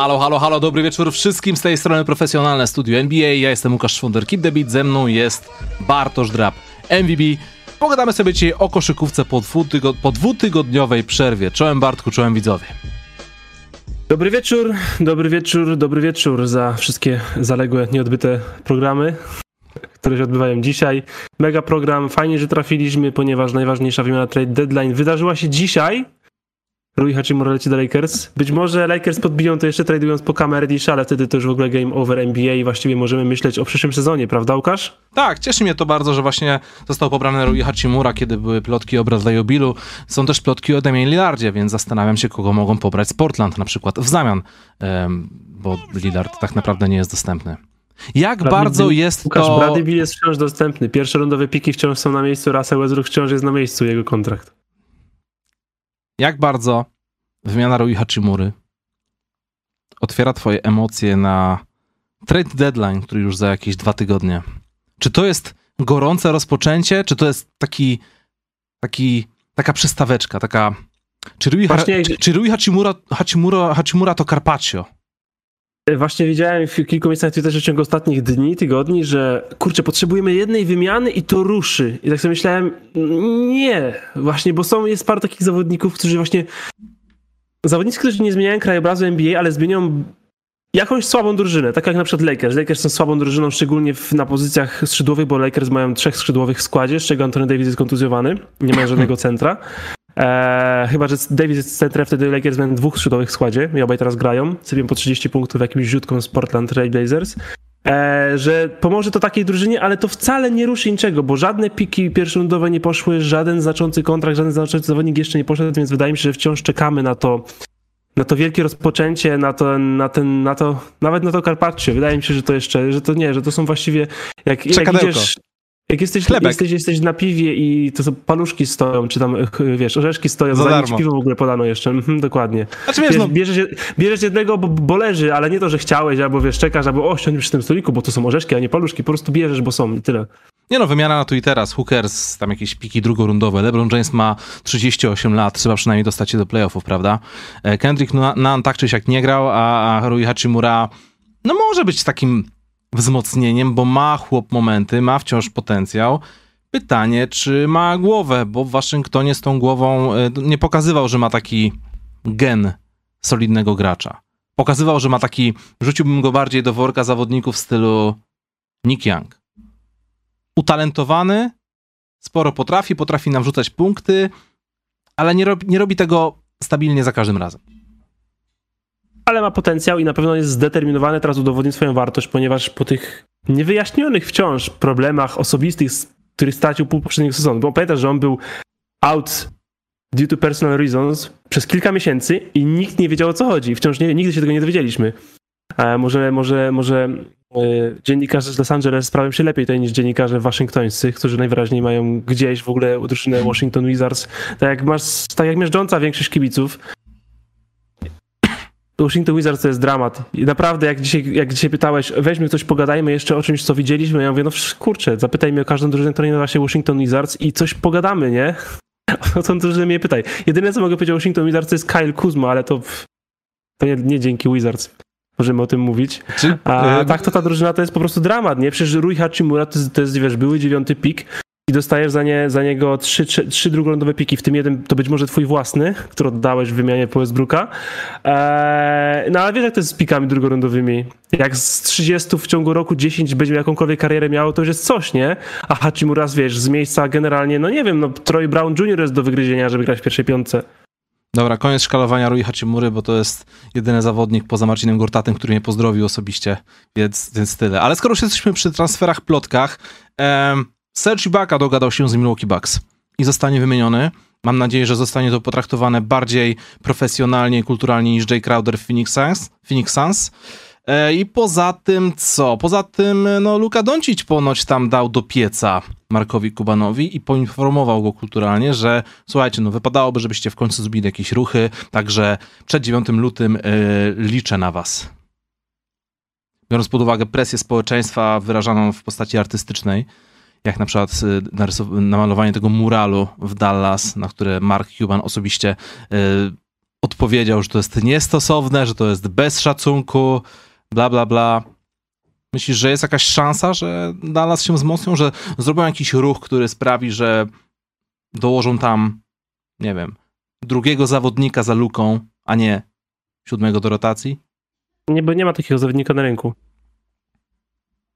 Halo, halo, halo, dobry wieczór wszystkim z tej strony Profesjonalne Studio NBA. Ja jestem Łukasz Szwonder, Kid Debit, ze mną jest Bartosz Drab, MVB. Pogadamy sobie dzisiaj o koszykówce po, dwutygod po dwutygodniowej przerwie. Czołem Bartku, czołem widzowie. Dobry wieczór, dobry wieczór, dobry wieczór za wszystkie zaległe, nieodbyte programy, które się odbywają dzisiaj. Mega program, fajnie, że trafiliśmy, ponieważ najważniejsza wymiana trade deadline wydarzyła się dzisiaj. Rui Hachimura leci do Lakers. Być może Lakers podbiją to jeszcze tradując po Cam Reddish, ale wtedy to już w ogóle game over NBA i właściwie możemy myśleć o przyszłym sezonie, prawda Łukasz? Tak, cieszy mnie to bardzo, że właśnie został pobrany Rui Hachimura, kiedy były plotki o Bradley'u Billu. Są też plotki o Damian Lillardzie, więc zastanawiam się, kogo mogą pobrać z Portland na przykład w zamian, bo Lillard tak naprawdę nie jest dostępny. Jak Bradley bardzo Bill, jest Łukasz, to... Bradley Bill jest wciąż dostępny. Pierwsze rundowe piki wciąż są na miejscu, Russell Westbrook wciąż jest na miejscu, jego kontrakt. Jak bardzo wymiana Rui Hachimury otwiera twoje emocje na trade deadline, który już za jakieś dwa tygodnie. Czy to jest gorące rozpoczęcie, czy to jest taki, taki taka przystaweczka, taka... Czy Rui, Właśnie... czy, czy Rui Hachimura, Hachimura, Hachimura to Carpaccio? Właśnie widziałem w kilku miejscach na Twitterze w ciągu ostatnich dni, tygodni, że kurczę, potrzebujemy jednej wymiany i to ruszy. I tak sobie myślałem, nie, właśnie, bo są, jest parę takich zawodników, którzy właśnie zawodnicy, którzy nie zmieniają krajobrazu NBA, ale zmienią jakąś słabą drużynę, tak jak na przykład Lakers. Lakers są słabą drużyną, szczególnie w, na pozycjach skrzydłowych, bo Lakers mają trzech skrzydłowych w składzie, z czego Anthony Davis jest kontuzjowany, nie mają żadnego centra. Eee, chyba, że Davis jest centrem, wtedy Lakers mają dwóch skrzydłowych w składzie i obaj teraz grają, sypią po 30 punktów jakimś rzutką z Portland Trail Blazers. E, że pomoże to takiej drużynie, ale to wcale nie ruszy niczego, bo żadne piki pierwszorundowe nie poszły, żaden znaczący kontrakt, żaden znaczący zawodnik jeszcze nie poszedł, więc wydaje mi się, że wciąż czekamy na to, na to wielkie rozpoczęcie, na to, na ten, na to, nawet na to Carpaccio. Wydaje mi się, że to jeszcze, że to nie, że to są właściwie, jak, jak idziesz, jak jesteś, jesteś, jesteś na piwie i to są paluszki stoją, czy tam, wiesz, orzeszki stoją, za zanim piwo w ogóle podano jeszcze. Mhm, dokładnie. Znaczy, wiesz, wiesz, no... bierzesz, bierzesz jednego, bo, bo, leży, ale nie to, że chciałeś, albo wiesz, czekasz, albo o, przy tym stoliku, bo to są orzeszki, a nie paluszki. Po prostu bierzesz, bo są i tyle. Nie no, wymiana na tu i teraz. Hookers, tam jakieś piki drugorundowe. LeBron James ma 38 lat, trzeba przynajmniej dostać się do playoffów, prawda? E, Kendrick Nunn tak czy siak nie grał, a, a Rui Hachimura no może być takim wzmocnieniem, bo ma chłop momenty, ma wciąż potencjał. Pytanie, czy ma głowę, bo w Waszyngtonie z tą głową e, nie pokazywał, że ma taki gen solidnego gracza. Pokazywał, że ma taki, rzuciłbym go bardziej do worka zawodników w stylu Nick Young. Utalentowany, sporo potrafi, potrafi nam rzucać punkty, ale nie nie robi tego stabilnie za każdym razem ale ma potencjał i na pewno jest zdeterminowany teraz udowodnić swoją wartość, ponieważ po tych niewyjaśnionych wciąż problemach osobistych, których stracił pół poprzedniego sezonu, bo pamiętasz, że on był out due to personal reasons przez kilka miesięcy i nikt nie wiedział o co chodzi. Wciąż nie, nigdy się tego nie dowiedzieliśmy. Może, może, może e, dziennikarze z Los Angeles sprawią się lepiej tutaj niż dziennikarze waszyngtońscy, którzy najwyraźniej mają gdzieś w ogóle drużynę Washington Wizards. Tak jak masz, tak jak miażdżąca większość kibiców, Washington Wizards to jest dramat. I naprawdę, jak dzisiaj, jak dzisiaj pytałeś, weźmy coś, pogadajmy jeszcze o czymś, co widzieliśmy, ja mówię, no kurczę, zapytaj mnie o każdą drużynę, która nie nazywa się Washington Wizards i coś pogadamy, nie? O tą drużynę mnie pytaj. Jedyne, co mogę powiedzieć o Washington Wizards, to jest Kyle Kuzma, ale to, to nie, nie dzięki Wizards możemy o tym mówić. A tak to ta drużyna to jest po prostu dramat, nie? Przecież Rui Hachimura to, to jest, wiesz, były dziewiąty pik, i dostajesz za, nie, za niego trzy, trzy, trzy drugolądowe piki, w tym jeden to być może twój własny, który oddałeś w wymianie po Westbrooka. Eee, no ale wiesz jak to jest z pikami drugolądowymi. Jak z 30 w ciągu roku 10 będzie jakąkolwiek karierę miało, to już jest coś, nie? A Hachimuras, wiesz, z miejsca generalnie, no nie wiem, no Troy Brown Jr. jest do wygryzienia, żeby grać w pierwszej piątce. Dobra, koniec szkalowania Rui Hachimury, bo to jest jedyny zawodnik poza Marcinem Gortatem, który mnie pozdrowił osobiście, więc, więc tyle. Ale skoro już jesteśmy przy transferach, plotkach, em, Serge Ibaka dogadał się z Milwaukee Bucks i zostanie wymieniony. Mam nadzieję, że zostanie to potraktowane bardziej profesjonalnie i kulturalnie niż Jay Crowder w Phoenix Suns. Phoenix Suns. E, I poza tym co? Poza tym, no, Luka Doncic ponoć tam dał do pieca Markowi Kubanowi i poinformował go kulturalnie, że słuchajcie, no wypadałoby, żebyście w końcu zrobili jakieś ruchy, także przed 9 lutym yy, liczę na was. Biorąc pod uwagę presję społeczeństwa wyrażaną w postaci artystycznej, jak na przykład y, namalowanie tego muralu w Dallas, na które Mark Cuban osobiście y, odpowiedział, że to jest niestosowne, że to jest bez szacunku, bla, bla, bla. Myślisz, że jest jakaś szansa, że Dallas się wzmocnią, że zrobią jakiś ruch, który sprawi, że dołożą tam, nie wiem, drugiego zawodnika za luką, a nie siódmego do rotacji? Nie, bo nie ma takiego zawodnika na rynku.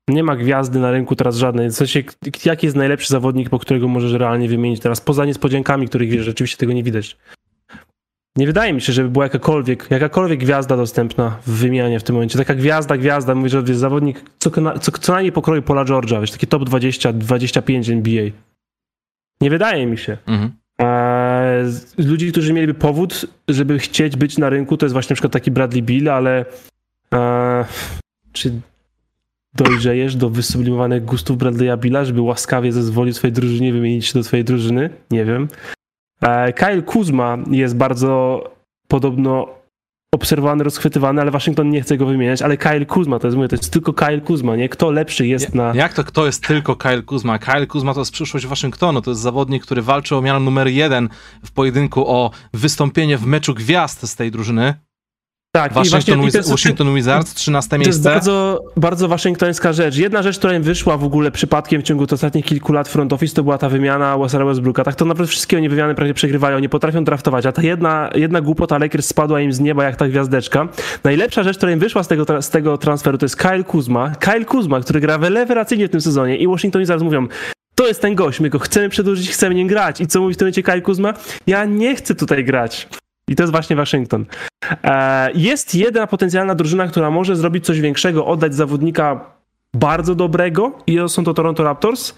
Nie ma gwiazdy na rynku teraz żadnej. W sensie, jaki jest najlepszy zawodnik, po którego możesz realnie wymienić teraz, poza niespodziankami, których wiesz, rzeczywiście tego nie widać. Nie wydaje mi się, żeby była jakakolwiek, jakakolwiek gwiazda dostępna w wymianie w tym momencie. Taka gwiazda, gwiazda, mówisz, że jest zawodnik co, co, co najmniej pokroju Pola George'a, wiesz, taki top 20, 25 NBA. Nie wydaje mi się. Mhm. Eee, ludzi, którzy mieliby powód, żeby chcieć być na rynku, to jest właśnie na przykład taki Bradley Bill, ale eee, czy dojrzejesz do wysublimowanych gustów Bradley'a Billa, żeby łaskawie zezwolił swojej drużynie wymienić się do twojej drużyny? Nie wiem. E, Kyle Kuzma jest bardzo podobno obserwowany, rozchwytywany, ale Waszyngton nie chce go wymieniać, ale Kyle Kuzma, to jest, mówię, to jest tylko Kyle Kuzma, nie? Kto lepszy jest na... Jak to kto jest tylko Kyle Kuzma? Kyle Kuzma to jest przyszłość Waszyngtonu, to jest zawodnik, który walczy o miano numer jeden w pojedynku o wystąpienie w meczu gwiazd z tej drużyny. Tak, Washington, i Wiz- Washington Wizards, 13 miejsce. To jest bardzo, bardzo waszyngtońska rzecz. Jedna rzecz, która im wyszła w ogóle przypadkiem w ciągu ostatnich kilku lat front office, to była ta wymiana Wesera Westbrooka. Tak to naprawdę wszystkie oni wymiany prawie przegrywają, nie potrafią draftować, a ta jedna, jedna głupota Lakers spadła im z nieba jak ta gwiazdeczka. Najlepsza rzecz, która im wyszła z tego, z tego transferu, to jest Kyle Kuzma. Kyle Kuzma, który gra rewelacyjnie w tym sezonie i Washington Wizards mówią, to jest ten gość, my go chcemy przedłużyć, chcemy nim grać. I co mówi w tym momencie Kyle Kuzma? Ja nie chcę tutaj grać. I to jest właśnie Waszyngton. E, jest jedna potencjalna drużyna, która może zrobić coś większego, oddać zawodnika bardzo dobrego i są to Toronto Raptors.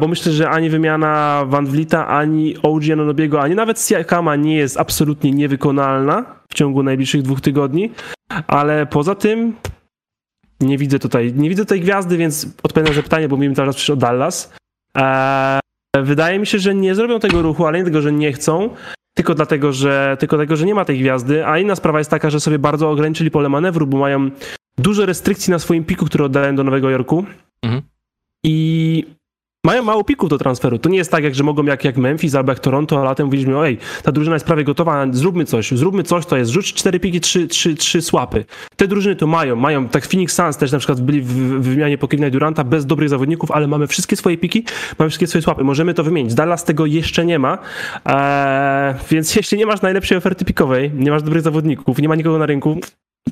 bo myślę, że ani wymiana Van Vlita, ani OG Anunobiego, ani nawet Siakama nie jest absolutnie niewykonalna w ciągu najbliższych dwóch tygodni, ale poza tym nie widzę tutaj, nie widzę tej gwiazdy, więc odpowiem na zapytanie, bo mówimy teraz przecież o Dallas. E, wydaje mi się, że nie zrobią tego ruchu, ale nie tego, że nie chcą, tylko dlatego, że, tylko dlatego, że nie ma tej gwiazdy, a inna sprawa jest taka, że sobie bardzo ograniczyli pole manewru, bo mają dużo restrykcji na swoim piku, które oddają do Nowego Jorku. Mhm. I mają mało pików do transferu. To nie jest tak, jak, że mogą jak, jak Memphis albo jak Toronto, a latem mówiliśmy, oj, ta drużyna jest prawie gotowa, zróbmy coś, zróbmy coś, to jest rzuć cztery piki, trzy, trzy, trzy słapy. Te drużyny to mają, mają, tak Phoenix Suns też na przykład byli w, w wymianie po Kevina Duranta bez dobrych zawodników, ale mamy wszystkie swoje piki, mamy wszystkie swoje słapy, możemy to wymienić. Dallas tego jeszcze nie ma, eee, więc jeśli nie masz najlepszej oferty pikowej, nie masz dobrych zawodników, nie ma nikogo na rynku,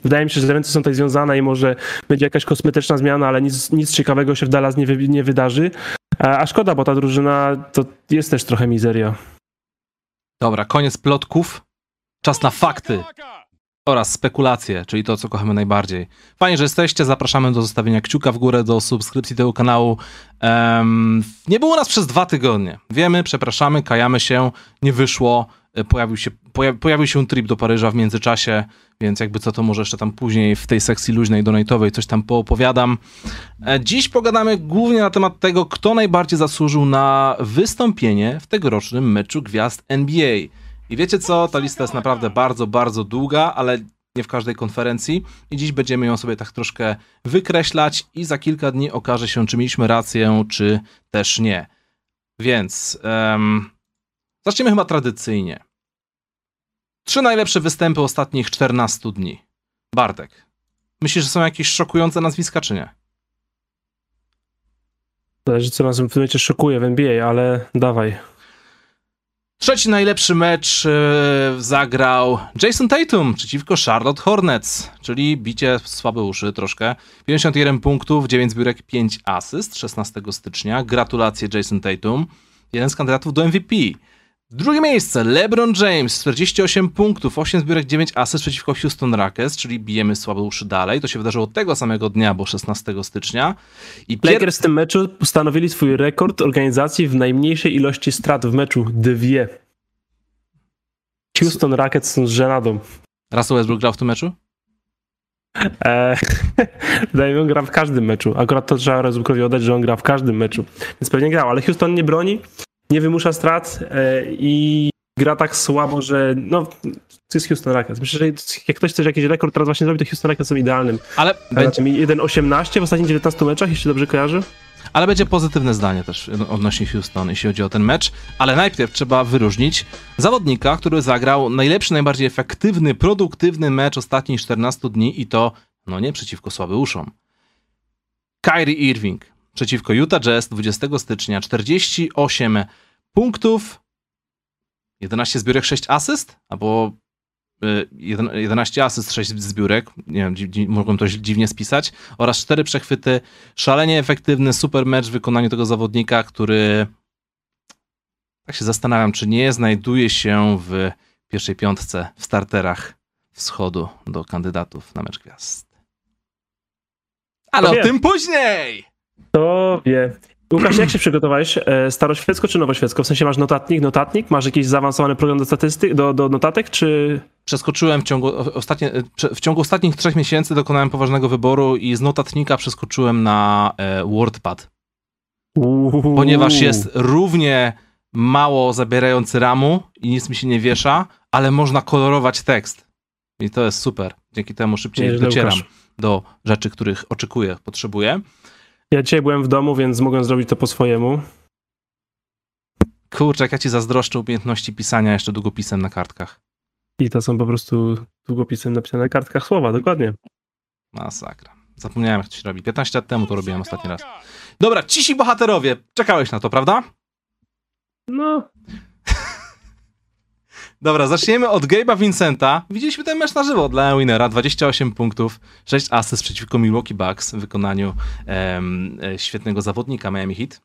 Wydaje mi się, że ręce są tutaj związane i może będzie jakaś kosmetyczna zmiana, ale nic, nic ciekawego się w Dallas nie, wy, nie wydarzy. A szkoda, bo ta drużyna to jest też trochę mizeria. Dobra, koniec plotków. Czas na fakty oraz spekulacje, czyli to, co kochamy najbardziej. Fajnie, że jesteście. Zapraszamy do zostawienia kciuka w górę, do subskrypcji tego kanału. Um, nie było nas przez dwa tygodnie. Wiemy, przepraszamy, kajamy się, nie wyszło. E, pojawił się, pojawił się trip do Paryża w międzyczasie, więc jakby co to może jeszcze tam później w tej sekcji luźnej donatowej coś tam poopowiadam. E, dziś pogadamy głównie na temat tego, kto najbardziej zasłużył na wystąpienie w tegorocznym meczu gwiazd NBA. I wiecie co, ta lista jest naprawdę bardzo, bardzo długa, ale nie w każdej konferencji i dziś będziemy ją sobie tak troszkę wykreślać i za kilka dni okaże się, czy mieliśmy rację, czy też nie. Więc... Um, Zaczniemy chyba tradycyjnie. Trzy najlepsze występy ostatnich 14 dni. Bartek, myślisz, że są jakieś szokujące nazwiska, czy nie? Zależy, co nas w tym momencie szokuje w NBA, ale dawaj. Trzeci najlepszy mecz yy, zagrał Jason Tatum przeciwko Charlotte Hornets, czyli bicie słabe uszy troszkę. 51 punktów, 9 zbiórek, 5 asyst 16 stycznia. Gratulacje Jason Tatum. Jeden z kandydatów do MVP. Drugie miejsce, LeBron James, 48 punktów, 8 zbiórek, 9 asyst przeciwko Houston Rockets, czyli bijemy słabe uszy dalej. To się wydarzyło tego samego dnia, bo 16 stycznia. I pier... Lakers w tym meczu ustanowili swój rekord organizacji w najmniejszej ilości strat w meczu, dwie. Houston Rockets są z żenadą. Russell Westbrook grał w tym meczu? Eee, wydaje on gra w każdym meczu. Akurat to trzeba Westbrookowi oddać, że on gra w każdym meczu. Więc pewnie grał, ale Houston nie broni nie wymusza strat e, i gra tak słabo, że no, to jest Houston Rockets. Myślę, że jak ktoś chce jakiś rekord teraz właśnie zrobi, to Houston Rockets są idealnym. Ale będzie... 1.18 w ostatnich 19 meczach, jeśli dobrze kojarzę. Ale będzie pozytywne zdanie też odnośnie Houston, jeśli chodzi o ten mecz. Ale najpierw trzeba wyróżnić zawodnika, który zagrał najlepszy, najbardziej efektywny, produktywny mecz ostatnich 14 dni i to, no nie przeciwko słabeuszom. Kyrie Irving przeciwko Utah Jazz 20 stycznia 48 punktów, 11 zbiórek, 6 asyst, albo 11 y, asyst, 6 zbiórek, nie wiem, dzi, mogłem to dziwnie spisać, oraz 4 przechwyty. Szalenie efektywny, super mecz w wykonaniu tego zawodnika, który tak się zastanawiam, czy nie znajduje się w pierwszej piątce w starterach wschodu do kandydatów na mecz gwiazd. Ale to o tym później! To wie. Łukasz, jak się przygotowałeś? E, staroświecko czy nowoświecko? W sensie masz notatnik, notatnik? Masz jakiś zaawansowany program do statystyk, do, do notatek, czy... Przeskoczyłem w ciągu, ostatnie, w ciągu ostatnich trzech miesięcy dokonałem poważnego wyboru i z notatnika przeskoczyłem na e, WordPad. Uuu. Ponieważ jest równie mało zabierający ramu i nic mi się nie wiesza, ale można kolorować tekst. I to jest super. Dzięki temu szybciej docieram Łukasz. do rzeczy, których oczekuję, potrzebuję. Ja dzisiaj byłem w domu, więc mogłem zrobić to po swojemu. Kurczę, jak ja ci zazdroszczę umiejętności pisania jeszcze długopisem na kartkach. I to są po prostu długopisem napisane na kartkach słowa, dokładnie. Masakra. Zapomniałem, jak to się robi. 15 lat temu to robiłem ostatni raz. Dobra, cisi bohaterowie. Czekałeś na to, prawda? No. Dobra, zaczniemy od Gabe'a Vincenta. Widzieliśmy ten mecz na żywo dla Winera. 28 punktów, 6 asyst przeciwko Milwaukee Bucks w wykonaniu em, e, świetnego zawodnika Miami Heat.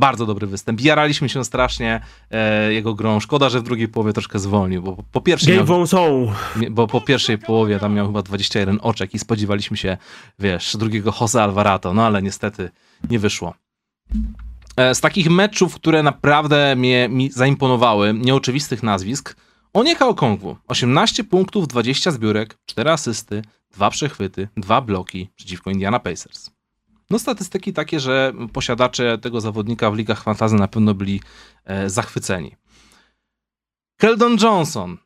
Bardzo dobry występ. Jaraliśmy się strasznie e, jego grą. Szkoda, że w drugiej połowie troszkę zwolnił, bo po pierwszej miał, są. bo po pierwszej połowie tam miał chyba 21 oczek i spodziewaliśmy się, wiesz, drugiego Jose Alvarato, no ale niestety nie wyszło. E, z takich meczów, które naprawdę mnie mi zaimponowały, nieoczywistych nazwisk, Onieka Okongwu. 18 punktów, 20 zbiórek, 4 asysty, 2 przechwyty, 2 bloki przeciwko Indiana Pacers. No statystyki takie, że posiadacze tego zawodnika w ligach fantazy na pewno byli e, zachwyceni. Keldon Johnson.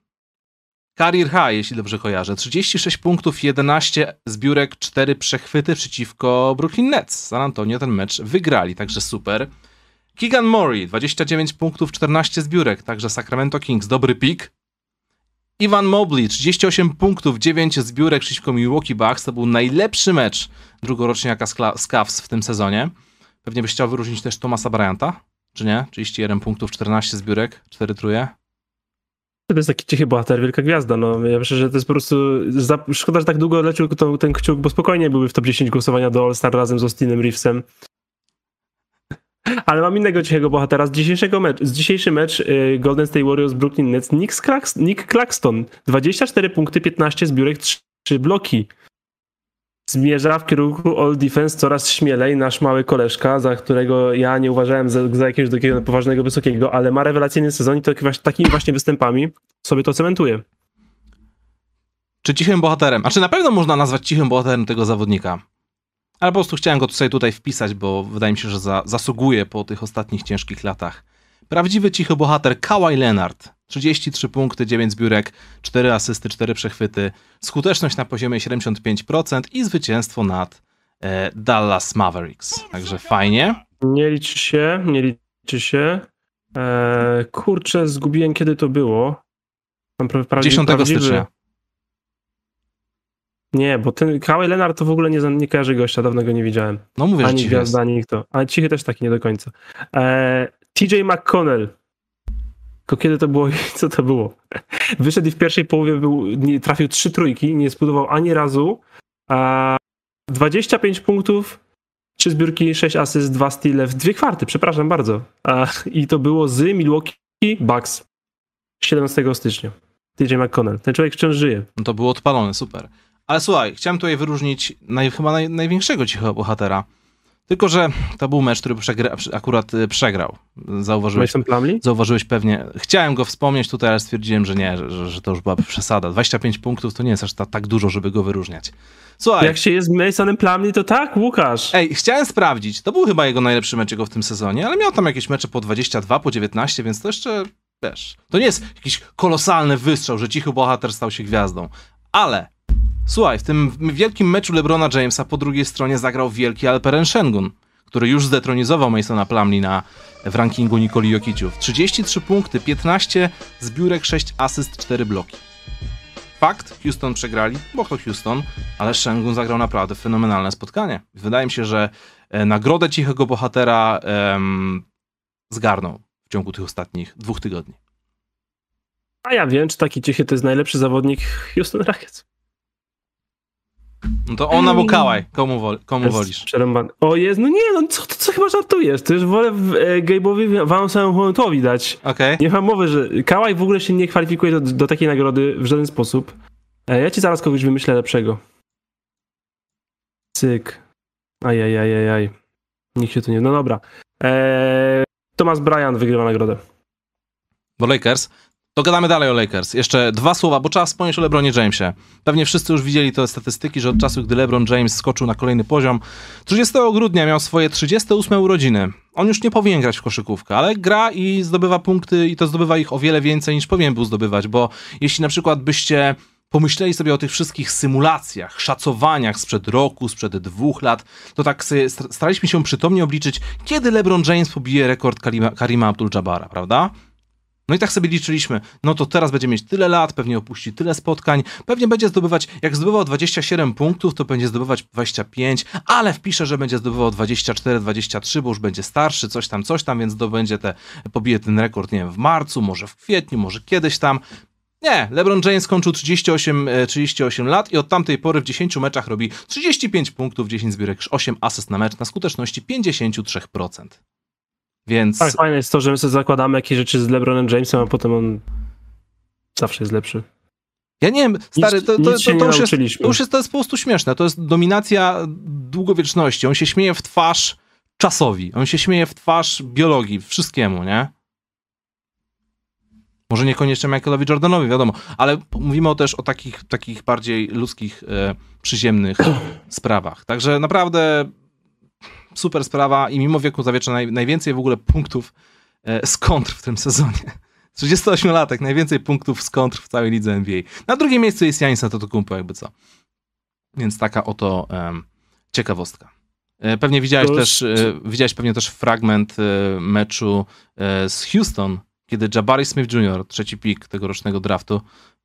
Career high, jeśli dobrze kojarzę. 36 punktów, 11 zbiórek, 4 przechwyty przeciwko Brooklyn Nets. San Antonio ten mecz wygrali, także super. Keegan Murray, 29 punktów, 14 zbiórek, także Sacramento Kings, dobry pik. Ivan Mobley, 38 punktów, 9 zbiórek przeciwko Milwaukee Bucks. To był najlepszy mecz drugoroczniaka z Cavs w tym sezonie. Pewnie byś chciał wyróżnić też Tomasa Bryanta, czy nie? 31 punktów, 14 zbiórek, 4 truje. To jest taki cichy bohater, wielka gwiazda. No, ja myślę, że to jest po prostu. Za... Szkoda, że tak długo lecił to, ten kciuk, bo spokojnie byłby w top 10 głosowania do All-Star razem z Austinem Reevesem. Ale mam innego cichego bohatera. Z, dzisiejszego mecz, z dzisiejszy mecz y, Golden State Warriors Brooklyn Nets Nick, Nick Claxton. 24 punkty, 15 zbiórek, 3 bloki. Zmierza w kierunku All Defense coraz śmielej nasz mały koleżka, za którego ja nie uważałem za, za jakiegoś takiego poważnego, wysokiego, ale ma rewelacyjny sezon i to takimi właśnie występami sobie to cementuje. Czy cichym bohaterem? A czy na pewno można nazwać cichym bohaterem tego zawodnika? Ale po prostu chciałem go tutaj, tutaj wpisać, bo wydaje mi się, że za, zasługuje po tych ostatnich ciężkich latach. Prawdziwy cichy bohater Kawhi Leonard. 33 punkty, 9 zbiórek, 4 asysty, 4 przechwyty, skuteczność na poziomie 75% i zwycięstwo nad e, Dallas Mavericks. Także fajnie. Nie liczy się, nie liczy się. E, kurczę, zgubiłem kiedy to było. Mam pra 10 stycznia. Nie, bo ten Kawhi Leonard to w ogóle nie, nie kojarzy gościa, dawno go nie widziałem. No mówię, ani gwiazda, ani kto. Ale cichy też taki nie do końca. E, TJ McConnell. Tylko kiedy to było i co to było? Wyszedł i w pierwszej połowie był, trafił trzy trójki, nie zbudował ani razu. A 25 punktów, trzy zbiórki, 6 asyst, dwa style w dwie kwarty, przepraszam bardzo. A, I to było z Milwaukee Bucks 17 stycznia. TJ McConnell. Ten człowiek wciąż żyje. No to było odpalone, super. Ale słuchaj, chciałem tutaj wyróżnić naj, chyba naj, największego cichego bohatera. Tylko, że to był mecz, który przegra, akurat y, przegrał. Zauważyłeś, zauważyłeś pewnie. Chciałem go wspomnieć tutaj, ale stwierdziłem, że nie, że, że to już była przesada. 25 punktów to nie jest aż ta, tak dużo, żeby go wyróżniać. Słuchaj. Jak się jest Masonem Plumlee, to tak, Łukasz. Ej, chciałem sprawdzić. To był chyba jego najlepszy mecz jego w tym sezonie, ale miał tam jakieś mecze po 22, po 19, więc to jeszcze, wiesz, to nie jest jakiś kolosalny wystrzał, że cichy bohater stał się gwiazdą. Ale Słuchaj, w tym wielkim meczu LeBrona Jamesa po drugiej stronie zagrał wielki Alperen Shengun, który już zdetronizował Masona Plumlee na, w rankingu Nikoli Jokiciów. 33 punkty, 15 zbiórek, 6 asyst, 4 bloki. Fakt, Houston przegrali, bo to Houston, ale Shengun zagrał naprawdę fenomenalne spotkanie. Wydaje mi się, że e, nagrodę cichego bohatera em, zgarnął w ciągu tych ostatnich dwóch tygodni. A ja wiem, czy taki cichy to jest najlepszy zawodnik Houston Rockets. No to on albo Kałaj, komu, wol, komu wolisz? Przerąbany. O jest, no nie, no co, co chyba żartujesz? To już wolę e, Gabe'owi wam samemu dać. Okej. Nie mam mowy, że Kałaj w ogóle się nie kwalifikuje do, do takiej nagrody w żaden sposób. E, ja ci zaraz kogoś wymyślę lepszego. Cyk. Ajajajajaj. Nikt się tu nie... No dobra. Eee, Thomas Bryant wygrywa nagrodę. Bo Lakers. To gadamy dalej o Lakers. Jeszcze dwa słowa, bo trzeba wspomnieć o LeBronie Jamesie. Pewnie wszyscy już widzieli te statystyki, że od czasu, gdy LeBron James skoczył na kolejny poziom, 30 grudnia miał swoje 38 urodziny. On już nie powinien grać w koszykówkę, ale gra i zdobywa punkty i to zdobywa ich o wiele więcej niż powinien był zdobywać, bo jeśli na przykład byście pomyśleli sobie o tych wszystkich symulacjach, szacowaniach sprzed roku, sprzed dwóch lat, to tak staraliśmy się przytomnie obliczyć, kiedy LeBron James pobije rekord Karima, Karima Abdul-Jabara, prawda? No i tak sobie liczyliśmy, no to teraz będzie mieć tyle lat, pewnie opuści tyle spotkań, pewnie będzie zdobywać, jak zdobywał 27 punktów, to będzie zdobywać 25, ale wpisze, że będzie zdobywał 24, 23, bo już będzie starszy, coś tam, coś tam, więc zdobędzie te, pobije ten rekord, nie wiem, w marcu, może w kwietniu, może kiedyś tam. Nie, LeBron James skończył 38, 38 lat i od tamtej pory w 10 meczach robi 35 punktów, 10 zbiórek, 8 asyst na mecz na skuteczności 53%. Więc... Tak, fajne jest to, że my sobie zakładamy jakieś rzeczy z LeBronem Jamesem, a potem on zawsze jest lepszy. Ja nie wiem, stary, Nic- to, to, to, to, już jest, to już jest, to jest po prostu śmieszne. To jest dominacja długowieczności. On się śmieje w twarz czasowi. On się śmieje w twarz biologii, wszystkiemu, nie? Może niekoniecznie Michaelowi Jordanowi, wiadomo, ale mówimy o też o takich, takich bardziej ludzkich, e, przyziemnych sprawach. Także naprawdę super sprawa i mimo wieku zawiecza naj, najwięcej w ogóle punktów e, z kontr w tym sezonie. 38-latek, najwięcej punktów z kontr w całej lidze NBA. Na drugim miejscu jest Janis Antetokounmpo, jakby co. Więc taka oto ciekawostka. E, Pewnie widziałeś To też, e, widziałeś pewnie też fragment e, meczu e, z Houston, kiedy Jabari Smith Jr., trzeci pik tegorocznego draftu,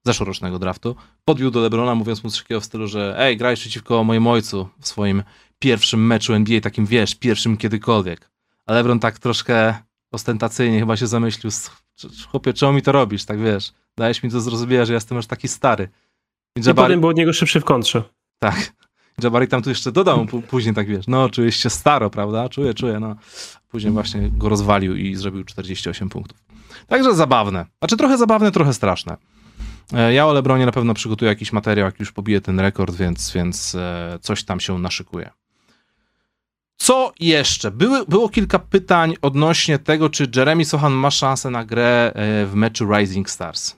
zeszłorocznego draftu, podbił do LeBrona, mówiąc mu coś takiego w stylu, że ej, grałeś przeciwko mojemu ojcu w swoim pierwszym meczu NBA, takim wiesz, pierwszym kiedykolwiek. A LeBron tak troszkę ostentacyjnie chyba się zamyślił, "S- chłopie, czemu mi to robisz, tak wiesz, dajesz mi to zrozumienia, że ja jestem aż taki stary. I I Jabari, potem był od niego szybszy w kontrze. tak, Jabari tam tu jeszcze dodał później tak, wiesz, no czujesz się staro, prawda, czuję, czuję, no. Później właśnie go rozwalił i zrobił 48 punktów. Także zabawne. Znaczy trochę zabawne, trochę straszne. E, Ja o Lebronie na pewno przygotuję jakiś materiał, jak już pobiję ten rekord, więc, więc e, coś tam się naszykuje. Co jeszcze? Były, było kilka pytań odnośnie tego, czy Jeremy Sohan ma szansę na grę e, w meczu Rising Stars.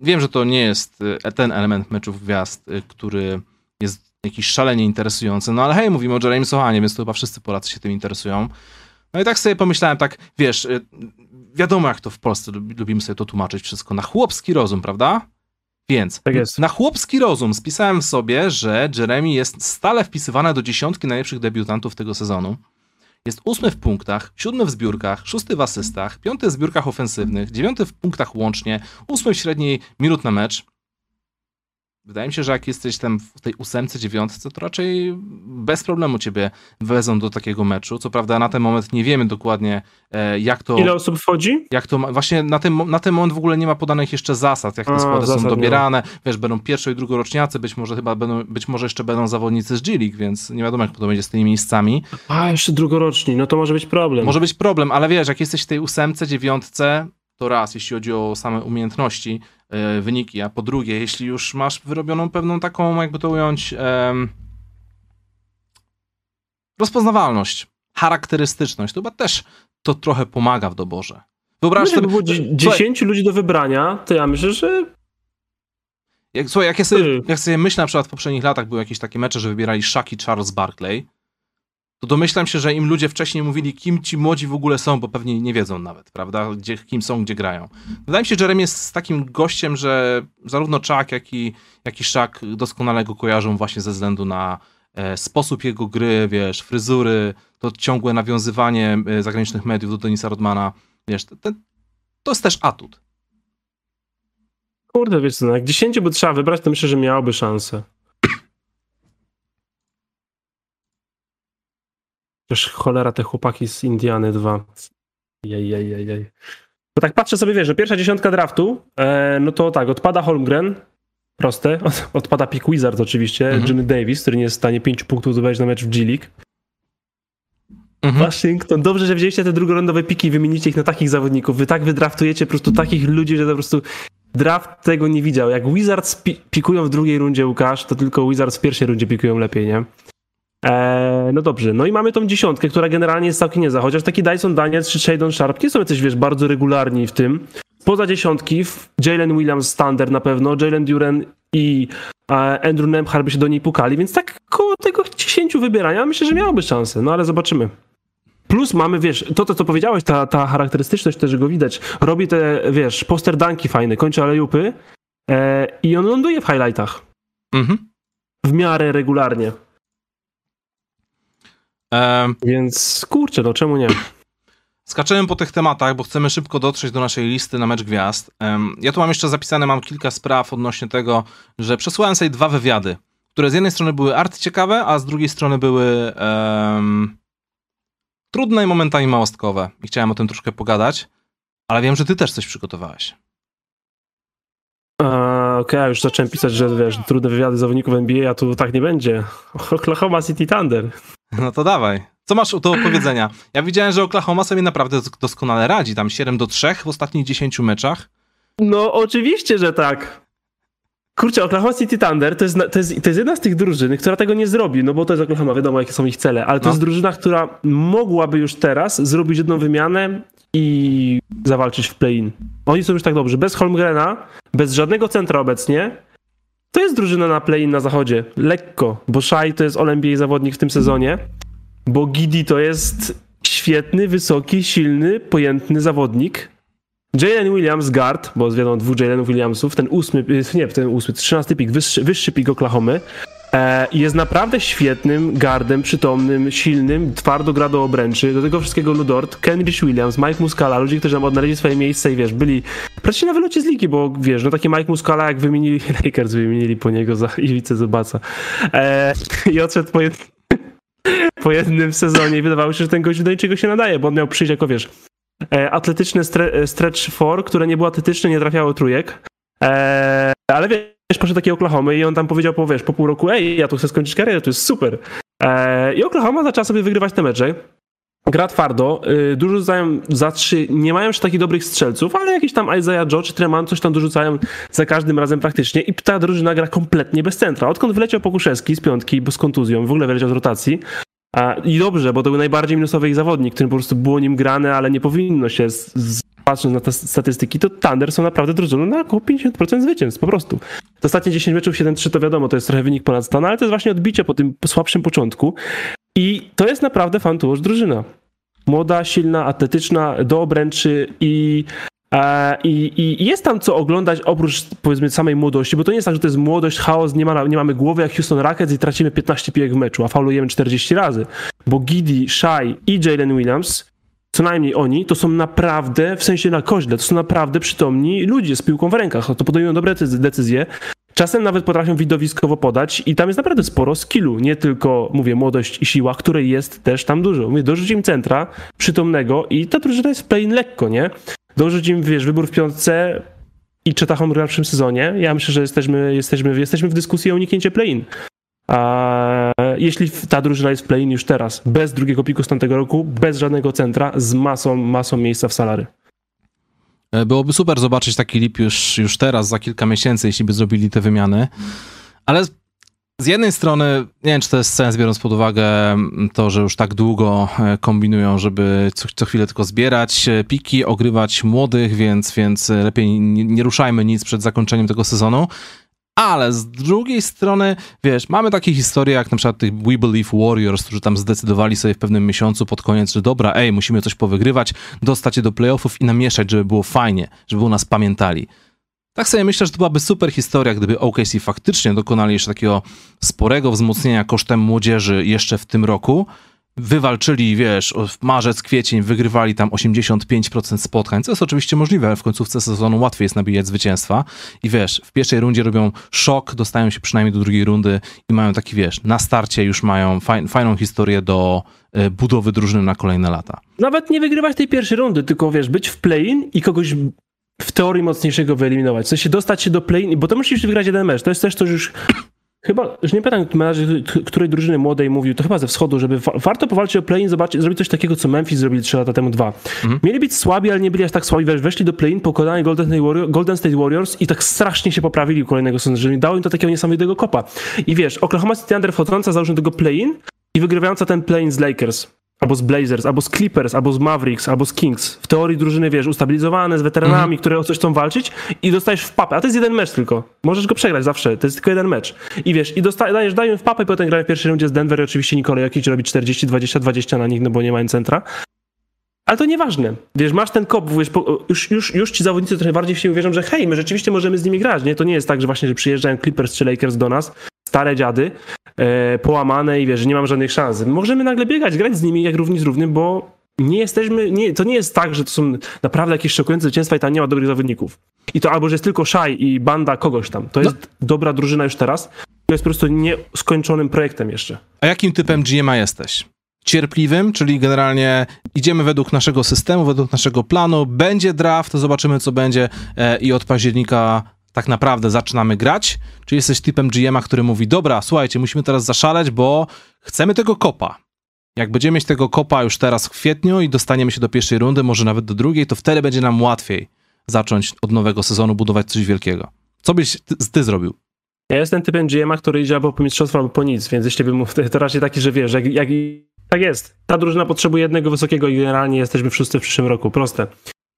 Wiem, że to nie jest e, ten element meczów gwiazd, e, który jest jakiś szalenie interesujący, no ale hej, mówimy o Jeremy Sohanie, więc to chyba wszyscy Polacy się tym interesują. No i tak sobie pomyślałem, tak, wiesz, wiadomo jak to w Polsce lubi- lubimy sobie to tłumaczyć wszystko, na chłopski rozum, prawda? Więc Tak na chłopski rozum spisałem sobie, że Jeremy jest stale wpisywana do dziesiątki najlepszych debiutantów tego sezonu. Jest ósmy w punktach, siódmy w zbiórkach, szósty w asystach, piąty w zbiórkach ofensywnych, dziewiąty w punktach łącznie, ósmy w średniej minut na mecz. Wydaje mi się, że jak jesteś tam w tej ósemce, dziewiątce, to raczej bez problemu ciebie wezmą do takiego meczu. Co prawda na ten moment nie wiemy dokładnie, e, jak to... Ile osób wchodzi? Jak to właśnie na ten, na ten moment w ogóle nie ma podanych jeszcze zasad, jak te składy są nie dobierane. Wiesz, będą pierwszo i drugoroczniacy, być może chyba będą, być może jeszcze będą zawodnicy z G-League, więc nie wiadomo, jak to będzie z tymi miejscami. A, jeszcze drugoroczni, no to może być problem. Może być problem, ale wiesz, jak jesteś w tej ósemce, dziewiątce, to raz, jeśli chodzi o same umiejętności, e, wyniki, a po drugie, jeśli już masz wyrobioną pewną taką, jakby to ująć, rozpoznawalność, charakterystyczność, to chyba też to trochę pomaga w doborze. Wyobraź sobie, było dzie- 10 ludzi do wybrania, to ja myślę, że Jak, słuchaj, jak ja, sobie, Ty. jak sobie myślę, na przykład w poprzednich latach były jakieś takie mecze, że wybierali Shaq i Charles Barkley, to domyślam się, że im ludzie wcześniej mówili, kim ci młodzi w ogóle są, bo pewnie nie wiedzą nawet, prawda, gdzie, kim są, gdzie grają. Wydaje mi się, że Jeremy jest takim gościem, że zarówno Chuck, jak i, jak i Shaq doskonale go kojarzą właśnie ze względu na e, sposób jego gry, wiesz, fryzury, to ciągłe nawiązywanie e, zagranicznych mediów do Denisa Rodmana, wiesz, to jest też atut. Kurde, wiesz co, no jak 10 by trzeba wybrać, to myślę, że miałoby szansę. Przecież cholera te chłopaki z Indiany 2. Jej, jej, jej, jej. Bo tak patrzę sobie, wiesz, że pierwsza dziesiątka draftu, e, no to tak, odpada Holmgren, proste, od, odpada Pick Wizard oczywiście, Mhm. Jimmy Davis, który nie jest w stanie 5 punktów zdobyć na mecz w G-League. Mhm. Waszyngton, dobrze, że wzięliście te drugolądowe piki i wymienicie ich na takich zawodników. Wy tak wydraftujecie po prostu takich ludzi, że po prostu draft tego nie widział. Jak Wizards pi pikują w drugiej rundzie, Łukasz, to tylko Wizards w pierwszej rundzie pikują lepiej, nie? Eee, no dobrze, no i mamy tą dziesiątkę, która generalnie jest całkiem niezła, chociaż taki Dyson Daniels czy Shadon Sharp nie są jacyś, wiesz, bardzo regularni w tym. Poza dziesiątki, Jalen Williams standard na pewno, Jalen Duren i e, Andrew Nemhard by się do niej pukali, więc tak koło tego 10 wybierania myślę, że miałoby szansę, no ale zobaczymy. Plus mamy, wiesz, to, to co powiedziałeś, ta, ta charakterystyczność też, go widać, robi te, wiesz, poster danki fajne, kończy alejupy e, i on ląduje w highlightach Mhm. w miarę regularnie. Em, Więc kurczę, no czemu nie? Skaczemy po tych tematach, bo chcemy szybko dotrzeć do naszej listy na mecz gwiazd. Em, Ja tu mam jeszcze zapisane, mam kilka spraw odnośnie tego, że przesłałem sobie dwa wywiady, które z jednej strony były art ciekawe, a z drugiej strony były em, trudne i momentami małostkowe. I chciałem o tym troszkę pogadać, ale wiem, że ty też coś przygotowałeś. Okej, ja już zacząłem pisać, że wiesz, trudne wywiady zawodników NBA, a tu tak nie będzie. Oklahoma City Thunder. No to dawaj. Co masz do powiedzenia? Ja widziałem, że Oklahoma sobie naprawdę dos- doskonale radzi. Tam 7 do 3 w ostatnich 10 meczach. No oczywiście, że tak. Kurczę, Oklahoma City Thunder to jest, to, jest, to jest jedna z tych drużyn, która tego nie zrobi, no bo to jest Oklahoma, wiadomo jakie są ich cele, ale to No. jest drużyna, która mogłaby już teraz zrobić jedną wymianę i zawalczyć w play-in. Oni są już tak dobrzy, bez Holmgrena, bez żadnego centra obecnie. To jest drużyna na play-in na zachodzie, lekko, bo Shai to jest All-NBA zawodnik w tym sezonie, bo Gidi to jest świetny, wysoki, silny, pojętny zawodnik, Jalen Williams, guard, bo jest wiadomo dwóch Jalenów Williamsów, ten ósmy, nie, ten ósmy, trzynasty pik, wyższy, wyższy pik Oklahomy, e, jest naprawdę świetnym guardem, przytomnym, silnym, twardo gra do obręczy, do tego wszystkiego Ludort, Kenrich Williams, Mike Muscala, ludzie, którzy nam odnaleźli swoje miejsce i wiesz, byli praktycznie na wylocie z ligi, bo wiesz, no taki Mike Muscala, jak wymienili, Lakers wymienili po niego za Iwicę Zubaca e, i odszedł po, jed... po jednym sezonie. I wydawało się, że ten gość do niczego się nadaje, bo on miał przyjść jako, wiesz, e, atletyczne stre, stretch four, które nie było atletyczne, nie trafiało trójek. E, ale wiesz, poszedł taki Oklahomy i on tam powiedział po, wiesz, po pół roku, ej, ja tu chcę skończyć karierę, to jest super. E, I Oklahoma zaczęła sobie wygrywać te mecze. Gra twardo, y, dużo rzucają za trzy, nie mają już takich dobrych strzelców, ale jakiś tam Isaiah Joe czy Treman coś tam dorzucają za każdym razem praktycznie i ta drużyna gra kompletnie bez centra. Odkąd wyleciał Pokuszewski z piątki, bo z kontuzją, w ogóle wyleciał z rotacji, a, I dobrze, bo to był najbardziej minusowy ich zawodnik, którym po prostu było nim grane, ale nie powinno się, z, z, patrząc na te statystyki, to Thunder są naprawdę drużyną na około 50% zwycięstw, po prostu. Ostatnie 10 meczów 7-3 to wiadomo, to jest trochę wynik ponad stan, ale to jest właśnie odbicie po tym słabszym początku i to jest naprawdę fantułoż drużyna. Młoda, silna, atletyczna, do obręczy i E, I, I jest tam co oglądać oprócz powiedzmy samej młodości, bo to nie jest tak, że to jest młodość, chaos, nie, ma, nie mamy głowy jak Houston Rockets i tracimy 15 pijek w meczu, a faulujemy 40 razy. Bo Giddy, Shai i Jalen Williams, co najmniej oni, to są naprawdę, w sensie na koźle, to są naprawdę przytomni ludzie z piłką w rękach. To podejmują dobre decyz- decyzje. Czasem nawet potrafią widowiskowo podać i tam jest naprawdę sporo skillu, nie tylko, mówię, młodość i siła, której jest też tam dużo. Mówię, dorzuć im centra przytomnego i ta drużyna jest w play lekko, nie? Dorzuć im, wiesz, wybór w piątce i Chetahom gra w przyszłym sezonie. Ja myślę, że jesteśmy, jesteśmy, jesteśmy w dyskusji o uniknięcie play-in. A jeśli ta drużyna jest w play-in już teraz, bez drugiego piku z tamtego roku, bez żadnego centra, z masą, masą miejsca w salary. E, Byłoby super zobaczyć taki lip już, już teraz, za kilka miesięcy, jeśli by zrobili te wymiany. Ale z- jednej strony, nie wiem, czy to jest sens, biorąc pod uwagę mm, to, że już tak długo e, kombinują, żeby co, co chwilę tylko zbierać e, piki, ogrywać młodych, więc, więc lepiej nie, nie ruszajmy nic przed zakończeniem tego sezonu. Ale z drugiej strony, wiesz, mamy takie historie jak na przykład tych We Believe Warriors, którzy tam zdecydowali sobie w pewnym miesiącu pod koniec, że dobra, ej, musimy coś powygrywać, dostać się do playoffów i namieszać, żeby było fajnie, żeby u nas pamiętali. Tak sobie myślę, że to byłaby super historia, gdyby OKC faktycznie dokonali jeszcze takiego sporego wzmocnienia kosztem młodzieży jeszcze w tym roku. Wywalczyli, wiesz, w marzec, kwiecień, wygrywali tam 85% spotkań, co jest oczywiście możliwe, w końcówce sezonu łatwiej jest nabijać zwycięstwa. I wiesz, w pierwszej rundzie robią szok, dostają się przynajmniej do drugiej rundy i mają taki, wiesz, na starcie już mają faj, fajną historię do y, budowy drużyny na kolejne lata. Nawet nie wygrywać tej pierwszej rundy, tylko wiesz, być w play-in i kogoś w teorii mocniejszego wyeliminować. W sensie dostać się do play-in, bo to musisz wygrać jeden mecz. To jest też to, że już Chyba, już nie pamiętam, menadżer której drużyny młodej mówił, to chyba ze wschodu, żeby wa warto powalczyć o play-in, zobaczyć, zrobić coś takiego, co Memphis zrobili 3 lata temu, dwa. Mhm. Mieli być słabi, ale nie byli aż tak słabi, weszli do play-in, pokonali Golden State, Warrior, Golden State Warriors i tak strasznie się poprawili kolejnego sezonu, że dało im to takiego niesamowitego kopa. I wiesz, Oklahoma City Thunder wchodząca założył tego play-in i wygrywająca ten play-in z Lakers albo z Blazers, albo z Clippers, albo z Mavericks, albo z Kings. W teorii drużyny, wiesz, ustabilizowane, z weteranami, -hmm. które o coś chcą walczyć i dostajesz w papę. A to jest jeden mecz tylko. Możesz go przegrać zawsze. To jest tylko jeden mecz. I wiesz, i dostajesz, dają w papę, potem grają w pierwszej rundzie z Denver i oczywiście Nikola Jokic robi 40, 20, 20 na nich, no bo nie mają centra. Ale to nieważne. Wiesz, masz ten kop, wiesz, już, już, już ci zawodnicy trochę bardziej się uwierzą, że hej, my rzeczywiście możemy z nimi grać, nie? To nie jest tak, że właśnie, że przyjeżdżają Clippers czy Lakers do nas, stare dziady, e, połamane i wiesz, że nie mam żadnych szans. Możemy nagle biegać, grać z nimi jak równi z równym, bo nie jesteśmy, nie, to nie jest tak, że to są naprawdę jakieś szokujące zwycięstwa i tam nie ma dobrych zawodników. I to albo, że jest tylko Szaj i banda kogoś tam. To jest no. dobra drużyna już teraz. To jest po prostu nieskończonym projektem jeszcze. A jakim typem GMA jesteś? Cierpliwym, czyli generalnie idziemy według naszego systemu, według naszego planu, będzie draft, zobaczymy co będzie e, i od października tak naprawdę zaczynamy grać, czy jesteś typem GM-a, który mówi, dobra, słuchajcie, musimy teraz zaszaleć, bo chcemy tego kopa. Jak będziemy mieć tego kopa już teraz w kwietniu i dostaniemy się do pierwszej rundy, może nawet do drugiej, to wtedy będzie nam łatwiej zacząć od nowego sezonu budować coś wielkiego. Co byś ty, ty zrobił? Ja jestem typem GM-a, który idzie albo po mistrzostwo, albo po nic, więc jeśli bym mógł, to raczej taki, że wiesz, jak, jak tak jest. Ta drużyna potrzebuje jednego wysokiego i generalnie jesteśmy wszyscy w przyszłym roku. Proste.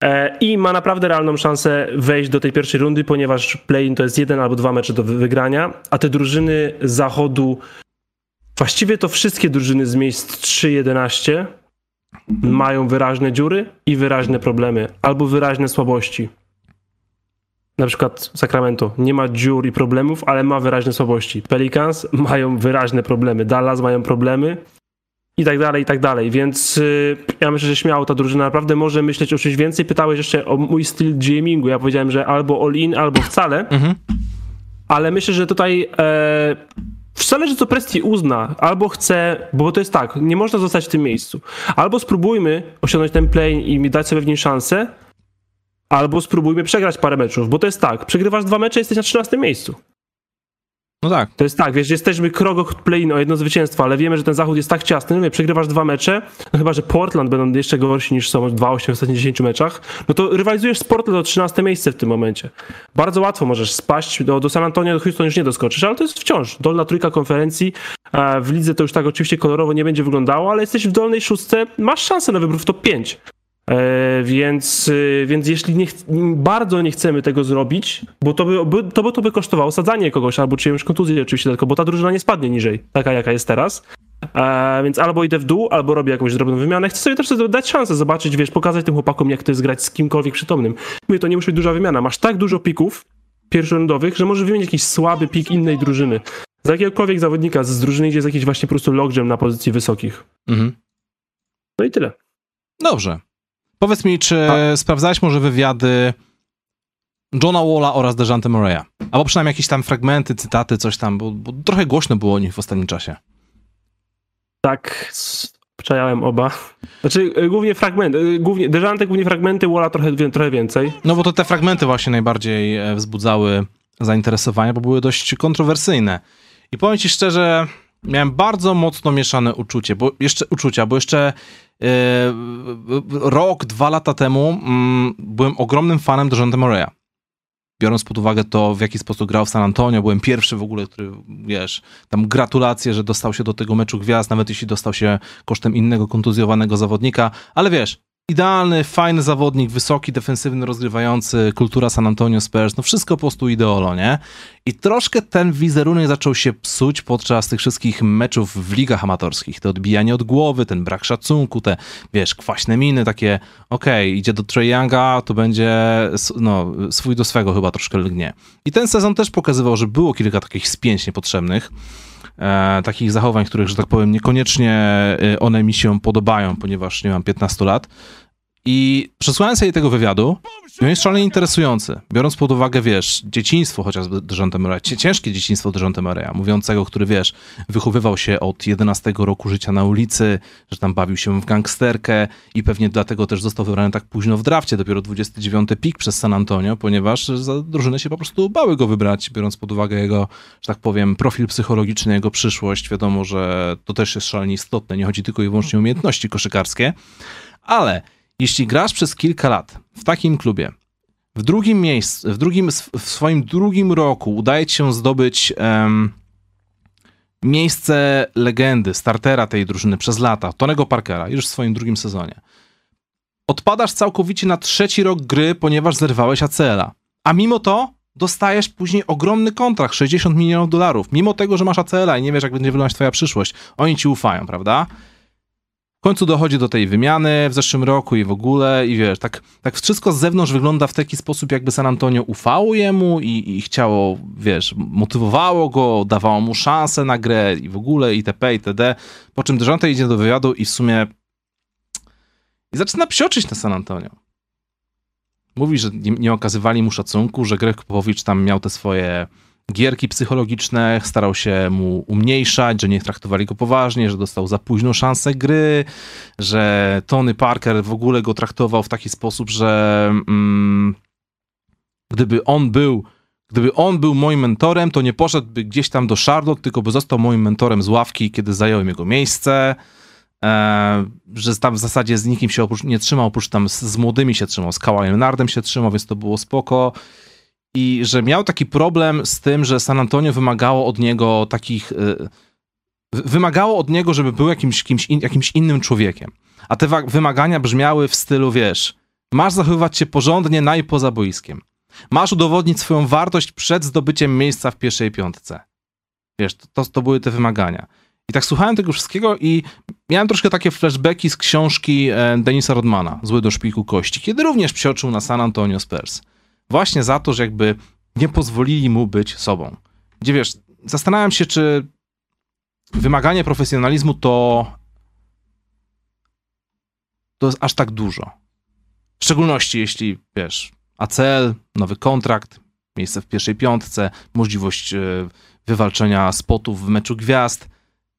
E, i ma naprawdę realną szansę wejść do tej pierwszej rundy, ponieważ play-in to jest jeden albo dwa mecze do wygrania, a te drużyny z zachodu, właściwie to wszystkie drużyny z miejsc 3-11 mają wyraźne dziury i wyraźne problemy, albo wyraźne słabości. Na przykład Sacramento nie ma dziur i problemów, ale ma wyraźne słabości. Pelicans mają wyraźne problemy, Dallas mają problemy, i tak dalej, i tak dalej. Więc y, ja myślę, że śmiało ta drużyna naprawdę może myśleć o czymś więcej. Pytałeś jeszcze o mój styl gamingu. Ja powiedziałem, że albo all in, albo wcale. Mhm. Ale myślę, że tutaj e, zależy co Presti uzna. Albo chce, bo to jest tak, nie można zostać w tym miejscu. Albo spróbujmy osiągnąć ten play i dać sobie w nim szansę, albo spróbujmy przegrać parę meczów, bo to jest tak, przegrywasz dwa mecze, jesteś na 13 miejscu. No tak. To jest tak, wiesz, jesteśmy krok play o jedno zwycięstwo, ale wiemy, że ten zachód jest tak ciasny, no przegrywasz dwa mecze, no chyba, że Portland będą jeszcze gorsi niż są 2-8 w ostatnich 10 meczach, no to rywalizujesz z Portland o 13 miejsce w tym momencie. Bardzo łatwo możesz spaść, do, do San Antonio, do Houston już nie doskoczysz, ale to jest wciąż dolna trójka konferencji, w lidze to już tak oczywiście kolorowo nie będzie wyglądało, ale jesteś w dolnej szóstce, masz szansę na wybór w top 5. E, więc, e, więc jeśli nie bardzo nie chcemy tego zrobić, bo to by, to by, to by kosztowało sadzanie kogoś albo czyjąś kontuzję oczywiście tylko, bo ta drużyna nie spadnie niżej, taka jaka jest teraz. E, więc albo idę w dół, albo robię jakąś drobną wymianę. Chcę sobie też dać szansę zobaczyć, wiesz, pokazać tym chłopakom, jak to jest grać z kimkolwiek przytomnym. Mówię, to nie musi być duża wymiana. Masz tak dużo pików pierwszorundowych, że możesz wymienić jakiś słaby pik innej drużyny. Za jakiegokolwiek zawodnika z drużyny, gdzie jest jakiś właśnie po prostu logjam na pozycji wysokich. Mhm. No i tyle. Dobrze. Powiedz mi, czy A... sprawdzałeś może wywiady Johna Walla oraz Dejante Murray'a? Albo przynajmniej jakieś tam fragmenty, cytaty, coś tam, bo, bo trochę głośno było o nich w ostatnim czasie. Tak, przejałem oba. Znaczy, y, głównie fragmenty, y, głównie, Dejante głównie fragmenty, Walla trochę, trochę więcej. No bo to te fragmenty właśnie najbardziej e, wzbudzały zainteresowanie, bo były dość kontrowersyjne. I powiem ci szczerze, miałem bardzo mocno mieszane uczucie, bo jeszcze uczucia, bo jeszcze yy, rok, dwa lata temu yy, byłem ogromnym fanem Dejante Moreya. Biorąc pod uwagę to, w jaki sposób grał w San Antonio, byłem pierwszy w ogóle, który, wiesz, tam gratulacje, że dostał się do tego meczu gwiazd, nawet jeśli dostał się kosztem innego kontuzjowanego zawodnika, ale wiesz, idealny, fajny zawodnik, wysoki, defensywny, rozgrywający, kultura San Antonio Spurs, no wszystko po prostu ideolo, nie? I troszkę ten wizerunek zaczął się psuć podczas tych wszystkich meczów w ligach amatorskich. To odbijanie od głowy, ten brak szacunku, te, wiesz, kwaśne miny, takie, okej, okay, idzie do Trae Younga, to będzie, no, swój do swego chyba troszkę lgnie. I ten sezon też pokazywał, że było kilka takich spięć niepotrzebnych, e, takich zachowań, których, że tak powiem, niekoniecznie e, one mi się podobają, ponieważ nie mam 15 lat. I przesłuchałem sobie tego wywiadu i on jest szalenie interesujący, biorąc pod uwagę, wiesz, dzieciństwo chociażby Dejonte Murray, ciężkie dzieciństwo Dejonte Murray'a, mówiącego, który, wiesz, wychowywał się od 11 roku życia na ulicy, że tam bawił się w gangsterkę i pewnie dlatego też został wybrany tak późno w drafcie, dopiero 29 pik przez San Antonio, ponieważ za drużynę się po prostu bały go wybrać, biorąc pod uwagę jego, że tak powiem, profil psychologiczny, jego przyszłość. Wiadomo, że to też jest szalenie istotne, nie chodzi tylko i wyłącznie o umiejętności koszykarskie, ale jeśli grasz przez kilka lat w takim klubie, w drugim miejscu, w, drugim, w swoim drugim roku udaje ci się zdobyć um, miejsce legendy, startera tej drużyny przez lata, Tonego Parkera, już w swoim drugim sezonie. Odpadasz całkowicie na trzeci rok gry, ponieważ zerwałeś ACL-a. A mimo to dostajesz później ogromny kontrakt, 60 milionów dolarów. Mimo tego, że masz ACL-a i nie wiesz, jak będzie wyglądać twoja przyszłość. Oni ci ufają, prawda? W końcu dochodzi do tej wymiany w zeszłym roku i w ogóle, i wiesz, tak, tak wszystko z zewnątrz wygląda w taki sposób, jakby San Antonio ufało jemu i, i chciało, wiesz, motywowało go, dawało mu szansę na grę i w ogóle, itp., itd. Po czym Dejounte idzie do wywiadu i w sumie i zaczyna psioczyć na San Antonio. Mówi, że nie, nie okazywali mu szacunku, że Greg Popowicz tam miał te swoje gierki psychologiczne, starał się mu umniejszać, że nie traktowali go poważnie, że dostał za późno szansę gry, że Tony Parker w ogóle go traktował w taki sposób, że mm, gdyby on był Gdyby on był moim mentorem, to nie poszedłby gdzieś tam do Charlotte, tylko by został moim mentorem z ławki, kiedy zająłem jego miejsce. E, że tam w zasadzie z nikim się oprócz, nie trzymał, oprócz tam z, z młodymi się trzymał, z Kawhi Leonardem się trzymał, więc to było spoko i że miał taki problem z tym, że San Antonio wymagało od niego takich. Y, wymagało od niego, żeby był jakimś, kimś in, jakimś innym człowiekiem. A te wymagania brzmiały w stylu, wiesz, masz zachowywać się porządnie na i poza boiskiem. Masz udowodnić swoją wartość przed zdobyciem miejsca w pierwszej piątce. Wiesz, to, to były te wymagania. I tak słuchałem tego wszystkiego i miałem troszkę takie flashbacki z książki e, Denisa Rodmana, Zły do szpiku kości, kiedy również psioczył na San Antonio Spurs. Właśnie za to, że jakby nie pozwolili mu być sobą. Gdzie wiesz, zastanawiam się, czy wymaganie profesjonalizmu to to jest aż tak dużo. W szczególności jeśli, wiesz, ACL, nowy kontrakt, miejsce w pierwszej piątce, możliwość e, wywalczenia spotów w meczu gwiazd.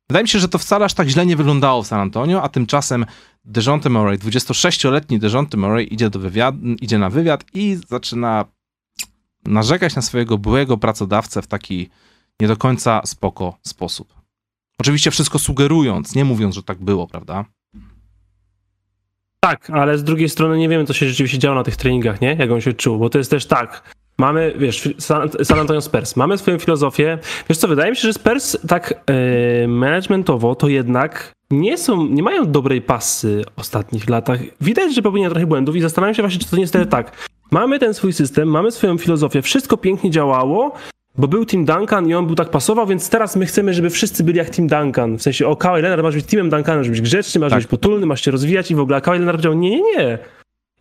Wydaje mi się, że to wcale aż tak źle nie wyglądało w San Antonio, a tymczasem Dejounte Murray, 26-letni Dejounte Murray idzie, do wywiad, idzie na wywiad i zaczyna narzekać na swojego byłego pracodawcę w taki nie do końca spoko sposób. Oczywiście wszystko sugerując, nie mówiąc, że tak było, prawda? Tak, ale z drugiej strony nie wiemy, co się rzeczywiście działo na tych treningach, nie? Jak on się czuł, bo to jest też tak. Mamy, wiesz, San, San Antonio Spurs, mamy swoją filozofię. Wiesz co, wydaje mi się, że Spurs tak yy, managementowo to jednak nie są, nie mają dobrej pasy w ostatnich latach. Widać, że popełniają trochę błędów i zastanawiam się właśnie, czy to nie jest tak. Mamy ten swój system, mamy swoją filozofię, wszystko pięknie działało, bo był Team Duncan i on był tak pasował, więc teraz my chcemy, żeby wszyscy byli jak Team Duncan. W sensie, o, Kawhi Leonard masz być Teamem Duncanem, masz być grzeczny, masz tak. być potulny, masz się rozwijać i w ogóle. A Kawhi Leonard powiedział, nie, nie, nie.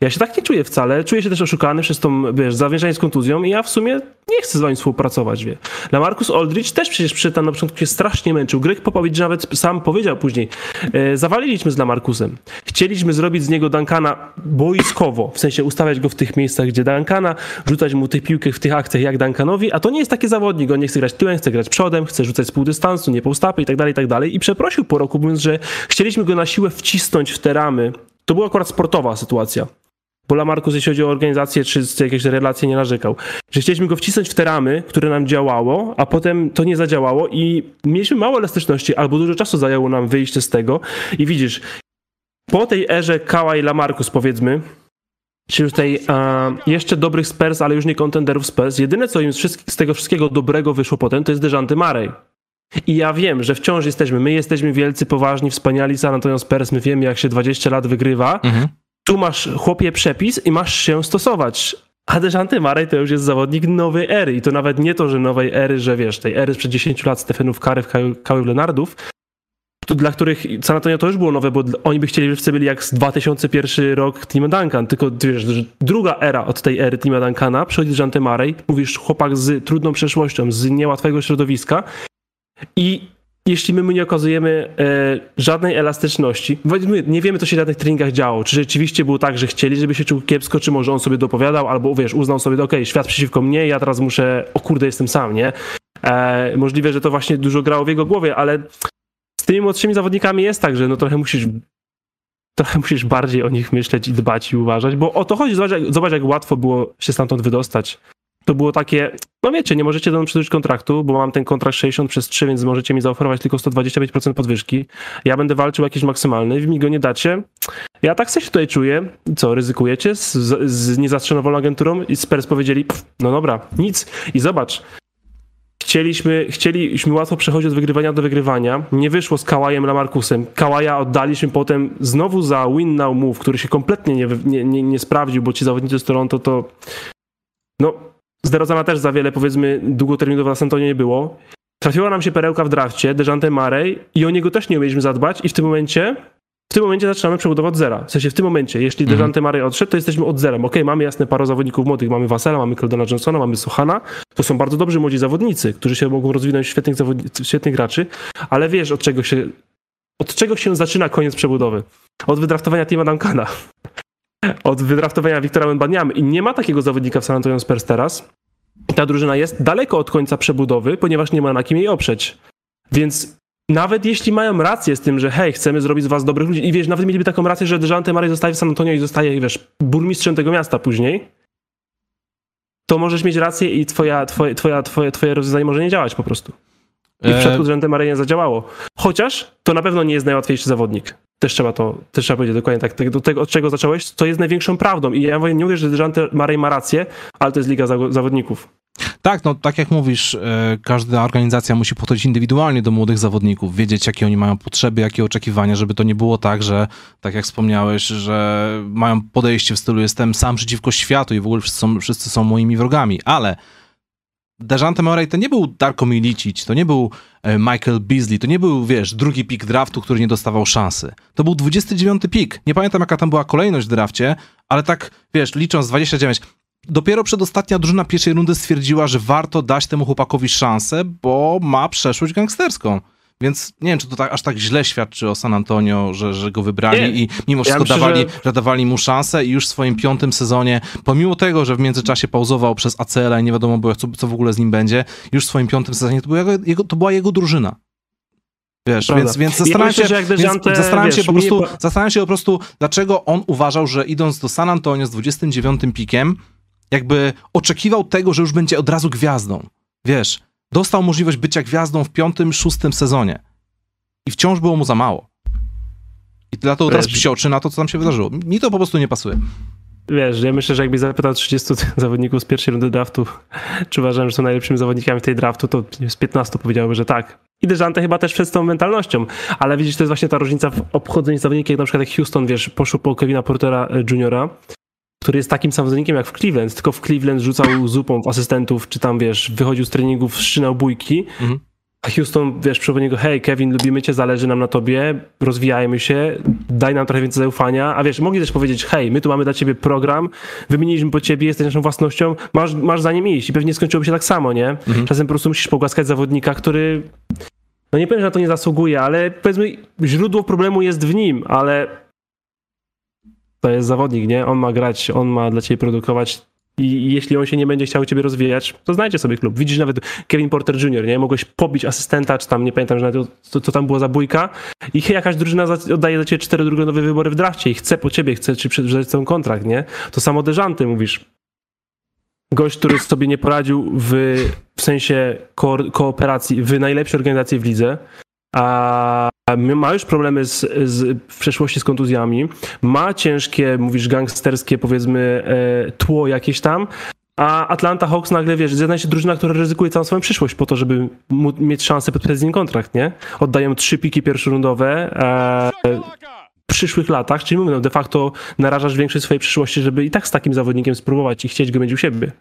Ja się tak nie czuję wcale. Czuję się też oszukany przez tą, wiesz, zawieszenie z kontuzją i ja w sumie nie chcę z wami współpracować, wie. Dla Marcus Aldridge też przecież przy tam na początku się strasznie męczył. Greg Popowicz nawet sam powiedział później, e, zawaliliśmy z Lamarcusem. Chcieliśmy zrobić z niego Duncana boiskowo, w sensie ustawiać go w tych miejscach, gdzie Duncana, rzucać mu tych piłkę w tych akcjach jak Duncanowi, a to nie jest taki zawodnik, on nie chce grać tyłem, chce grać przodem, chce rzucać z pół dystansu, nie półstapy i tak dalej, i tak dalej. I przeprosił po roku, mówiąc, że chcieliśmy go na siłę wcisnąć w te ramy. To była akurat sportowa sytuacja bo Lamarcus, jeśli chodzi o organizację czy jakieś relacje, nie narzekał. Że chcieliśmy go wcisnąć w te ramy, które nam działało, a potem to nie zadziałało i mieliśmy mało elastyczności, albo dużo czasu zajęło nam wyjście z tego. I widzisz, po tej erze Kała i Lamarcus, powiedzmy, czy już tej a, jeszcze dobrych Spurs, ale już nie kontenderów Spurs, jedyne co im z, z tego wszystkiego dobrego wyszło potem, to jest Dejanty Murray. I ja wiem, że wciąż jesteśmy, my jesteśmy wielcy, poważni, wspaniali San Antonio Spurs, my wiemy jak się 20 lat wygrywa, mhm tu masz chłopie przepis i masz się stosować. A Dejante Marej to już jest zawodnik nowej ery i to nawet nie to, że nowej ery, że wiesz, tej ery sprzed 10 lat Stefanów Karew, Kały Lenardów, dla których San Antonio to już było nowe, bo oni by chcieli, wszyscy byli jak z 2001 rok Tima Duncan, tylko wiesz, druga era od tej ery Tima Duncana, przychodzi Jante Marej, mówisz chłopak z trudną przeszłością, z niełatwego środowiska i jeśli my mu nie okazujemy e, żadnej elastyczności, nie wiemy, co się na tych treningach działo, czy rzeczywiście było tak, że chcieli, żeby się czuł kiepsko, czy może on sobie dopowiadał, albo wiesz, uznał sobie, okej, okay, świat przeciwko mnie, ja teraz muszę, o kurde, jestem sam, nie? E, możliwe, że to właśnie dużo grało w jego głowie, ale z tymi młodszymi zawodnikami jest tak, że no trochę musisz trochę musisz bardziej o nich myśleć i dbać i uważać, bo o to chodzi. Zobacz, jak, zobacz, jak łatwo było się stamtąd wydostać. To było takie, no wiecie, nie możecie do mnie przedłużyć kontraktu, bo mam ten kontrakt 60 przez 3, więc możecie mi zaoferować tylko 125% podwyżki. Ja będę walczył jakiś maksymalny, wy mi go nie dacie. Ja tak się tutaj czuję. Co, ryzykujecie z, z niezastrzenową agenturą? I Spurs powiedzieli, no dobra, nic. I zobacz, Chcieliśmy, chcieliśmy łatwo przechodzić od wygrywania do wygrywania. Nie wyszło z Kałajem Lamarkusem. Kałaja oddaliśmy potem znowu za win now move, który się kompletnie nie, nie, nie, nie sprawdził, bo ci zawodnicy z Toronto to no z DeRozana też za wiele powiedzmy długoterminowo na Santonie nie było. Trafiła nam się perełka w drafcie, Dejante Marej i o niego też nie umieliśmy zadbać i w tym momencie w tym momencie zaczynamy przebudowę od zera. W sensie w tym momencie, jeśli mhm. Dejante Murray odszedł, to jesteśmy od zera. Ok, mamy jasne paro zawodników młodych, mamy Wasela, mamy Claudena Johnsona, mamy Sohana. To są bardzo dobrzy młodzi zawodnicy, którzy się mogą rozwinąć w świetnych, zawodnic, świetnych graczy, ale wiesz od czego się od czego się zaczyna koniec przebudowy? Od wydraftowania Tima Duncana. Od wydraftowania Wiktora Wembaniamy. I nie ma takiego zawodnika w San Antonio Spurs teraz. Ta drużyna jest daleko od końca przebudowy, ponieważ nie ma na kim jej oprzeć. Więc nawet jeśli mają rację z tym, że hej, chcemy zrobić z was dobrych ludzi i wiesz, nawet mieliby taką rację, że Dejante Murray zostaje w San Antonio i zostaje, wiesz, burmistrzem tego miasta później, to możesz mieć rację i twoja, twoje, twoja, twoje, twoje rozwiązanie może nie działać po prostu. I w e, przypadku Murray nie zadziałało. Chociaż to na pewno nie jest najłatwiejszy zawodnik. Też trzeba to, też trzeba powiedzieć dokładnie tak. Do tego, od czego zacząłeś, to jest największą prawdą. I ja nie mówię, że Dejante Murray ma rację, ale to jest liga zawodników. Tak, no tak jak mówisz, e, każda organizacja musi podchodzić indywidualnie do młodych zawodników, wiedzieć jakie oni mają potrzeby, jakie oczekiwania, żeby to nie było tak, że tak jak wspomniałeś, że mają podejście w stylu jestem sam przeciwko światu i w ogóle wszyscy są, wszyscy są moimi wrogami, ale Dejante Murray to nie był Darko Milicic, to nie był e, Michael Beasley, to nie był, wiesz, drugi pik draftu, który nie dostawał szansy. To był 29 pik. Nie pamiętam, jaka tam była kolejność w drafcie, ale tak, wiesz, licząc 29, Dopiero przedostatnia drużyna pierwszej rundy stwierdziła, że warto dać temu chłopakowi szansę, bo ma przeszłość gangsterską. Więc nie wiem, czy to tak, aż tak źle świadczy o San Antonio, że, że go wybrali nie. i mimo wszystko ja myślę, dawali, że... że... dawali mu szansę i już w swoim piątym sezonie, pomimo tego, że w międzyczasie pauzował przez ACL i nie wiadomo było, co, co w ogóle z nim będzie, już w swoim piątym sezonie to, była jego, jego, to była jego drużyna. Wiesz, więc, więc zastanawiam się, więc zastanawiam wiesz, się po prostu, nie... zastanawiam się po prostu, dlaczego on uważał, że idąc do San Antonio z 29 pikiem, jakby oczekiwał tego, że już będzie od razu gwiazdą. Wiesz, dostał możliwość bycia gwiazdą w piątym, szóstym sezonie. I wciąż było mu za mało. I dlatego teraz psioczy na to, co tam się wydarzyło. Mi to po prostu nie pasuje. Wiesz, ja myślę, że jakbyś zapytał 30 zawodników z pierwszej rundy draftu, czy uważam, że są najlepszymi zawodnikami tej draftu, to z 15 powiedziałyby, że tak. I Dejante chyba też przed tą mentalnością, ale widzisz, to jest właśnie ta różnica w obchodzeniu zawodników, jak na przykład jak Houston, wiesz, poszło po Kevina Portera e, Juniora, który jest takim samym zawodnikiem jak w Cleveland, tylko w Cleveland rzucał zupą w asystentów, czy tam, wiesz, wychodził z treningów, wszczynał bójki, mhm. a Houston, wiesz, przyszło niego, hej, Kevin, lubimy cię, zależy nam na tobie, rozwijajmy się, daj nam trochę więcej zaufania, a wiesz, mogli też powiedzieć, hej, my tu mamy dla ciebie program, wymieniliśmy po ciebie, jesteś naszą własnością, masz, masz za nim iść i pewnie skończyłoby się tak samo, nie? Mhm. Czasem po prostu musisz pogłaskać zawodnika, który no nie powiem, że na to nie zasługuje, ale powiedzmy, źródło problemu jest w nim, ale to jest zawodnik, nie? On ma grać, on ma dla ciebie produkować i jeśli on się nie będzie chciał ciebie rozwijać, to znajdzie sobie klub. Widzisz nawet Kevin Porter Jr., nie? Mogłeś pobić asystenta, czy tam, nie pamiętam, że to, to tam była zabójka i jakaś drużyna oddaje za ciebie cztery drugonowe wybory w drafcie i chce po ciebie, chce ci przedłużyć ten kontrakt, nie? To samo Dejanty mówisz. Gość, który sobie nie poradził w, w sensie ko kooperacji w najlepszej organizacji w lidze, a ma już problemy z, z, w przeszłości z kontuzjami, ma ciężkie, mówisz, gangsterskie, powiedzmy, e, tło jakieś tam, a Atlanta Hawks nagle, wiesz, zjedna się drużyna, która ryzykuje całą swoją przyszłość po to, żeby mieć szansę podpisać z nim kontrakt, nie? Oddają trzy piki pierwszorundowe, e, przyszłych latach, czyli mówię, no de facto narażasz większość swojej przyszłości, żeby i tak z takim zawodnikiem spróbować i chcieć go mieć u siebie.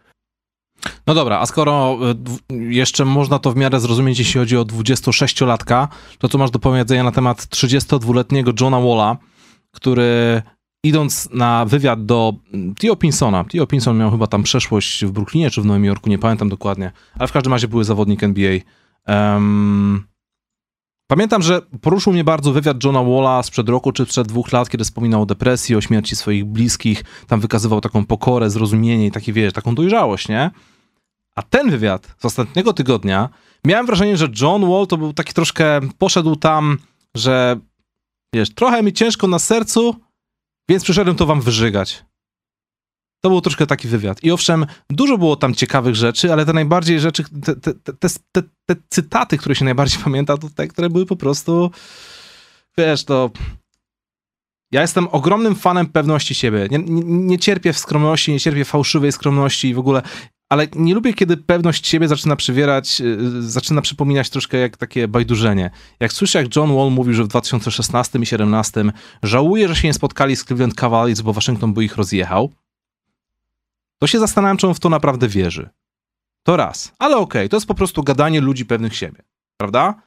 No dobra, a skoro e, jeszcze można to w miarę zrozumieć, jeśli chodzi o 26-latka, to co masz do powiedzenia na temat 32-letniego Johna Walla, który idąc na wywiad do Tio Pinsona, Tio Pinson miał chyba tam przeszłość w Brooklynie czy w Nowym Jorku, nie pamiętam dokładnie, ale w każdym razie były zawodnik NBA. Um, pamiętam, że poruszył mnie bardzo wywiad Johna Walla sprzed roku czy sprzed dwóch lat, kiedy wspominał o depresji, o śmierci swoich bliskich, tam wykazywał taką pokorę, zrozumienie i takie, wiesz, taką dojrzałość, nie? A ten wywiad z ostatniego tygodnia, miałem wrażenie, że John Wall to był taki troszkę, poszedł tam, że wiesz, trochę mi ciężko na sercu, więc przyszedłem to wam wyżygać. To był troszkę taki wywiad. I owszem, dużo było tam ciekawych rzeczy, ale te najbardziej rzeczy, te, te, te, te, cytaty, które się najbardziej pamięta, to te, które były po prostu, wiesz, to... Ja jestem ogromnym fanem pewności siebie. Nie, nie, nie cierpię w skromności, nie cierpię fałszywej skromności i w ogóle ale nie lubię, kiedy pewność siebie zaczyna przywierać, y, zaczyna przypominać troszkę jak takie bajdurzenie. Jak słyszę, jak John Wall mówił, że w 2016 i 2017 żałuje, że się nie spotkali z Cleveland Cavaliers, bo Waszyngton by ich rozjechał, to się zastanawiam, czy on w to naprawdę wierzy. To raz. Ale okej, okay, to jest po prostu gadanie ludzi pewnych siebie, prawda?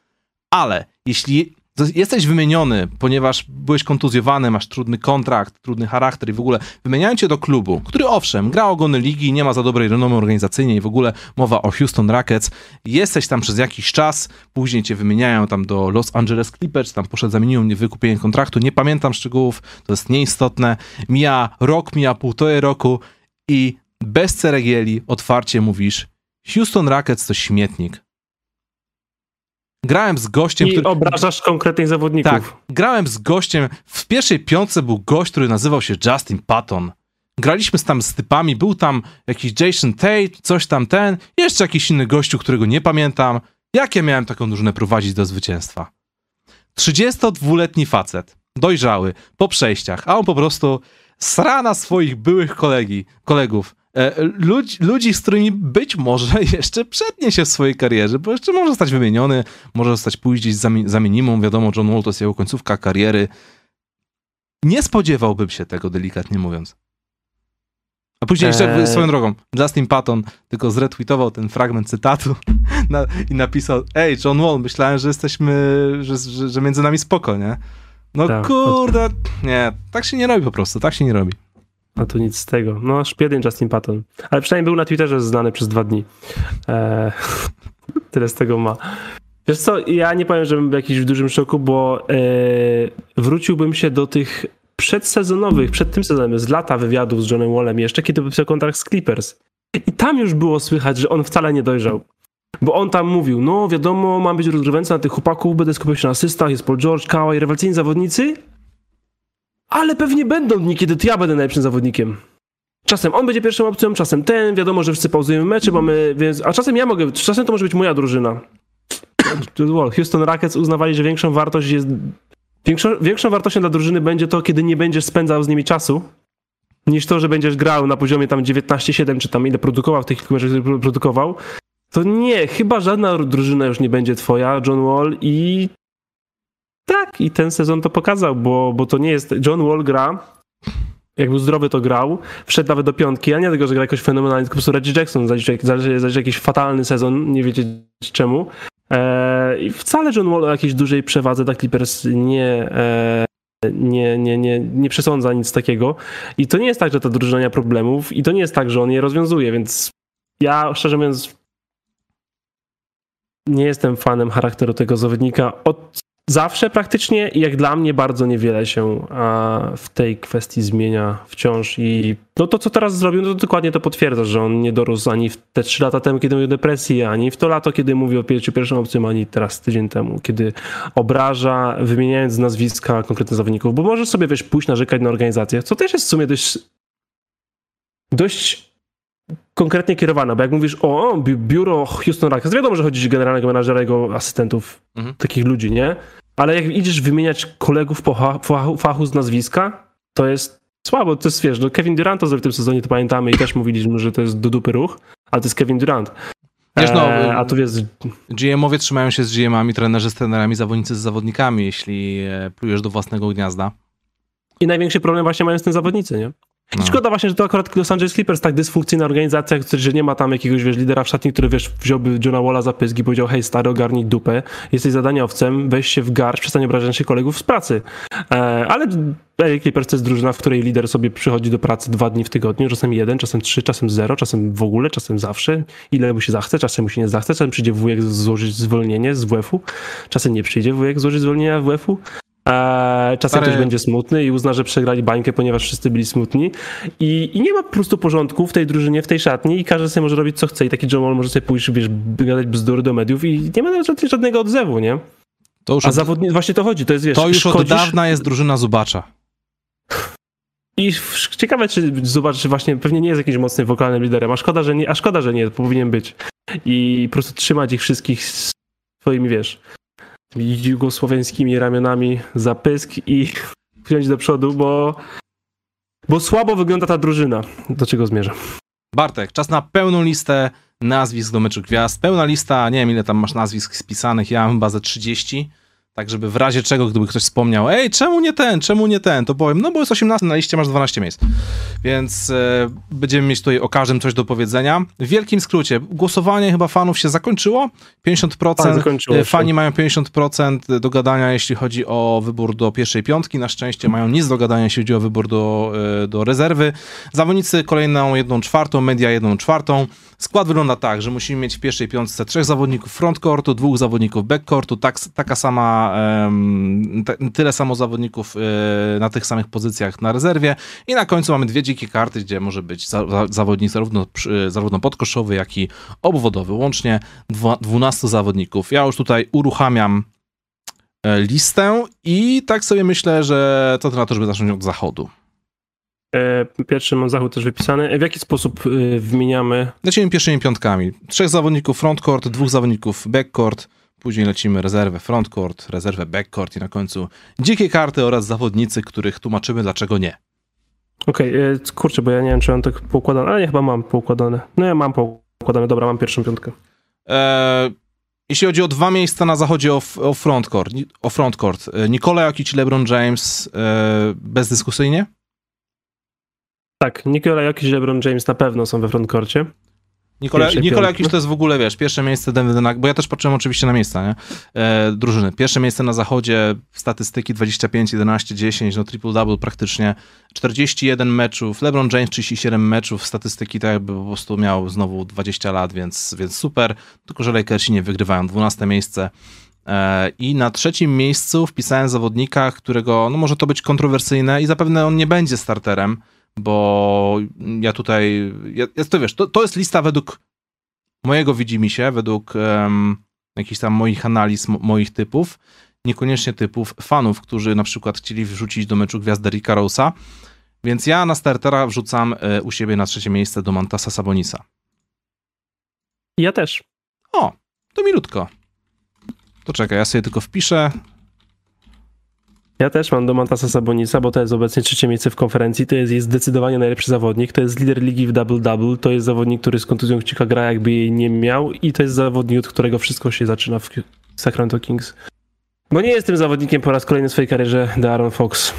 Ale jeśli jesteś wymieniony, ponieważ byłeś kontuzjowany, masz trudny kontrakt, trudny charakter i w ogóle. Wymieniają cię do klubu, który owszem, gra ogony ligi, nie ma za dobrej renomy organizacyjnej w ogóle mowa o Houston Rockets, jesteś tam przez jakiś czas, później cię wymieniają tam do Los Angeles Clippers, tam poszedł, zamienił wykupienie kontraktu, nie pamiętam szczegółów, to jest nieistotne, mija rok, mija półtorej roku i bez ceregieli otwarcie mówisz Houston Rockets to śmietnik, grałem z gościem, I który... obrażasz konkretnych zawodników. Tak, grałem z gościem, w pierwszej piątce był gość, który nazywał się Justin Patton. Graliśmy tam z typami, był tam jakiś Jason Tate, coś tam ten, jeszcze jakiś inny gościu, którego nie pamiętam. Jak ja miałem taką drużynę prowadzić do zwycięstwa? 32-letni facet, dojrzały, po przejściach, a on po prostu sra na swoich byłych kolegi, kolegów. E, ludzi, ludzi, z którymi być może jeszcze przednie się w swojej karierze, bo jeszcze może zostać wymieniony, może zostać pójść za, za minimum. Wiadomo, John Wall to jest jego końcówka kariery. Nie spodziewałbym się tego, delikatnie mówiąc. A później jeszcze eee. swoją drogą, Justin Patton tylko zretweetował ten fragment cytatu na, i napisał: Ej, John Wall, myślałem, że jesteśmy, że, że, że między nami spoko, nie? No tak, kurde, nie, tak się nie robi po prostu, tak się nie robi. A tu nic z tego. No, szpiedyn Justin Patton. Ale przynajmniej był na Twitterze znany przez dwa dni. Eee, tyle z tego ma. Wiesz co, ja nie powiem, że bym był jakiś w dużym szoku, bo e, wróciłbym się do tych przedsezonowych, przed tym sezonem, z lata wywiadów z Johnem Wallem jeszcze, kiedy podpisał kontrakt z Clippers. I tam już było słychać, że on wcale nie dojrzał. Bo on tam mówił, no wiadomo, mam być rozgrywający na tych chłopaków, będę skupiał się na asystach, jest Paul George, Kawhi, rewelacyjni zawodnicy, ale pewnie będą dni, kiedy to ja będę najlepszym zawodnikiem. Czasem on będzie pierwszą opcją, czasem ten, wiadomo, że wszyscy pauzujemy mecze, mamy, więc, a czasem ja mogę, czasem to może być moja drużyna. Houston Rockets uznawali, że większą wartość jest, większą, większą wartością dla drużyny będzie to, kiedy nie będziesz spędzał z nimi czasu, niż to, że będziesz grał na poziomie tam 19-7, czy tam ile produkował w tych kilku meczach, produkował. To nie, chyba żadna drużyna już nie będzie twoja, John Wall, i tak, i ten sezon to pokazał, bo, bo to nie jest. John Wall gra. Jak był zdrowy, to grał. Wszedł nawet do piątki, a nie tego, że gra jakoś fenomenalnie, tylko po prostu Reggie Jackson zależy jakiś fatalny sezon, nie wiecie czemu. Eee, I wcale John Wall o jakiejś dużej przewadze dla Clippers nie, e, nie, nie, nie, nie przesądza nic takiego. I to nie jest tak, że ta drużyna nie problemów i to nie jest tak, że on je rozwiązuje, więc ja szczerze mówiąc nie jestem fanem charakteru tego zawodnika od zawsze praktycznie i jak dla mnie bardzo niewiele się w tej kwestii zmienia wciąż i no to co teraz zrobił, no to dokładnie to potwierdza, że on nie dorósł ani w te trzy lata temu, kiedy mówił o depresji, ani w to lato, kiedy mówił o pierwszym, pierwszym opcją, ani teraz tydzień temu, kiedy obraża, wymieniając nazwiska konkretnych zawodników, bo może sobie wiesz, pójść narzekać na organizację, co też jest w sumie dość dość konkretnie kierowana, bo jak mówisz o biuro Houston Rockets, wiadomo, że chodzi o generalnego menadżera, jego asystentów, mhm. takich ludzi, nie? Ale jak idziesz wymieniać kolegów po fachu, fachu z nazwiska, to jest słabo, to jest, wiesz, no Kevin Durant to w tym sezonie, to pamiętamy i też mówiliśmy, że to jest do dupy ruch, ale to jest Kevin Durant. Wiesz, no, eee, a tu wiesz... GM-owie trzymają się z GM-ami, trenerzy z trenerami, zawodnicy z zawodnikami, jeśli e, plujesz do własnego gniazda. I największy problem właśnie mają z tym zawodnicy, nie? No. szkoda właśnie, że to akurat Los Angeles Clippers, tak dysfunkcyjna organizacja, że nie ma tam jakiegoś, wiesz, lidera w szatni, który, wiesz, wziąłby Johna Walla za pyski i powiedział, hej stary, ogarnij dupę, jesteś zadaniowcem, weź się w garść, przestań obrażać naszych kolegów z pracy. E, ale LA Clippers to jest drużyna, w której lider sobie przychodzi do pracy dwa dni w tygodniu, czasem jeden, czasem trzy, czasem zero, czasem w ogóle, czasem zawsze, ile mu się zachce, czasem mu się nie zachce, czasem przyjdzie wujek złożyć zwolnienie z WF-u, czasem nie przyjdzie wujek złożyć zwolnienia w WF-u, Eee, czasem Stary- ktoś będzie smutny i uzna, że przegrali bańkę, ponieważ wszyscy byli smutni. I, I nie ma po prostu porządku w tej drużynie, w tej szatni i każdy sobie może robić co chce. I taki John Wall może sobie pójść, wiesz, gadać bzdury do mediów i nie ma nawet żadnego- odzewu, nie? To już, A od, zawodni... właśnie to chodzi, to jest, wiesz, to już od szkodzisz- dawna jest drużyna Zubacza. I ciekawe, czy zobacz, czy właśnie pewnie nie jest jakimś mocnym wokalnym liderem, a szkoda, że nie, a szkoda, że nie, powinien być. I po prostu trzymać ich wszystkich swoimi, wiesz, jugosłowiańskimi ramionami za pysk i wziąć do przodu, bo, bo słabo wygląda ta drużyna. Do czego zmierzam? Bartek, czas na pełną listę nazwisk do meczu gwiazd. Pełna lista, nie wiem ile tam masz nazwisk spisanych, ja mam chyba ze 30. Tak, żeby w razie czego, gdyby ktoś wspomniał, ej, czemu nie ten, czemu nie ten, to powiem, no bo jest 18 na liście, masz 12 miejsc. Więc e, będziemy mieć tutaj o każdym coś do powiedzenia. W wielkim skrócie, głosowanie chyba fanów się zakończyło. 50% Tak, e, fani mają 50% do gadania, jeśli chodzi o wybór do pierwszej piątki. Na szczęście mają nic do gadania, jeśli chodzi o wybór do, e, do rezerwy. Zawodnicy kolejną jedną czwartą, media jedną czwartą. Skład wygląda tak, że musimy mieć w pierwszej piątce trzech zawodników frontcourtu, dwóch zawodników backcourtu, tak, taka sama, tyle samo zawodników e, na tych samych pozycjach na rezerwie i na końcu mamy dwie dzikie karty, gdzie może być za, za, zawodnik zarówno, zarówno podkoszowy, jak i obwodowy, łącznie dwa, 12 zawodników. Ja już tutaj uruchamiam e, listę i tak sobie myślę, że to na to, żeby zacząć od zachodu. E, Pierwszy mam zachód też wypisany. W jaki sposób e, wymieniamy? Lecimy pierwszymi piątkami. Trzech zawodników frontcourt, dwóch zawodników backcourt, później lecimy rezerwę frontcourt, rezerwę backcourt i na końcu dzikie karty oraz zawodnicy, których tłumaczymy dlaczego nie. Okej, e, kurczę, bo ja nie wiem, czy mam tak poukładane, ale nie, chyba mam poukładane. No ja mam poukładane, dobra, mam pierwszą piątkę. Eee, jeśli chodzi o dwa miejsca na zachodzie o, o frontcourt, o frontcourt e, Nikola Jokic i LeBron James e, bezdyskusyjnie? Tak, Nikola Jokic i LeBron James na pewno są we frontkorcie. Nikola, Nikola. Jokic to jest w ogóle, wiesz, pierwsze miejsce Denver Nuggets, bo ja też patrzyłem oczywiście na miejsca, nie? E, drużyny. Pierwsze miejsce na zachodzie, statystyki 25, 11, 10, no triple-double praktycznie, 41 meczów, LeBron James 37 meczów, statystyki tak jakby po prostu miał znowu 20 lat, więc, więc super, tylko że Lakersi nie wygrywają, 12 miejsce. E, I na trzecim miejscu wpisałem zawodnika, którego, no może to być kontrowersyjne i zapewne on nie będzie starterem, bo ja tutaj, ja, ja to wiesz, to, to jest lista według mojego widzimisię, według em, jakichś tam moich analiz, mo, moich typów, niekoniecznie typów fanów, którzy na przykład chcieli wrzucić do meczu gwiazdę Ricka Rose'a, więc ja na startera wrzucam e, u siebie na trzecie miejsce do Mantasa Sabonisa. Ja też. O, to milutko. To czekaj, ja sobie tylko wpiszę. Ja też mam Domantasa Sabonisa, bo to jest obecnie trzecie miejsce w konferencji. To jest, jest zdecydowanie najlepszy zawodnik. To jest lider ligi w double-double. To jest zawodnik, który z kontuzją kciuka gra, jakby jej nie miał. I to jest zawodnik, od którego wszystko się zaczyna w Sacramento Kings. Bo nie jest tym zawodnikiem po raz kolejny w swojej karierze De'Aaron Fox.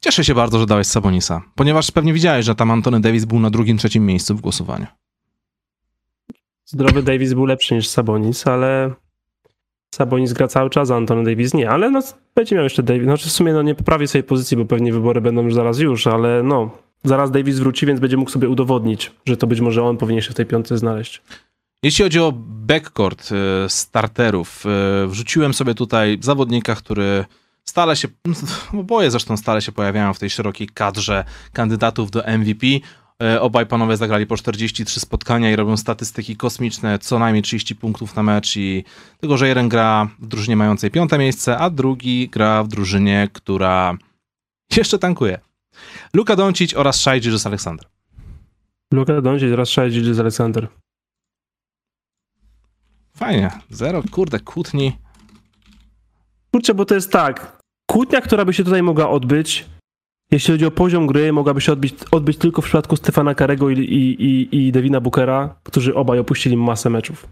Cieszę się bardzo, że dałeś Sabonisa, ponieważ pewnie widziałeś, że tam Antony Davis był na drugim, trzecim miejscu w głosowaniu. Zdrowy Davis był lepszy niż Sabonis, ale Sabonis gra cały czas, a Anton Davis nie. Ale no, będzie miał jeszcze Davis. Znaczy w sumie no, nie poprawi swojej pozycji, bo pewnie wybory będą już zaraz już, ale no, zaraz Davis wróci, więc będzie mógł sobie udowodnić, że to być może on powinien się w tej piątce znaleźć. Jeśli chodzi o backcourt e, starterów, e, wrzuciłem sobie tutaj zawodnika, który stale się, oboje zresztą stale się pojawiają w tej szerokiej kadrze kandydatów do MVP. E, Obaj panowie zagrali po 43 spotkania i robią statystyki kosmiczne, co najmniej 30 punktów na mecz i tylko, że jeden gra w drużynie mającej piąte miejsce, a drugi gra w drużynie, która jeszcze tankuje. Luka Doncic oraz Shai Gilgeous Alexander. Luka Doncic teraz Shai Gilgeous Alexander. Fajnie, zero, kurde, kłótni. Kurczę, bo to jest tak. Kłótnia, która by się tutaj mogła odbyć, jeśli chodzi o poziom gry, mogłaby się odbyć, odbyć tylko w przypadku Stefana Karego i, i, i, i Devina Bookera, którzy obaj opuścili masę meczów.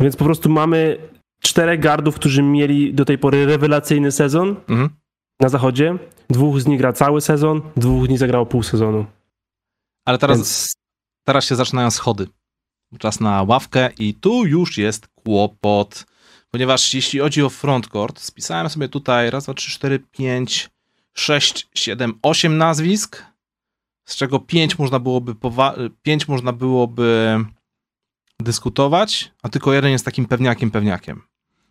Więc po prostu mamy czterech gardów, którzy mieli do tej pory rewelacyjny sezon Mhm. na zachodzie. Dwóch z nich gra cały sezon, dwóch z nich zagrało pół sezonu. Ale teraz, Więc teraz się zaczynają schody. Czas na ławkę i tu już jest kłopot. Ponieważ jeśli chodzi o frontcourt, spisałem sobie tutaj raz, dwa, trzy, cztery, pięć, sześć, siedem, osiem nazwisk, z czego pięć można byłoby, powa- pięć można byłoby dyskutować, a tylko jeden jest takim pewniakiem, pewniakiem.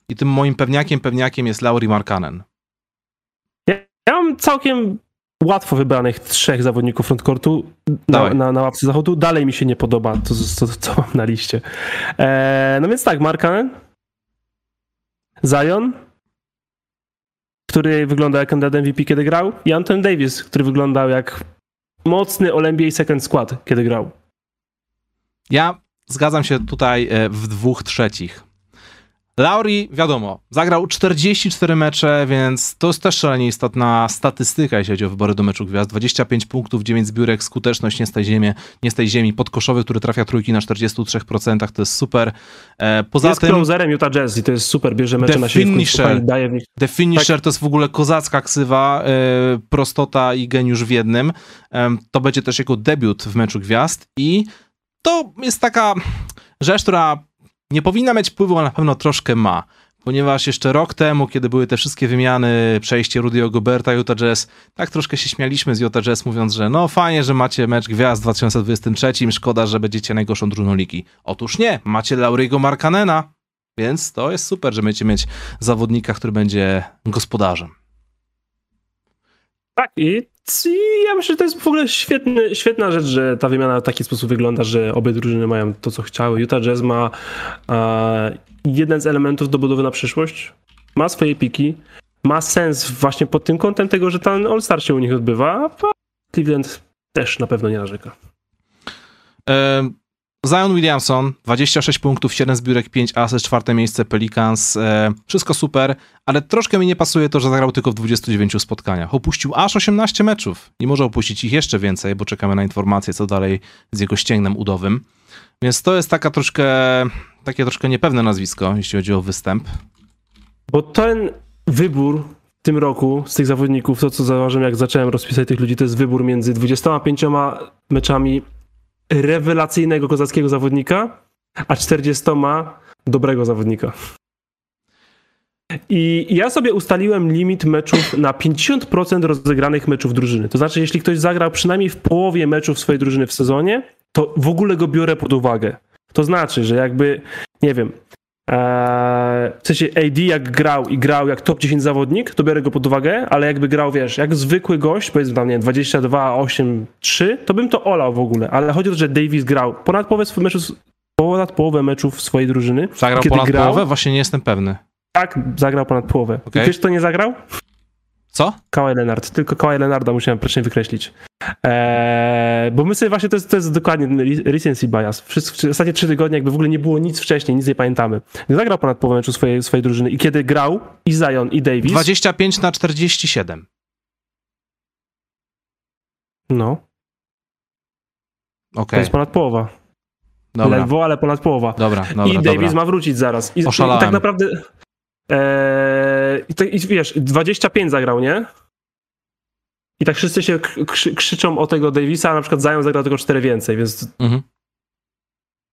I tym moim pewniakiem, pewniakiem jest Lauri Markkanen. Ja mam całkiem łatwo wybranych trzech zawodników frontcourtu na, na, na łapce zachodu. Dalej mi się nie podoba to, co, co mam na liście. Eee, no więc tak, Markanen, Zion, który wyglądał jak kandydat MVP, kiedy grał, i Anton Davis, który wyglądał jak mocny All-NBA Second Skład, kiedy grał. Ja zgadzam się tutaj e, w dwóch trzecich. Lauri, wiadomo, zagrał 44 mecze, więc to jest też szalenie istotna statystyka, jeśli chodzi o wybory do meczu gwiazd. 25 punktów, 9 zbiórek, skuteczność nie z tej ziemi, nie z tej ziemi podkoszowy, który trafia trójki na 43%, to jest super. E, Poza jest tym closerem Utah Jazz i to jest super, bierze mecze na siebie, finisher. daje w nich. The Finisher to jest w ogóle kozacka ksywa, e, prostota i geniusz w jednym. To będzie też jego debiut w meczu gwiazd i to jest taka rzecz, która nie powinna mieć wpływu, ale na pewno troszkę ma. Ponieważ jeszcze rok temu, kiedy były te wszystkie wymiany, przejście Rudy'ego Goberta, Utah Jazz, tak troszkę się śmialiśmy z Utah Jazz, mówiąc, że no fajnie, że macie mecz gwiazd w 2023, szkoda, że będziecie najgorszą drużyną ligi. Otóż nie, macie Lauriego Markanena, więc to jest super, że będziecie mieć zawodnika, który będzie gospodarzem. Tak, i ja myślę, że to jest w ogóle świetny, świetna rzecz, że ta wymiana w taki sposób wygląda, że obie drużyny mają to, co chciały. Utah Jazz ma e, jeden z elementów do budowy na przyszłość, ma swoje piki, ma sens właśnie pod tym kątem tego, że ten All-Star się u nich odbywa, a Cleveland też na pewno nie narzeka. Zion Williamson, 26 punktów, 7 zbiórek, 5 asyst, czwarte miejsce Pelicans, e, wszystko super, ale troszkę mi nie pasuje to, że zagrał tylko w 29 spotkaniach. Opuścił aż 18 meczów i może opuścić ich jeszcze więcej, bo czekamy na informacje, co dalej z jego ścięgnem udowym. Więc to jest taka troszkę, takie troszkę niepewne nazwisko, jeśli chodzi o występ. Bo ten wybór w tym roku z tych zawodników, to co zauważyłem, jak zacząłem rozpisać tych ludzi, to jest wybór między 25 meczami rewelacyjnego kozackiego zawodnika, a 40 dobrego zawodnika. I ja sobie ustaliłem limit meczów na 50% rozegranych meczów drużyny. To znaczy, jeśli ktoś zagrał przynajmniej w połowie meczów swojej drużyny w sezonie, to w ogóle go biorę pod uwagę. To znaczy, że jakby, nie wiem, Eee, w sensie AD jak grał i grał jak top 10 zawodnik, to biorę go pod uwagę, ale jakby grał, wiesz, jak zwykły gość, powiedzmy tam, nie wiem, 22, 8, 3, to bym to olał w ogóle, ale chodzi o to, że Davis grał ponad połowę swoich meczów, ponad połowę meczów swojej drużyny. Zagrał ponad grał, połowę? Właśnie nie jestem pewny. Tak, zagrał ponad połowę. I wiesz, kto nie zagrał? Co? Kawhi Leonard. Tylko Kawhi Leonarda musiałem wcześniej wykreślić. Eee, bo my sobie właśnie, to jest, to jest dokładnie recency bias. Wszyscy, ostatnie trzy tygodnie jakby w ogóle nie było nic wcześniej, nic nie pamiętamy. Zagrał ponad połowę meczu swojej, swojej drużyny i kiedy grał i Zion i Davis, 25 na 47. no, to Okej, jest ponad połowa. dobra, Ledwo, ale ponad połowa. dobra, dobra, I Davis dobra. ma wrócić zaraz. I, i tak naprawdę eee, i, tak- i wiesz, 25 zagrał, nie? I tak wszyscy się krzy, krzyczą o tego Davisa, a na przykład Zion zagrał tylko 4 więcej, więc Mhm.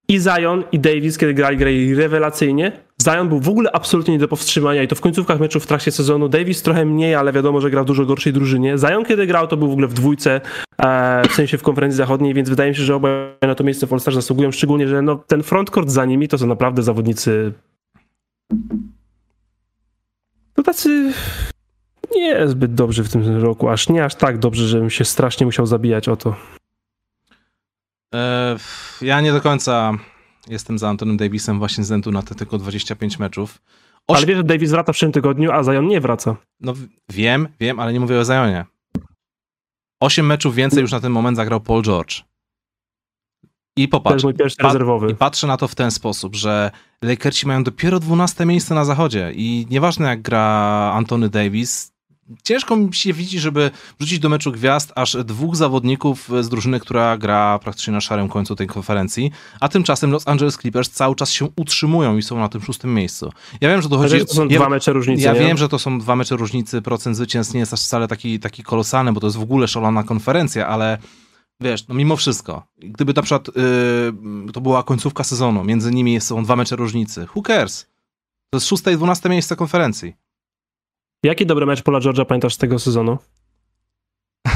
i Zion, i Davis, kiedy grali, grali rewelacyjnie. Zion był w ogóle absolutnie nie do powstrzymania i to w końcówkach meczów w trakcie sezonu. Davis trochę mniej, ale wiadomo, że gra w dużo gorszej drużynie. Zion, kiedy grał, to był w ogóle w dwójce, e, w sensie w konferencji zachodniej, więc wydaje mi się, że obaj na to miejsce w All-Star zasługują, szczególnie, że no, ten frontcourt za nimi to są naprawdę zawodnicy to tacy nie zbyt dobrzy w tym roku, aż nie aż tak dobrze, żebym się strasznie musiał zabijać o to. E, ja nie do końca jestem za Antonem Davisem właśnie ze względu na te tylko 25 meczów. Oś... Ale wiesz, że Davis wraca w przyszłym tygodniu, a Zion nie wraca. No wiem, wiem, ale nie mówię o Zionie. Osiem meczów więcej już na ten moment zagrał Paul George. I To popatrz, jest mój pierwszy pa- rezerwowy. i patrzę na to w ten sposób, że Lakersi mają dopiero 12 miejsce na zachodzie i nieważne jak gra Antony Davis, ciężko mi się widzi, żeby wrzucić do meczu gwiazd aż dwóch zawodników z drużyny, która gra praktycznie na szarym końcu tej konferencji, a tymczasem Los Angeles Clippers cały czas się utrzymują i są na tym szóstym miejscu. Ja wiem, że to chodzi... to są ja, dwa mecze różnicy, Ja nie? wiem, że to są dwa mecze różnicy, procent zwycięstw nie jest aż wcale taki, taki kolosalny, bo to jest w ogóle szalona konferencja, ale wiesz, no mimo wszystko, gdyby na przykład yy, to była końcówka sezonu, między nimi są dwa mecze różnicy, who cares? To jest szóste i dwunaste miejsce konferencji. Jaki dobry mecz Paula George'a pamiętasz z tego sezonu?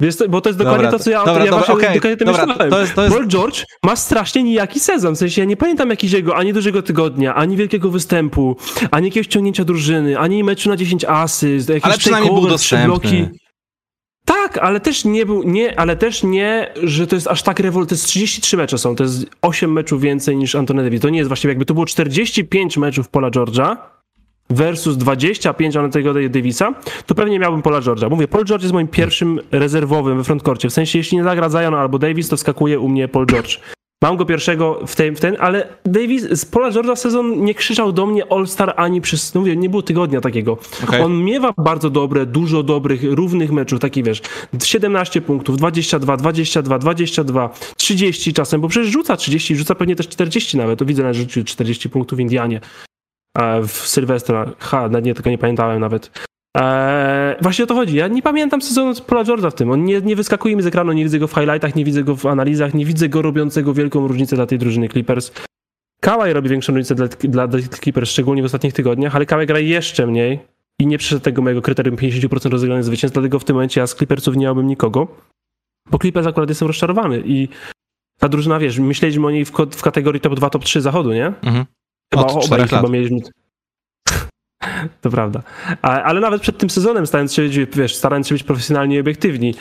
Wiesz, bo to jest dokładnie Dobra, to, co ja, dobra, ja dobra, właśnie okej, dokładnie tym dobra, myślałem. to jest- to jest- Paul George ma strasznie nijaki sezon, w sensie ja nie pamiętam jakiegoś ani dużego tygodnia, ani wielkiego występu, ani jakiegoś ciągnięcia drużyny, ani meczu na 10 asyst, jakiś Ale przynajmniej był dostępny. bloki. Tak, ale też nie był, nie, ale też nie, że to jest aż tak rewol... To jest 33 mecze są, to jest 8 meczów więcej niż Anthony Davis. To nie jest właściwie, jakby to było 45 meczów Paula George'a versus 25 Anthony'ego Davisa, to pewnie miałbym Paula George'a. Mówię, Paul George jest moim pierwszym rezerwowym we frontkorcie. W sensie, jeśli nie zagra Zion albo Davis, to wskakuje u mnie Paul George. Mam go pierwszego w ten, w ten ale Davis z Paula George'a sezon nie krzyczał do mnie All-Star ani przez, no mówię, nie było tygodnia takiego. Okej. On miewa bardzo dobre, dużo dobrych, równych meczów, taki wiesz, 17 punktów, 22, 22, 22, 30 czasem, bo przecież rzuca 30, rzuca pewnie też 40 nawet, to widzę, że rzucił 40 punktów w Indianie. A w Sylwestra, ha, na nie, tego nie pamiętałem nawet. Eee, właśnie o to chodzi. Ja nie pamiętam sezonu Paula George'a w tym. On nie, nie wyskakuje mi z ekranu, nie widzę go w highlightach, nie widzę go w analizach, nie widzę go robiącego wielką różnicę dla tej drużyny Clippers. Kawhi robi większą różnicę dla, dla, dla Clippers, szczególnie w ostatnich tygodniach, ale Kawhi gra jeszcze mniej i nie przyszedł tego mojego kryterium 50% rozegranych zwycięstw, dlatego w tym momencie ja z Clippersów nie miałbym nikogo, bo Clippers akurat jestem rozczarowany i ta drużyna, wiesz, myśleliśmy o niej w, w kategorii top 2, top 3 zachodu, nie? Mhm. Chyba Od czterech chyba mieliśmy. To prawda. Ale nawet przed tym sezonem, starając się, być, wiesz, starając się być profesjonalni i obiektywni.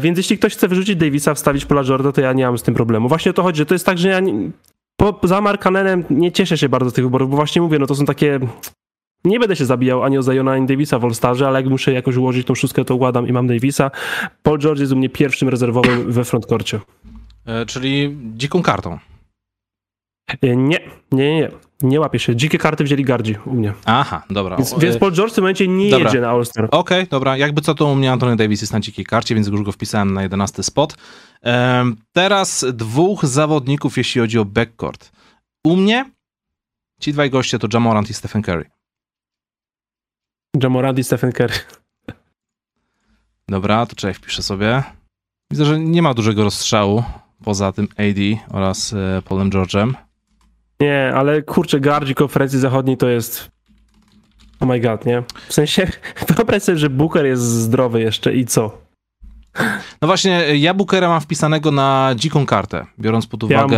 Więc jeśli ktoś chce wyrzucić Davisa, wstawić Paula Jorda, to ja nie mam z tym problemu. Właśnie o to chodzi, że to jest tak, że ja nie, po, za Markanenem nie cieszę się bardzo z tych wyborów, bo właśnie mówię, no to są takie... Nie będę się zabijał ani o Zajona, ani Davisa w All-Starze, ale jak muszę jakoś ułożyć tą szóstkę, to układam i mam Davisa. Paul George jest u mnie pierwszym rezerwowym we frontkorcie. E, czyli dziką kartą. E, Nie, nie, nie. Nie łapię się. Dzikie karty wzięli gardzi u mnie. Aha, dobra. Więc, więc Paul George w tym momencie nie dobra. jedzie na All-Star. Okej, dobra. Jakby co, to u mnie Anthony Davis jest na dzikiej karcie, więc już go wpisałem na 11 spot. Em, teraz dwóch zawodników, jeśli chodzi o backcourt. U mnie ci dwaj goście to Jamorant i Stephen Curry. Jamorant i Stephen Curry. Dobra, to czekaj, wpiszę sobie. Widzę, że nie ma dużego rozstrzału poza tym AD oraz e, Paulem George'em. Nie, ale kurczę, gardzi konferencji zachodniej to jest... Oh my god, nie? W sensie, wyobraź sobie, że Booker jest zdrowy jeszcze i co? No właśnie, ja Bookera mam wpisanego na dziką kartę, biorąc pod Ja uwagę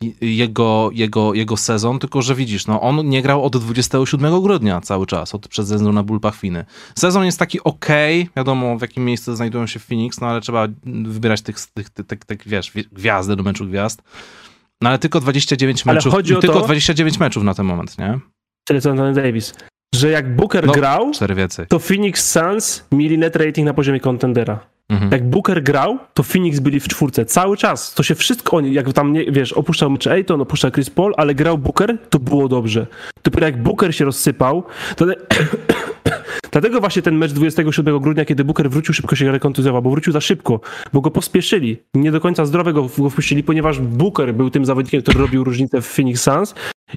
i- jego, jego, jego sezon, tylko że widzisz, no on nie grał od 27 grudnia cały czas, od przed względu na ból pachwiny. Sezon jest taki okej, wiadomo w jakim miejscu znajdują się w Phoenix, no ale trzeba wybierać tych, tych, tych, tych, tych wiesz, gwiazdy do meczu gwiazd. No ale tylko 29 Ale meczów, chodzi o tylko to- 29 meczów na ten moment, nie? Tyle co Anthony Davis. Że jak Booker No, grał, to Phoenix Suns mieli net rating na poziomie contendera. Mhm. Jak Booker grał, to Phoenix byli w czwórce cały czas. To się wszystko oni, jak tam, nie, wiesz, opuszczał mecz Ayton, opuszczał Chris Paul, ale grał Booker, to było dobrze. Dopiero jak Booker się rozsypał, to... Dlatego właśnie ten mecz 27 grudnia, kiedy Booker wrócił, szybko się rekontuzjował, bo wrócił za szybko, bo go pospieszyli. Nie do końca zdrowego go wpuścili, ponieważ Booker był tym zawodnikiem, który robił różnicę w Phoenix Suns.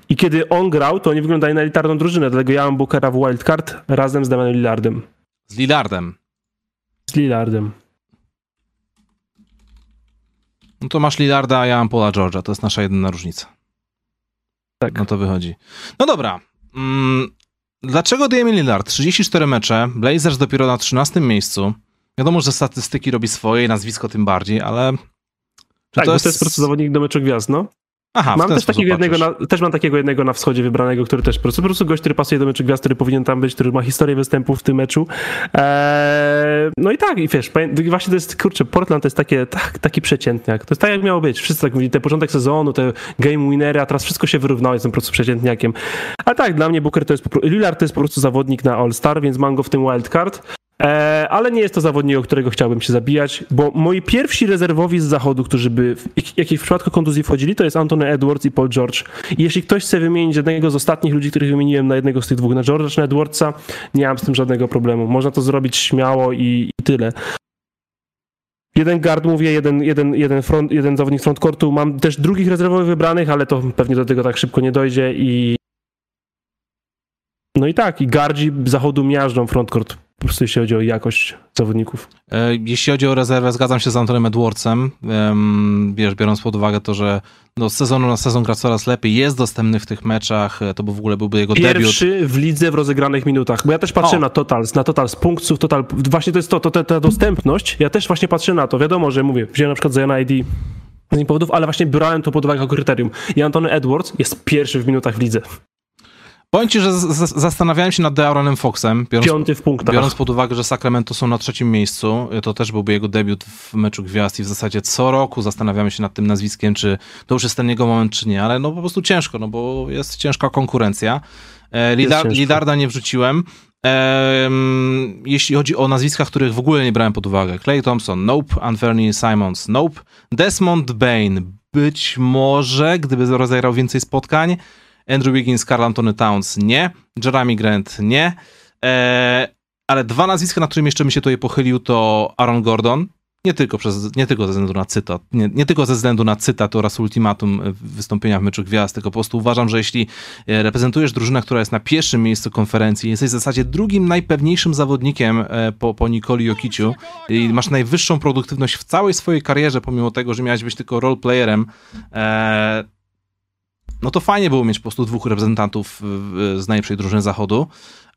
I kiedy on grał, to oni wyglądali na elitarną drużynę. Dlatego ja mam Bookera w wildcard razem z Damianem Lillardem. Z Lillardem. Z Lillardem. No to masz Lillarda, a ja mam Paula George'a. To jest nasza jedyna różnica. Tak. No to wychodzi. No dobra. Mm, dlaczego Damian Lillard? 34 mecze, Blazers dopiero na 13 miejscu. Wiadomo, że statystyki robi swoje nazwisko tym bardziej, ale... Czy Tak, to, jest... to jest zawodnik do meczu gwiazd, no. Aha, Mam też takiego, jednego na, też mam takiego jednego na wschodzie wybranego, który też po prostu, po prostu gość, który pasuje do meczu gwiazd, który powinien tam być, który ma historię występów w tym meczu. Eee, no i tak, i wiesz, właśnie to jest, kurczę, Portland to jest takie, tak, taki przeciętniak. To jest tak, jak miało być. Wszyscy tak mówili, ten początek sezonu, te game winery, a teraz wszystko się wyrównało, jestem po prostu przeciętniakiem. A tak, dla mnie Booker to jest, Lillard to jest po prostu zawodnik na All-Star, więc mam go w tym wildcard. E, ale nie jest to zawodnik, o którego chciałbym się zabijać, bo moi pierwsi rezerwowi z zachodu, którzy by, w, jak w przypadku kontuzji wchodzili, to jest Anthony Edwards i Paul George. I jeśli ktoś chce wymienić jednego z ostatnich ludzi, których wymieniłem na jednego z tych dwóch, na George'a czy na Edwardsa, nie mam z tym żadnego problemu. Można to zrobić śmiało i, i tyle. Jeden guard mówię, jeden, jeden, jeden, front, jeden zawodnik frontcourtu. Mam też drugich rezerwowych wybranych, ale to pewnie do tego tak szybko nie dojdzie i no i tak, i gardzi zachodu miażdżą frontcourt po prostu jeśli chodzi o jakość zawodników. E, jeśli chodzi o rezerwę, zgadzam się z Antonem Edwardsem, wiesz, biorąc pod uwagę to, że no, z sezonu na sezon gra coraz lepiej, jest dostępny w tych meczach, e, to by w ogóle byłby jego Pierwszy debiut. Pierwszy w lidze w rozegranych minutach, bo ja też patrzę o. na totals, na totals punktów, total, właśnie to jest to, to, to, ta dostępność, ja też właśnie patrzę na to, wiadomo, że mówię, wziąłem na przykład Zion ID z powodów, ale właśnie brałem to pod uwagę jako kryterium. I Antony Edwards jest pierwszy w minutach w lidze. Powiem ci, że zastanawiałem się nad De'Aaronem Foxem, biorąc, Piąty w punktach. biorąc pod uwagę, że Sacramento są na trzecim miejscu, to też byłby jego debiut w meczu gwiazd i w zasadzie co roku zastanawiamy się nad tym nazwiskiem, czy to już jest ten jego moment, czy nie, ale no po prostu ciężko, no bo jest ciężka konkurencja. E, Lidar, Lidarda nie wrzuciłem. jeśli chodzi o nazwiska, których w ogóle nie brałem pod uwagę. Clay Thompson, nope. Anthony Simons, nope. Desmond Bain, być może, gdyby rozegrał więcej spotkań, Andrew Wiggins, Carl Anthony Towns nie, Jeremy Grant nie, e, ale dwa nazwiska, na którym jeszcze bym się tutaj pochylił, to Aaron Gordon, nie tylko, przez, nie tylko ze względu na cytat, nie, nie, tylko ze względu na cytat oraz ultimatum wystąpienia w meczu gwiazd, tylko po prostu uważam, że jeśli e, reprezentujesz drużynę, która jest na pierwszym miejscu konferencji, jesteś w zasadzie drugim najpewniejszym zawodnikiem e, po, po Nikoli Jokiciu i masz najwyższą produktywność w całej swojej karierze, pomimo tego, że miałeś być tylko roleplayerem, e, no to fajnie było mieć po prostu dwóch reprezentantów z najlepszej drużyny zachodu.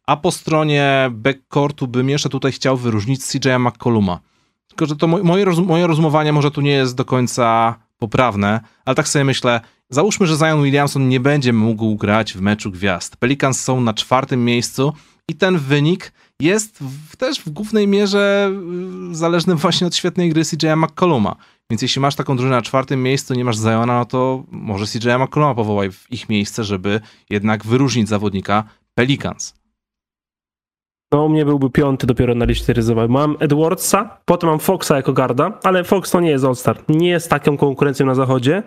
A po stronie backcourtu bym jeszcze tutaj chciał wyróżnić CJ'a McColluma. Tylko, że to moje, moje rozumowanie może tu nie jest do końca poprawne, ale tak sobie myślę, załóżmy, że Zion Williamson nie będzie mógł grać w meczu gwiazd. Pelicans są na czwartym miejscu i ten wynik jest w, też w głównej mierze y, zależny właśnie od świetnej gry CJ'a McColluma. Więc jeśli masz taką drużynę na czwartym miejscu, nie masz Zajona, no to może CJ'a McColluma powołaj w ich miejsce, żeby jednak wyróżnić zawodnika Pelicans. No, u mnie byłby piąty dopiero na liście ryzowej. Mam Edwardsa, potem mam Foxa jako garda, ale Fox to nie jest All-Star. Nie jest taką konkurencją na zachodzie.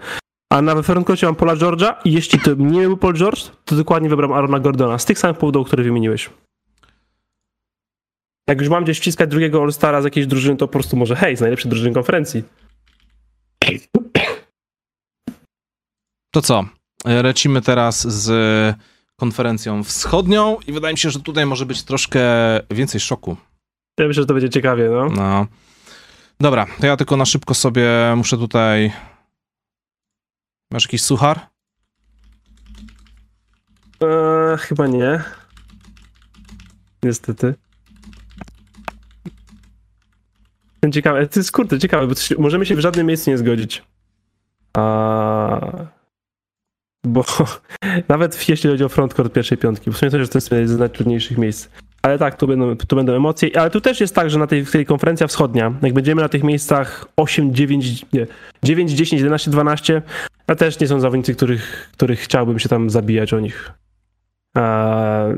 A na frontcourcie mam Paula George'a i jeśli to nie był Paul George, to dokładnie wybrałem Arona Gordona. Z tych samych powodów, które wymieniłeś. Jak już mam gdzieś wciskać drugiego All-Stara z jakiejś drużyny, to po prostu może hej, z najlepszej drużyny konferencji. To co? Lecimy teraz z konferencją wschodnią i wydaje mi się, że tutaj może być troszkę więcej szoku. Ja myślę, że to będzie ciekawie, no. no. Dobra, to ja tylko na szybko sobie muszę tutaj... Masz jakiś suchar? Eee, chyba nie. Niestety. Ciekawe, to jest kurde, ciekawe, bo możemy się w żadnym miejscu nie zgodzić. A... Bo nawet jeśli chodzi o frontcourt pierwszej piątki, w sumie to jest jedno z najtrudniejszych miejsc. Ale tak, tu będą, tu będą emocje. Ale tu też jest tak, że na tej, tej konferencja wschodnia, jak będziemy na tych miejscach 8, 9, nie, 9, 10, 11, 12, a też nie są zawodnicy, których, których chciałbym się tam zabijać o nich.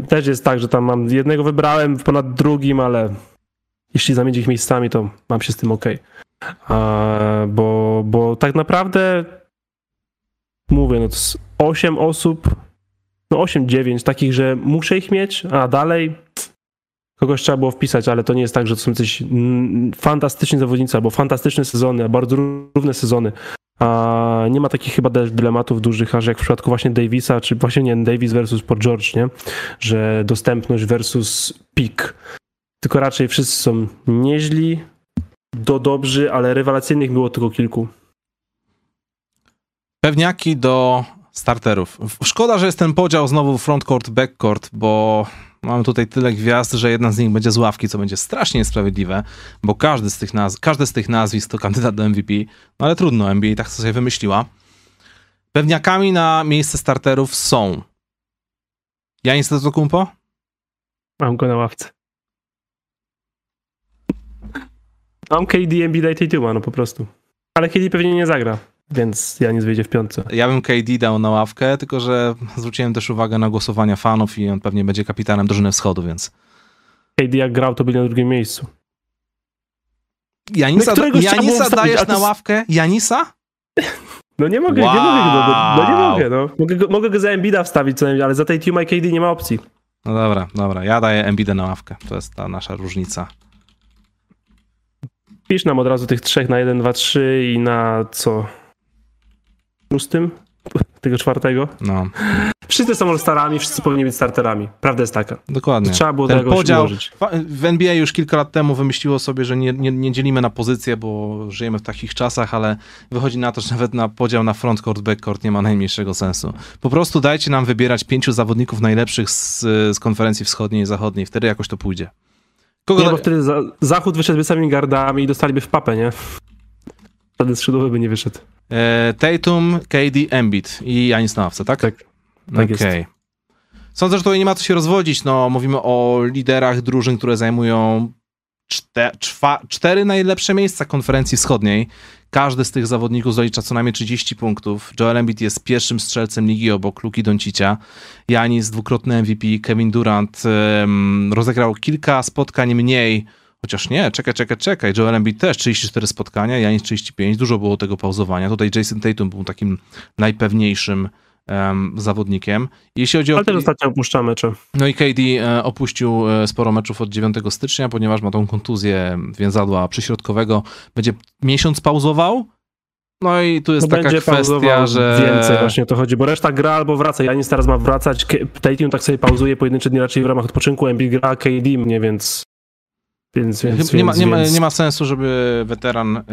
Też jest tak, że tam mam jednego wybrałem ponad drugim, ale jeśli zamienić ich miejscami, to mam się z tym ok. bo, bo tak naprawdę mówię, no to 8 osób, no 8-9 takich, że muszę ich mieć, a dalej kogoś trzeba było wpisać, ale to nie jest tak, że to są coś fantastyczni zawodnicy, albo fantastyczne sezony, bardzo równe sezony. A nie ma takich chyba dylematów dużych, aż jak w przypadku właśnie Davisa, czy właśnie nie Davis versus Port George, nie? Że dostępność versus peak tylko raczej wszyscy są nieźli, do dobrzy, ale rewelacyjnych było tylko kilku. Pewniaki do starterów. Szkoda, że jest ten podział znowu frontcourt, backcourt, bo mamy tutaj tyle gwiazd, że jedna z nich będzie z ławki, co będzie strasznie niesprawiedliwe, bo każdy z tych naz- każdy z tych nazwisk to kandydat do MVP, no ale trudno, NBA tak sobie wymyśliła. Pewniakami na miejsce starterów są Janis Kumpo? Mam go na ławce. Mam KD Embiid no po prostu. Ale KD pewnie nie zagra, więc ja nie wyjdzie w piątce. Ja bym KD dał na ławkę, tylko że zwróciłem też uwagę na głosowania fanów i on pewnie będzie kapitanem drużyny wschodu, więc... KD jak grał, to byli na drugim miejscu. Janisa, No, Janisa dajesz to na ławkę? Janisa? No nie mogę, nie Wow. mogę go, no, no nie mogę, no. Mogę go, mogę go za Embida wstawić co najmniej, ale za tej Tuma i KD nie ma opcji. No dobra, dobra, ja daję Embidę na ławkę. To jest ta nasza różnica. Pisz nam od razu tych trzech na 1, 2, 3 i na co? Szóstym? Tego czwartego? No, Wszyscy są all-starami, wszyscy powinni być starterami. Prawda jest taka. dokładnie. Trzeba było Ten tego podział ułożyć. w NBA już kilka lat temu wymyśliło sobie, że nie, nie, nie dzielimy na pozycje, bo żyjemy w takich czasach, ale wychodzi na to, że nawet na podział na frontcourt, backcourt nie ma najmniejszego sensu. Po prostu dajcie nam wybierać pięciu zawodników najlepszych z, z konferencji wschodniej i zachodniej, wtedy jakoś to pójdzie. Kogo Nie, bo wtedy za, Zachód wyszedłby samymi gardami i dostaliby w papę, nie? Żaden skrzydłowy by nie wyszedł. e, Tatum, KD, Embiid i Janis na ławce, tak? Tak. tak jest. Okej. Sądzę, że tutaj nie ma co się rozwodzić. No, mówimy o liderach drużyn, które zajmują czte, czwa, cztery najlepsze miejsca konferencji wschodniej. Każdy z tych zawodników zalicza co najmniej 30 punktów. Joel Embiid jest pierwszym strzelcem ligi obok Luki Doncicia. Janis dwukrotny MVP, Kevin Durant em, rozegrał kilka spotkań mniej, chociaż nie, czekaj, czekaj, czekaj. Joel Embiid też 34 spotkania, Janis 35, dużo było tego pauzowania. Tutaj Jason Tatum był takim najpewniejszym em, zawodnikiem. Jeśli chodzi o... Ale też ostatnio opuszcza mecze. No i KD e, opuścił e, sporo meczów od 9 stycznia, ponieważ ma tą kontuzję więzadła przyśrodkowego. Będzie miesiąc pauzował. No i tu jest No taka kwestia, że... Więcej właśnie o to chodzi, bo reszta gra albo wraca. Janis teraz ma wracać, Tatum tak sobie pauzuje pojedyncze dni raczej w ramach odpoczynku, Embiid gra, KD mnie, więc... Więc, więc, nie, ma, więc, nie, ma, nie ma sensu, żeby weteran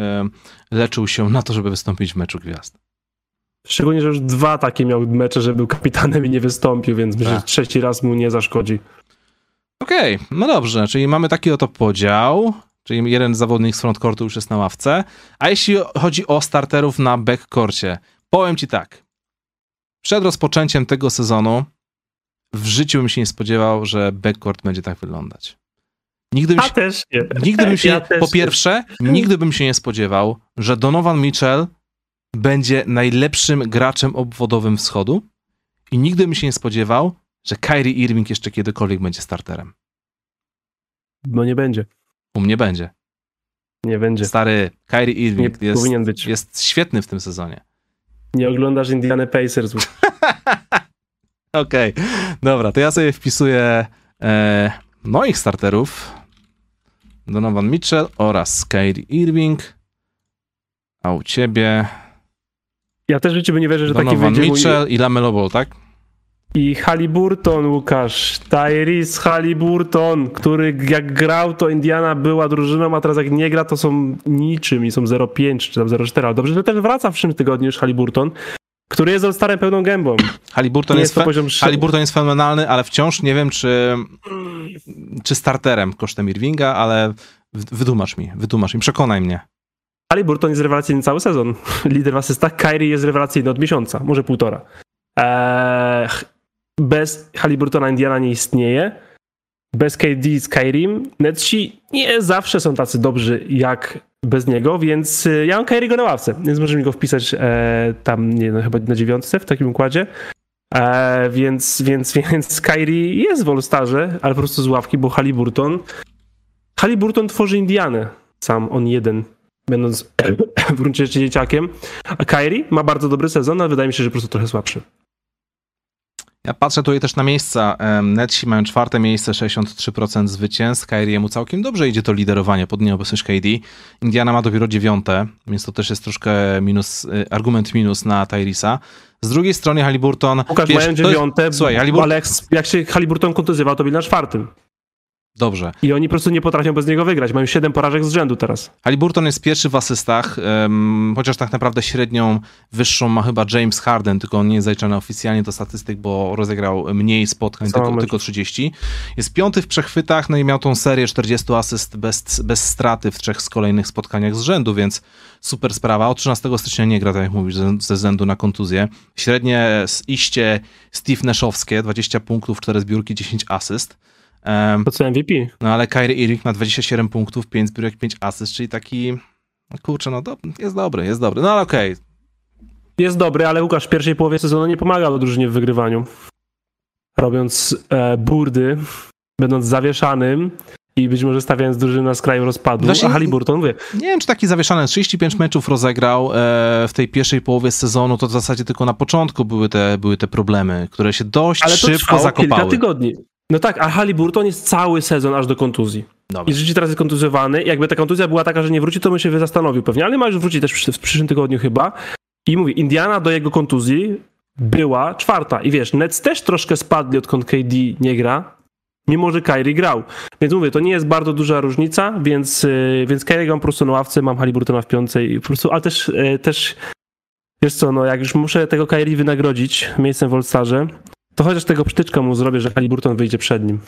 leczył się na to, żeby wystąpić w meczu gwiazd. Szczególnie, że już dwa takie miał mecze, że był kapitanem i nie wystąpił, więc myślę, że Tak. trzeci raz mu nie zaszkodzi. Okej, no dobrze, czyli mamy taki oto podział, czyli jeden zawodnik z frontcourtu już jest na ławce, a jeśli chodzi o starterów na backcourcie, powiem ci tak, przed rozpoczęciem tego sezonu w życiu bym się nie spodziewał, że backcourt będzie tak wyglądać. Nigdy bym A się, też nie. nigdy bym się Ja po nie. pierwsze, nigdy bym się nie spodziewał, że Donovan Mitchell będzie najlepszym graczem obwodowym wschodu i nigdy bym się nie spodziewał, że Kyrie Irving jeszcze kiedykolwiek będzie starterem. No nie będzie. U mnie będzie. Nie będzie. Stary, Kyrie Nie Irving jest, powinien być. jest świetny w tym sezonie. Nie oglądasz Indiana Pacers. Okej, dobra, to ja sobie wpisuję e, moich starterów. Donovan Mitchell oraz Kyrie Irving. A u ciebie Ja też bym nie wierzę, że taki Donovan wyjdzie mój... Mitchell i Lamelo Ball, tak? I Halliburton, Łukasz. Tyrese Halliburton, który jak grał, to Indiana była drużyną, a teraz jak nie gra, to są niczym i są 0,5 czy tam 0,4. Ale dobrze, że też wraca w przyszłym tygodniu już Halliburton, który jest starym pełną gębą. Halliburton Nie jest, jest poziom Halliburton jest fenomenalny, ale wciąż nie wiem, czy, czy starterem kosztem Irvinga, ale w- wytłumacz mi, wytłumacz mi, przekonaj mnie. Halliburton jest rewelacyjny cały sezon. Lider w asystach. Kyrie jest rewelacyjny od miesiąca, może półtora. Eee, bez Halliburtona Indiana nie istnieje. Bez KD z Kyrim Netsi nie zawsze są tacy dobrzy jak bez niego, więc y, ja mam Kyriego na ławce, więc możemy go wpisać e, tam, nie no, chyba na dziewiątce w takim układzie. E, więc, więc, więc Kyrie jest w All-Starze, ale po prostu z ławki, bo Halliburton Halliburton tworzy Indianę sam, on jeden będąc w gruncie rzeczy dzieciakiem. A Kyrie ma bardzo dobry sezon, ale wydaje mi się, że po prostu trochę słabszy. Ja patrzę tutaj też na miejsca. Netsi mają czwarte miejsce, 63% zwycięstw. Kyriemu całkiem dobrze idzie to liderowanie pod nieobecność KD. Indiana ma dopiero dziewiąte, więc to też jest troszkę minus, y, argument minus na Tyrisa. Z drugiej strony Halliburton... Łukasz wiesz, mają to jest- dziewiąte, Słuchaj, ale jak, jak się Halliburton kontuzjował, to byli na czwartym. Dobrze. I oni po prostu nie potrafią bez niego wygrać. Mają siedem porażek z rzędu teraz. Halliburton jest pierwszy w asystach, em, chociaż tak naprawdę średnią wyższą ma chyba James Harden, tylko on nie jest zaliczany oficjalnie do statystyk, bo rozegrał mniej spotkań, tylko, tylko 30. Jest piąty w przechwytach, no i miał tą serię 40 asyst bez, bez straty w trzech z kolejnych spotkaniach z rzędu, więc super sprawa. Od 13 stycznia nie gra, tak jak mówisz, ze, ze względu na kontuzję. Średnie z iście Steve Nashowskie, 20 punktów, 4 zbiórki, 10 asyst. Em, To co MVP. no ale Kyrie Irving ma 27 punktów, 5 zbiórek, 5 asyst, czyli taki, no kurczę, no do, jest dobry, jest dobry. No ale okej, Jest dobry, ale Łukasz w pierwszej połowie sezonu nie pomagał drużynie w wygrywaniu. Robiąc e, burdy, będąc zawieszanym, i być może stawiając drużynę na skraju rozpadu, Właśnie- a Haliburton, mówię, Nie wiem, czy taki zawieszany. 35 meczów rozegrał e, w tej pierwszej połowie sezonu, to w zasadzie tylko na początku były te, były te problemy, które się dość ale to szybko trwało kilka zakopały. tygodni. No tak, a Haliburton jest cały sezon aż do kontuzji. Dobra. I rzeczywiście teraz jest kontuzjowany. Jakby ta kontuzja była taka, że nie wróci, to bym się zastanowił pewnie, ale ma już wrócić też w, przyszłym tygodniu chyba. I mówi, Indiana do jego kontuzji była czwarta. I wiesz, Nets też troszkę spadli, odkąd KD nie gra, mimo że Kyrie grał. Więc mówię, to nie jest bardzo duża różnica, więc, yy, więc Kyrie mam po prostu na ławce, mam Haliburtona w piątce i po prostu, ale też, yy, też wiesz co, no jak już muszę tego Kyrie wynagrodzić miejscem w All-Starze, to chociaż tego przytyczka mu zrobię, że Haliburton wyjdzie przed nim.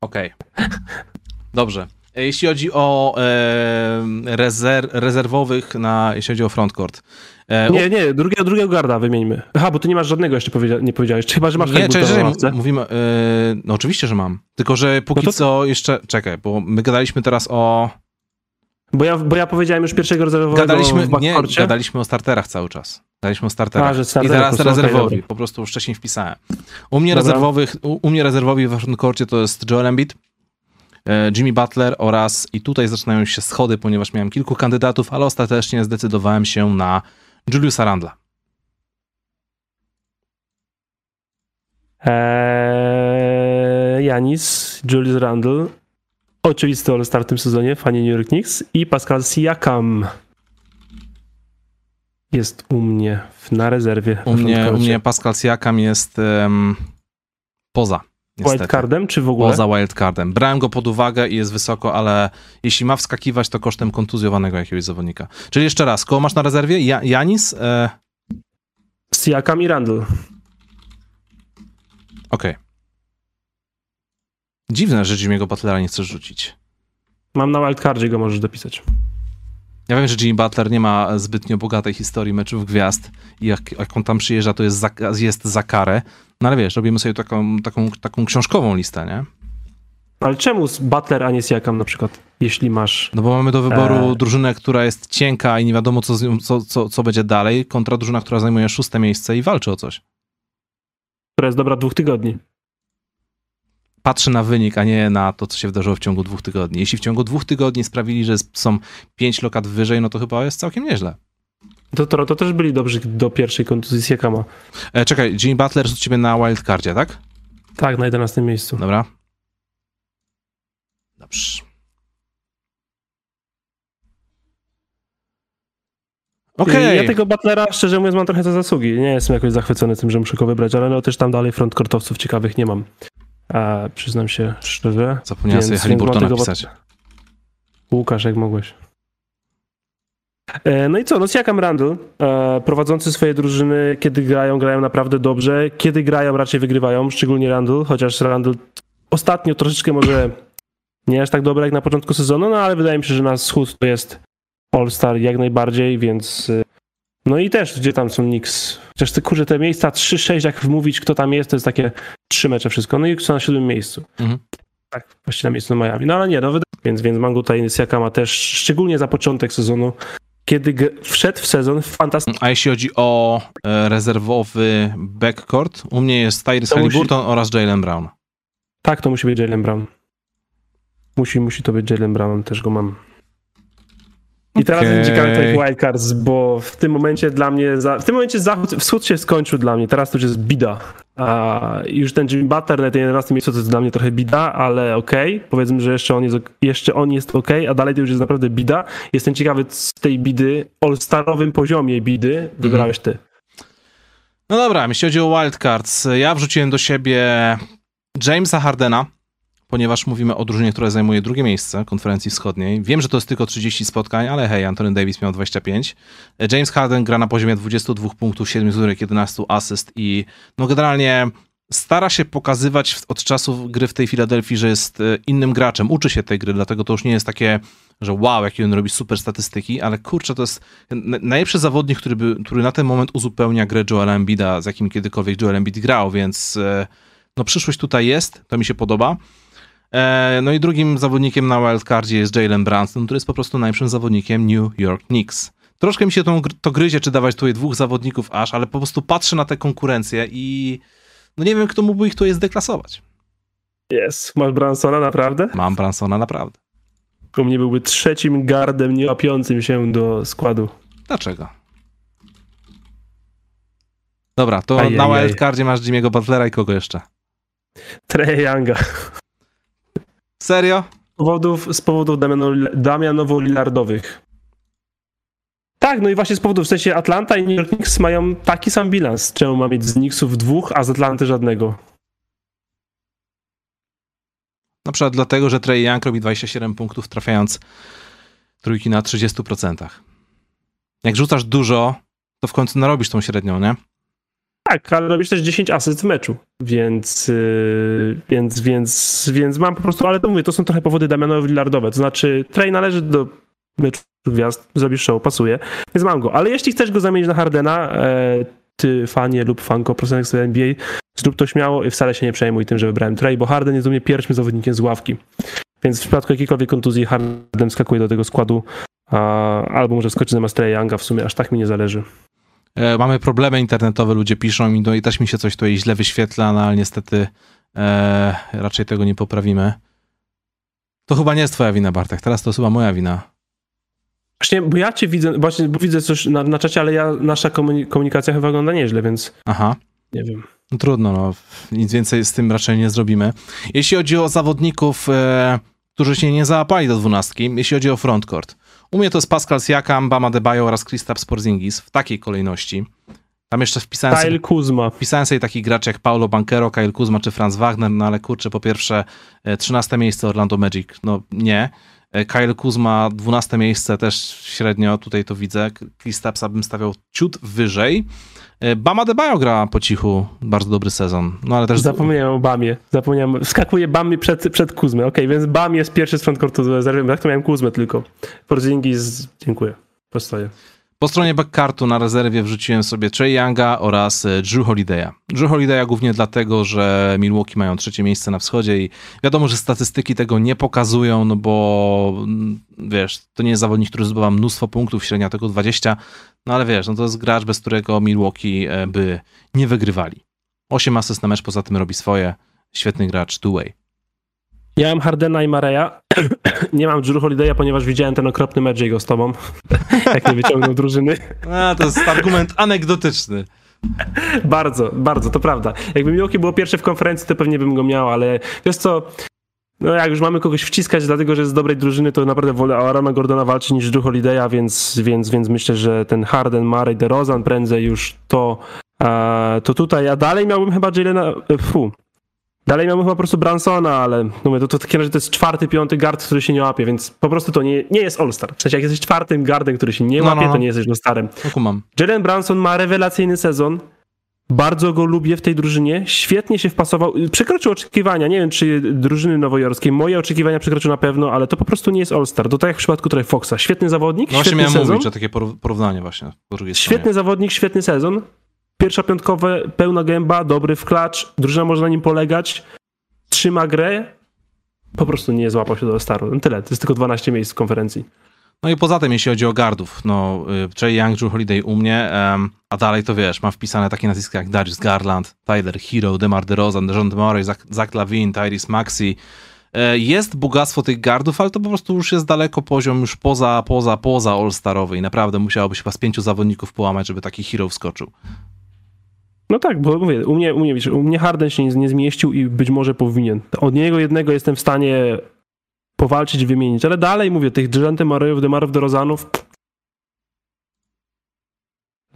Okej. Dobrze. E, Jeśli chodzi o e, rezer, rezerwowych, na, jeśli chodzi o frontcourt. E, Nie, nie, drugiego, drugiego garda wymieńmy. Aha, bo ty nie masz żadnego jeszcze powiedzia- nie powiedziałeś. Chyba, że masz Nie, czekaj, czekaj, mówimy, e, no oczywiście, że mam. Tylko, że póki No to- co jeszcze, czekaj, bo my gadaliśmy teraz o, Bo ja, bo ja powiedziałem już pierwszego rezerwowego gadaliśmy, w nie, gadaliśmy o starterach cały czas. Gadaliśmy o starterach. Że I teraz rezerwowi, po prostu wcześniej wpisałem. U mnie, Dobra. rezerwowych, u, u mnie rezerwowi w frontcourcie to jest Joel Embiid, e, Jimmy Butler oraz, i tutaj zaczynają się schody, ponieważ miałem kilku kandydatów, ale ostatecznie zdecydowałem się na Juliusa Randla. Eee, Janis, Julius Randle, oczywisty All-Star w tym sezonie, fani New York Knicks i Pascal Siakam jest u mnie na rezerwie. U mnie, u mnie Pascal Siakam jest em, poza. Niestety. Wildcardem czy w ogóle? Poza wildcardem. Brałem go pod uwagę i jest wysoko, ale jeśli ma wskakiwać, to kosztem kontuzjowanego jakiegoś zawodnika. Czyli jeszcze raz, koło masz na rezerwie? Ja, Janis? E, Siakam i Randle. Okej. Dziwne, że Jimmy'ego Butlera nie chcesz rzucić. Mam na wildcardzie go możesz dopisać. Ja wiem, że Jimmy Butler nie ma zbytnio bogatej historii meczów gwiazd i jak, jak on tam przyjeżdża, to jest za, jest za karę. No ale wiesz, robimy sobie taką, taką, taką książkową listę, nie? Ale czemu z Butler, a nie Siakam na przykład, jeśli masz... No bo mamy do wyboru Eee. drużynę, która jest cienka i nie wiadomo, co, z co, co, co będzie dalej, kontra drużyna, która zajmuje szóste miejsce i walczy o coś. która jest dobra dwóch tygodni. Patrzy na wynik, a nie na to, co się wydarzyło w ciągu dwóch tygodni. Jeśli w ciągu dwóch tygodni sprawili, że są pięć lokat wyżej, no to chyba jest całkiem nieźle. To Toronto też byli dobrzy do pierwszej kontuzji Siakama. E, czekaj, Jimmy Butler jest u ciebie na wildcardzie, tak? Tak, na 11 miejscu. Dobra. Dobrze. Okej. Ja tego Butlera, szczerze mówiąc, mam trochę za zasługi. Nie jestem jakoś zachwycony tym, że muszę go wybrać, ale no też tam dalej frontcourtowców ciekawych nie mam. A, przyznam się szczerze. Zapomniałem sobie Więc- Haliburtona więc mam tego pisać. Łukasz, jak mogłeś. E, No i co, no Siakam Randall, e, prowadzący swoje drużyny, kiedy grają, grają naprawdę dobrze, kiedy grają, raczej wygrywają, szczególnie Randall, chociaż Randall ostatnio troszeczkę może nie aż tak dobry jak na początku sezonu, no ale wydaje mi się, że na schód to jest All-Star jak najbardziej, więc e, no i też, gdzie tam są Knicks, chociaż te, kurze, te miejsca 3-6, jak wmówić, kto tam jest, to jest takie trzy mecze wszystko, no i są na siódmym miejscu. Mhm. Tak, właściwie na miejscu Miami. No ale nie, no wydaje więc, więc mam tutaj Siakama też, szczególnie za początek sezonu, kiedy wszedł w sezon fantastycznie. A jeśli chodzi o e, rezerwowy backcourt, u mnie jest Tyrese To musi- oraz Jalen Brown. Tak, to musi być Jalen Brown. Musi, musi to być Jalen Brown, też go mam. I teraz okay. ciekawy tych wildcards, bo w tym momencie dla mnie, za, w tym momencie zachód, wschód się skończył dla mnie, teraz to już jest bida. A już ten Jimmy Butler na tym 11 miejscu to jest dla mnie trochę bida, ale okej, powiedzmy, że jeszcze on jest, ok- jeszcze on jest okej, a dalej to już jest naprawdę bida. Jestem ciekawy z tej bidy, all-starowym poziomie bidy wybrałeś ty. No dobra, jeśli chodzi o wildcards, ja wrzuciłem do siebie Jamesa Hardena, ponieważ mówimy o drużynie, która zajmuje drugie miejsce konferencji wschodniej. Wiem, że to jest tylko 30 spotkań, ale hej, Anthony Davis miał 25. James Harden gra na poziomie 22 punktów, 7 zbiórek, 11 asyst i no generalnie stara się pokazywać od czasów gry w tej Filadelfii, że jest e, innym graczem, uczy się tej gry, dlatego to już nie jest takie, że wow, jakie on robi super statystyki, ale kurczę, to jest najlepszy zawodnik, który, by, który na ten moment uzupełnia grę Joela Embida, z jakim kiedykolwiek Joel Embiid grał, więc e, no przyszłość tutaj jest, to mi się podoba. E, No i drugim zawodnikiem na wildcardzie jest Jalen Brunson, który jest po prostu najlepszym zawodnikiem New York Knicks. Troszkę mi się to, to gryzie, czy dawać tutaj dwóch zawodników aż, ale po prostu patrzę na tę konkurencję i no nie wiem, kto mógłby ich tutaj zdeklasować. Jest. Masz Bransona naprawdę? Mam Bransona naprawdę. U mnie byłby trzecim gardem niełapiącym się do składu. Dlaczego? Dobra, to Ajajaj. na wildcardzie masz Jimmy'ego Butlera i kogo jeszcze? Trey Younga. Serio? Z powodów, z powodów Damiano- Damianowo-Lillardowych. Tak, no i właśnie z powodów, w sensie Atlanta i New York Knicks mają taki sam bilans. Czemu ma mieć z Knicksów dwóch, a z Atlanty żadnego? Na przykład dlatego, że Trey Young robi 27 punktów, trafiając trójki na 30%. Jak rzucasz dużo, to w końcu narobisz tą średnią, nie? Tak, ale robisz też 10 asyst w meczu, więc, yy, więc, więc, więc mam po prostu, ale to mówię, to są trochę powody Damianowo-Lillardowe, to znaczy Trey należy do meczu gwiazd, zrobisz show, pasuje, więc mam go, ale jeśli chcesz go zamienić na Hardena, e, ty fanie lub fanko profesjonalnych sobie NBA, zrób to śmiało i wcale się nie przejmuj tym, że wybrałem Trey, bo Harden jest u mnie pierwszym zawodnikiem z ławki, więc w przypadku jakiejkolwiek kontuzji Harden skakuje do tego składu, a, albo może skoczyć zamiast Trey Younga, w sumie aż tak mi nie zależy. E, mamy problemy internetowe, ludzie piszą i, no, i też mi się coś tutaj źle wyświetla, no, ale niestety e, raczej tego nie poprawimy. To chyba nie jest twoja wina, Bartek, teraz to chyba moja wina. Właśnie, bo ja cię widzę, właśnie, bo widzę coś na, na czacie, ale ja, nasza komuni- komunikacja chyba wygląda nieźle, więc Aha. nie wiem. No trudno, no. Nic więcej z tym raczej nie zrobimy. Jeśli chodzi o zawodników, e, którzy się nie załapali do dwunastki, jeśli chodzi o frontcourt. U mnie to jest Pascal Siakam, Bama Debajo oraz Kristaps Porzingis w takiej kolejności. Tam jeszcze wpisałem sobie, Kyle Kuzma. wpisałem sobie takich graczy jak Paulo Banquero, Kyle Kuzma czy Franz Wagner, no ale kurczę, po pierwsze e, 13 miejsce Orlando Magic, no nie. E, Kyle Kuzma 12 miejsce też średnio, tutaj to widzę. Kristapsa bym stawiał ciut wyżej. E, Bama Debajo gra po cichu bardzo dobry sezon, no ale też... Zapomniałem o Bamie. Zapomniałem. Wskakuje Bamie przed, przed Kuzmę. Okej, więc Bam jest pierwszy z frontcourtu z rezerwy. Tak to miałem Kuzmę tylko. Porzingis, dziękuję. Postoję. Po stronie backcartu na rezerwie wrzuciłem sobie Trey Younga oraz e, Drew Holiday'a. Drew Holiday'a głównie dlatego, że Milwaukee mają trzecie miejsce na wschodzie i wiadomo, że statystyki tego nie pokazują, no bo mm, wiesz, to nie jest zawodnik, który zdobywa mnóstwo punktów, średnia tego 20, no ale wiesz, no to jest gracz, bez którego Milwaukee e, by nie wygrywali. 8 asyst na mecz, poza tym robi swoje. Świetny gracz, two-way. Ja mam Hardena i Mareya. nie mam Drew Holiday'a, ponieważ widziałem ten okropny mecz jego z tobą. Jak nie wyciągnął drużyny. A, to jest argument anegdotyczny. Bardzo, bardzo, to prawda. Jakby Milwaukee było pierwsze w konferencji, to pewnie bym go miał, ale wiesz co, no jak już mamy kogoś wciskać dlatego, że jest z dobrej drużyny, to naprawdę wolę Arona Gordona walczyć niż Drew Holiday'a, więc, więc, więc myślę, że ten Harden, Murray, DeRozan prędzej już to, to tutaj, a dalej miałbym chyba Jalena, e, fu, dalej chyba po prostu Bransona, ale mówię, to, to takim razie to jest czwarty, piąty guard, który się nie łapie, więc po prostu to nie, nie jest All-Star. W sensie jak jesteś czwartym guardem, który się nie No, łapie, no, no. to nie jesteś All-Starem. No. Jalen Branson ma rewelacyjny sezon. Bardzo go lubię w tej drużynie. Świetnie się wpasował. Przekroczył oczekiwania. Nie wiem, czy drużyny nowojorskiej. Moje oczekiwania przekroczył na pewno, ale to po prostu nie jest All-Star. To tak jak w przypadku Trey Foxa. Świetny zawodnik, No właśnie świetny miałem sezon. mówić o takie poró- porównanie właśnie drugiej stronie. Świetny zawodnik, świetny sezon. Pierwsza piątkowe, pełna gęba, dobry w klacz. Drużyna może na nim polegać. Trzyma grę. Po prostu nie złapał się do All-Staru. No Tyle. To jest tylko 12 miejsc w konferencji. No i poza tym, jeśli chodzi o gardów, no y, Trey Young, Drew Holiday u mnie, em, a dalej to wiesz, mam wpisane takie nazwiska jak Darius Garland, Tyler Hero, DeMar DeRozan, DeJounte Murray, Zach, Zach Lavin, Tyrese Maxey. E, Jest bogactwo tych gardów, ale to po prostu już jest daleko poziom już poza, poza, poza All-Starowy i naprawdę musiałoby się chyba z pięciu zawodników połamać, żeby taki hero wskoczył. No tak, bo mówię, u mnie, u mnie, u mnie Harden się nie, nie zmieścił i być może powinien. Od niego jednego jestem w stanie powalczyć i wymienić, ale dalej mówię, tych Dżente Marejów, Demarów, DeRozanów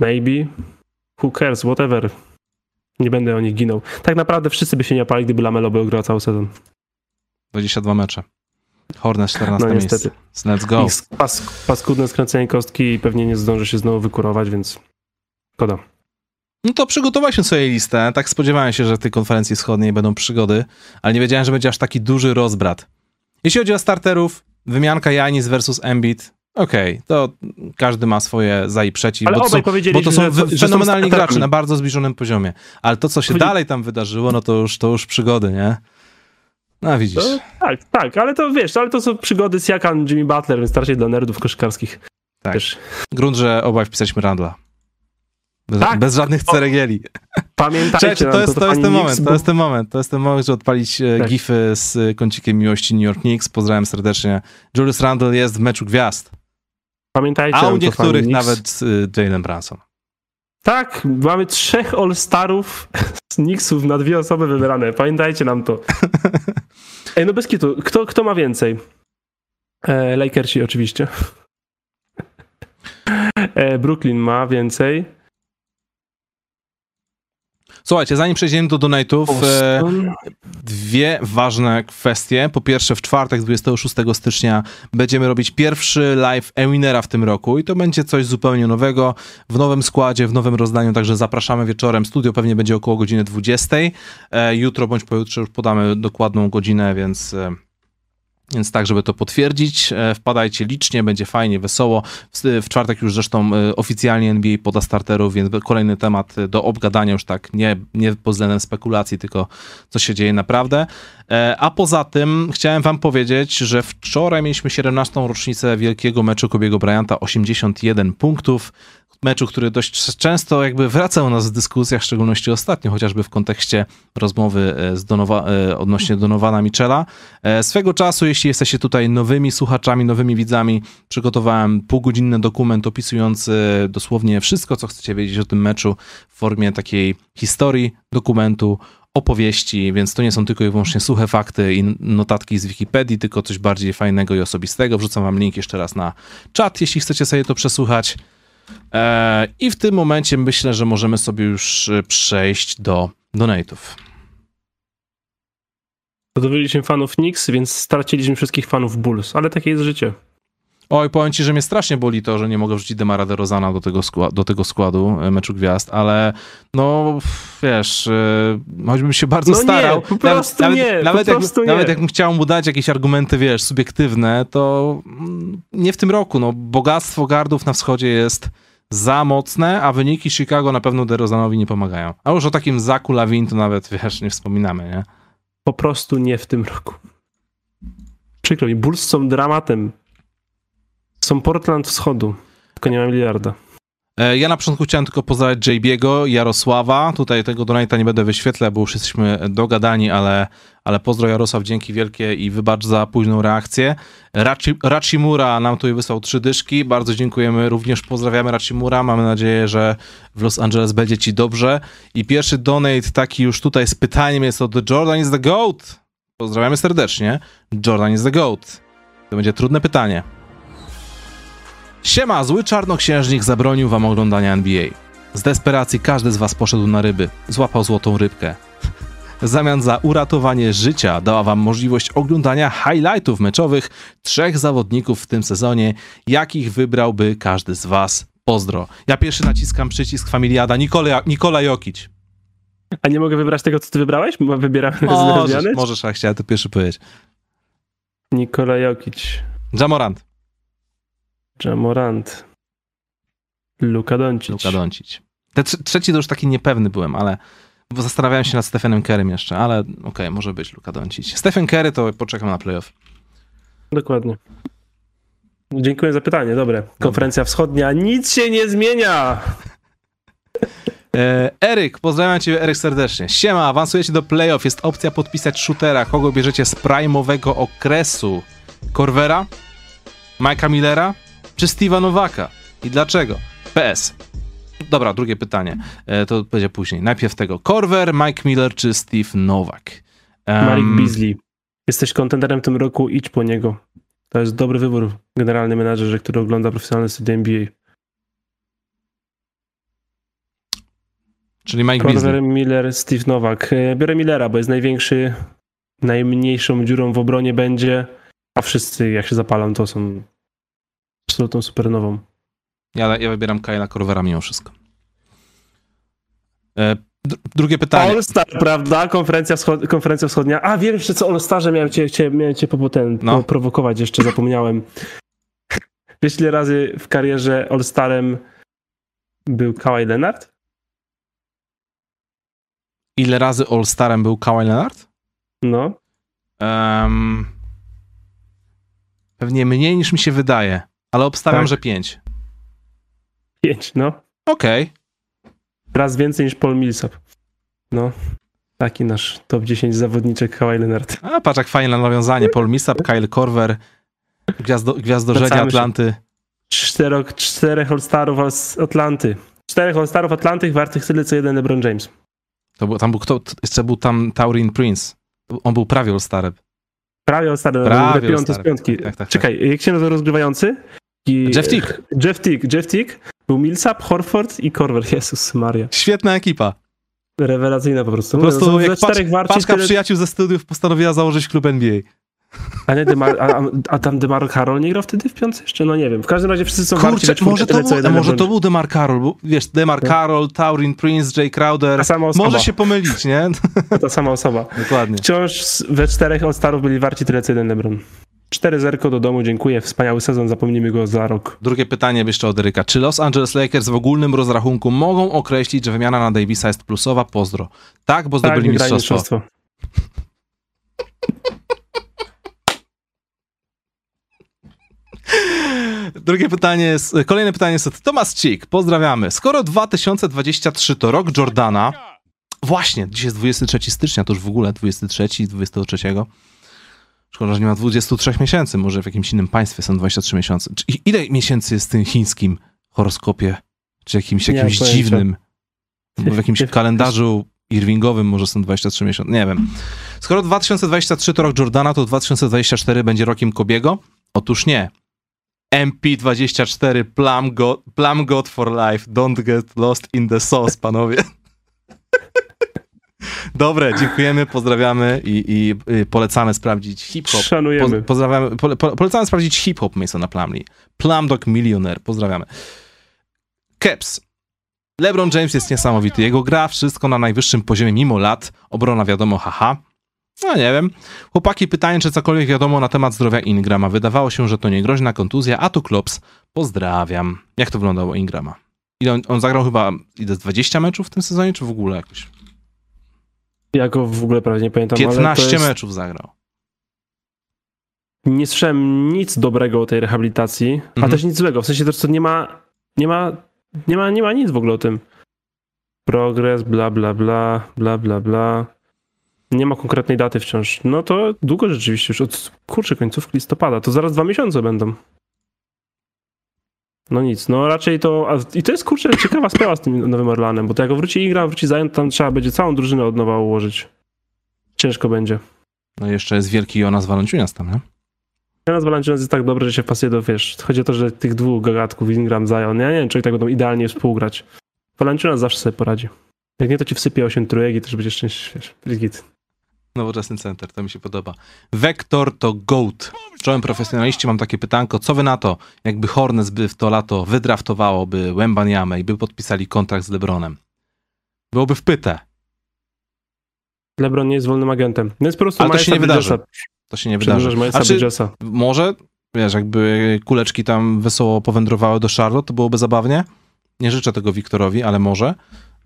maybe, who cares, whatever. Nie będę o nich ginął. Tak naprawdę wszyscy by się nie opali, gdyby Lamelo był grał cały sezon. 22 mecze. Hornets 14 No miejsce. niestety. Let's go. Ich pas, paskudne skręcenie kostki i pewnie nie zdąży się znowu wykurować, więc szkoda. No to przygotowaliśmy sobie listę. Tak spodziewałem się, że w tej konferencji wschodniej będą przygody, ale nie wiedziałem, że będzie aż taki duży rozbrat. Jeśli chodzi o starterów, wymianka Janis versus Embiid, okej, to każdy ma swoje za i przeciw, Ale bo to, są, bo to są że- fenomenalni gracze na bardzo zbliżonym poziomie. Ale to, co się Chodzi- dalej tam wydarzyło, no to już, to już przygody, nie? No widzisz. To, tak, tak, ale to wiesz, ale to są przygody z Jakan, Jimmy Butler, więc raczej dla nerdów koszykarskich. Tak. Też. Grunt, że obaj wpisaliśmy Randla. Bez, Tak. bez żadnych ceregieli. Pamiętajcie, Cześć, to, nam jest, to, jest pani ten Knicks, moment, bo- to jest ten moment, to jest ten moment, żeby odpalić e, Tak. gify z kącikiem miłości New York Knicks. Pozdrawiam serdecznie. Julius Randle jest w meczu gwiazd, Pamiętajcie, a u to, niektórych nawet e, Jalen Branson. Tak, mamy trzech All-Starów z Knicksów na dwie osoby wybrane. Pamiętajcie nam to. Ej, no bez kitu. Kto, kto ma więcej? E, Lakersi oczywiście. E, Brooklyn ma więcej. Słuchajcie, zanim przejdziemy do donate'ów, e, dwie ważne kwestie. Po pierwsze, w czwartek, 26 stycznia, będziemy robić pierwszy live Ewinera w tym roku i to będzie coś zupełnie nowego, w nowym składzie, w nowym rozdaniu, także zapraszamy wieczorem. Studio pewnie będzie około godziny 20. E, jutro bądź pojutrze już podamy dokładną godzinę, więc... E, więc tak, żeby to potwierdzić, e, wpadajcie licznie, będzie fajnie, wesoło. W, czwartek już zresztą e, oficjalnie NBA poda starterów, więc kolejny temat e, do obgadania już tak, nie, nie pod względem spekulacji, tylko co się dzieje naprawdę. A poza tym chciałem wam powiedzieć, że wczoraj mieliśmy 17. rocznicę wielkiego meczu Kobiego Bryanta, 81 punktów. Meczu, który dość często jakby wraca u nas w dyskusjach, w szczególności ostatnio, chociażby w kontekście rozmowy e, z Donowa, e, odnośnie Donowana Michela. E, Swego czasu, jeśli jesteście tutaj nowymi słuchaczami, nowymi widzami, przygotowałem półgodzinny dokument opisujący dosłownie wszystko, co chcecie wiedzieć o tym meczu w formie takiej historii, dokumentu, opowieści, więc to nie są tylko i wyłącznie suche fakty i notatki z Wikipedii, tylko coś bardziej fajnego i osobistego. Wrzucam wam link jeszcze raz na czat, jeśli chcecie sobie to przesłuchać. E, I w tym momencie myślę, że możemy sobie już e, przejść do donate'ów. Zadowoliliśmy fanów Knicks, więc straciliśmy wszystkich fanów Bulls, ale takie jest życie. Oj, powiem ci, że mnie strasznie boli to, że nie mogę wrzucić Demara DeRozana do tego, skła- do tego składu e, meczu gwiazd, ale no wiesz, e, choćbym się bardzo No nie, starał. po prostu nawet, nie, po nawet, jak, prostu nie. nawet jakbym chciał mu dać jakieś argumenty, wiesz, subiektywne, to mm, nie w tym roku. No, bogactwo gardów na wschodzie jest za mocne, a wyniki Chicago na pewno DeRozanowi nie pomagają. A już o takim Zaku Lawin to nawet, wiesz, nie wspominamy, nie? Po prostu nie w tym roku. Przykro mi, Bulls są dramatem. Są Portland Wschodu, tylko nie ma miliarda. E, Ja na początku chciałem tylko pozdrowić JB'ego, Jarosława. Tutaj tego donate'a nie będę wyświetlał, bo już jesteśmy dogadani, ale, ale pozdro Jarosław, dzięki wielkie i wybacz za późną reakcję. Rachi, Rachimura nam tutaj wysłał trzy dyszki. Bardzo dziękujemy, również pozdrawiamy Rachimura. Mamy nadzieję, że w Los Angeles będzie ci dobrze. I pierwszy donate taki już tutaj z pytaniem jest od Jordan is the GOAT. Pozdrawiamy serdecznie. Jordan is the GOAT. To będzie trudne pytanie. Siema, zły czarnoksiężnik zabronił wam oglądania NBA. Z desperacji każdy z was poszedł na ryby, złapał złotą rybkę. W zamian za uratowanie życia dała wam możliwość oglądania highlightów meczowych trzech zawodników w tym sezonie, jakich wybrałby każdy z was. Pozdro. Ja pierwszy naciskam przycisk familiada Nikola, Nikola Jokic. A nie mogę wybrać tego, co ty wybrałeś? Wybieramy Możesz, możesz, a chciałem to pierwszy powiedzieć. Nikola Jokic, Jamorant, Jamorant, Luka Doncic. Luka Doncic. Te trze- trzeci to już taki niepewny byłem, ale bo zastanawiałem się nad Stephenem Kerrym jeszcze, ale okej, może być Luka Doncic. Stephen Kerry to poczekam na playoff. Dokładnie. Dziękuję za pytanie, dobre. Konferencja Wschodnia, nic się nie zmienia! E, Eryk, pozdrawiam cię Eryk serdecznie. Siema, awansujecie do playoff, jest opcja podpisać shootera. Kogo bierzecie z prime'owego okresu? Corvera? Mike'a Millera? Czy Steve'a Nowaka? I dlaczego? PS. Dobra, drugie pytanie. E, to będzie później. Najpierw tego. Corver, Mike Miller czy Steve Nowak? Malik Beasley. Jesteś kontenderem w tym roku, idź po niego. To jest dobry wybór, generalny menadżer, który ogląda profesjonalne studia NBA. Czyli Mike Beasley. Corver, Miller, Steve Nowak. E, Biorę Millera, bo jest największy, najmniejszą dziurą w obronie będzie, a wszyscy jak się zapalam, to są absolutną supernową. Ja, ja wybieram Kyla Corvera mimo wszystko. E, dr- drugie pytanie. All-Star, prawda? Konferencja, wschod- konferencja wschodnia. A wiem jeszcze co All-Starze miałem cię, cię, miałem cię po, ten, No. prowokować, jeszcze zapomniałem. Wiesz ile razy w karierze All-Starem był Kawhi Leonard? Ile razy All-Starem był Kawhi Leonard? No. Em, pewnie mniej niż mi się wydaje, ale obstawiam, Tak. że pięć. Pięć, no. Okej. Raz więcej niż Paul Millsap. No, taki nasz top 10 zawodniczek Kawhi Leonard. A patrz jak fajne nawiązanie. Paul Millsap, Kyle Korver, gwiazdo, się. Atlanty. Czterech, czterech All-Starów z Atlanty. Czterech All-Starów Atlanty wartych tyle co jeden LeBron James. To był, tam był kto? Jeszcze był tam Taurin Prince. On był prawie All-Starem. Prawie All-Star, Prawie piąty z All-Star. piątki. Tak, tak, tak. Czekaj, jak się nazywa rozgrywający? I, Jeff Tick. Jeff Tick, Jeff Tick. Był Millsap, Horford i Korver. Jezus Maria. Świetna ekipa. Rewelacyjna po prostu. Po prostu Mówię, jak patrz, warci paczka tyle... przyjaciół ze studiów postanowiła założyć klub NBA. A, nie, Demar, a, a tam DeMar Carroll nie grał wtedy w piątce jeszcze? No nie wiem. W każdym razie wszyscy są warci Kurczę, czwórkę może to, tyle, co był, może to był DeMar Carroll, bo wiesz, DeMar No. Carroll, Taurin Prince, Jay Crowder. Ta sama osoba. Może się pomylić, nie? Ta sama osoba. Dokładnie. Wciąż we czterech All-Starów byli warci tyle, co jeden LeBron. 4-0 do domu, dziękuję. Wspaniały sezon, zapomnimy go za rok. Drugie pytanie jeszcze od Eryka. Czy Los Angeles Lakers w ogólnym rozrachunku mogą określić, że wymiana na Davisa jest plusowa? Pozdro. Tak, bo zdobyli wygrali mistrzostwo. Drugie pytanie jest, kolejne pytanie jest od Tomas Cik. Pozdrawiamy. Skoro 2023 to rok Jordana, właśnie, dzisiaj jest 23 stycznia, to już w ogóle 23 i 23. Szkoda, że nie ma 23 miesięcy, może w jakimś innym państwie są 23 miesiące. Czy, ile miesięcy jest w tym chińskim horoskopie? Czy jakimś, jakimś dziwnym? Bo w jakimś kalendarzu Irvingowym może są 23 miesiące, nie wiem. Skoro 2023 to rok Jordana, to 2024 będzie rokiem Kobiego? Otóż nie. MP24 Plum God, Plum God for Life. Don't get lost in the sauce, panowie. Dobre, dziękujemy, pozdrawiamy i, i y, polecamy sprawdzić hip-hop. Szanujemy. Po, pozdrawiamy, pole, po, polecamy sprawdzić hip-hop Masona Plumlee. Plumdog Millionaire, pozdrawiamy. Caps. LeBron James jest niesamowity. Jego gra wszystko na najwyższym poziomie mimo lat. Obrona wiadomo, haha. No nie wiem. Chłopaki pytanie, czy cokolwiek wiadomo na temat zdrowia Ingrama. Wydawało się, że to nie groźna kontuzja, a tu Klops. Pozdrawiam. Jak to wyglądało Ingrama? Ile on, on zagrał chyba ile, z 20 meczów w tym sezonie, czy w ogóle jakoś? Ja go w ogóle prawie nie pamiętam, ale to 15 jest... meczów zagrał. Nie słyszałem nic dobrego o tej rehabilitacji, Mhm. a też nic złego. W sensie to, co nie ma, nie ma, nie ma, nie ma nic w ogóle o tym. Progres, bla, bla, bla, bla, bla, bla. Nie ma konkretnej daty wciąż. No to długo rzeczywiście, już od kurczę końcówki listopada. To zaraz dwa miesiące będą. No nic, no raczej to. I to jest kurczę ciekawa sprawa z tym Nowym Orlanem, bo to jak wróci Igra, wróci Zion, to tam trzeba będzie całą drużynę od nowa ułożyć. Ciężko będzie. No i jeszcze jest wielki Jonas Valanciunas tam, nie? Teraz Valanciunas jest tak dobry, że się pasuje do, wiesz, chodzi o to, że tych dwóch gagatków, Ingram, Zion, ja nie wiem, czy tak będą idealnie współgrać. Valanciunas zawsze sobie poradzi. Jak nie, to ci wsypie 8 trójek i też będziesz szczęśliwy, wiesz. Nowoczesny center, to mi się podoba. Vector to GOAT. Czołem profesjonaliści, mam takie pytanko, co wy na to, jakby Hornets by w to lato wydraftowałoby Wembaniamę i by podpisali kontrakt z LeBronem? Byłoby w pytę. LeBron nie jest wolnym agentem. Więc po prostu Ale to się nie wydarzy. To się nie wydarzy. Znaczy, może, wiesz, jakby kuleczki tam wesoło powędrowały do Charlotte, to byłoby zabawnie. Nie życzę tego Wiktorowi, ale może.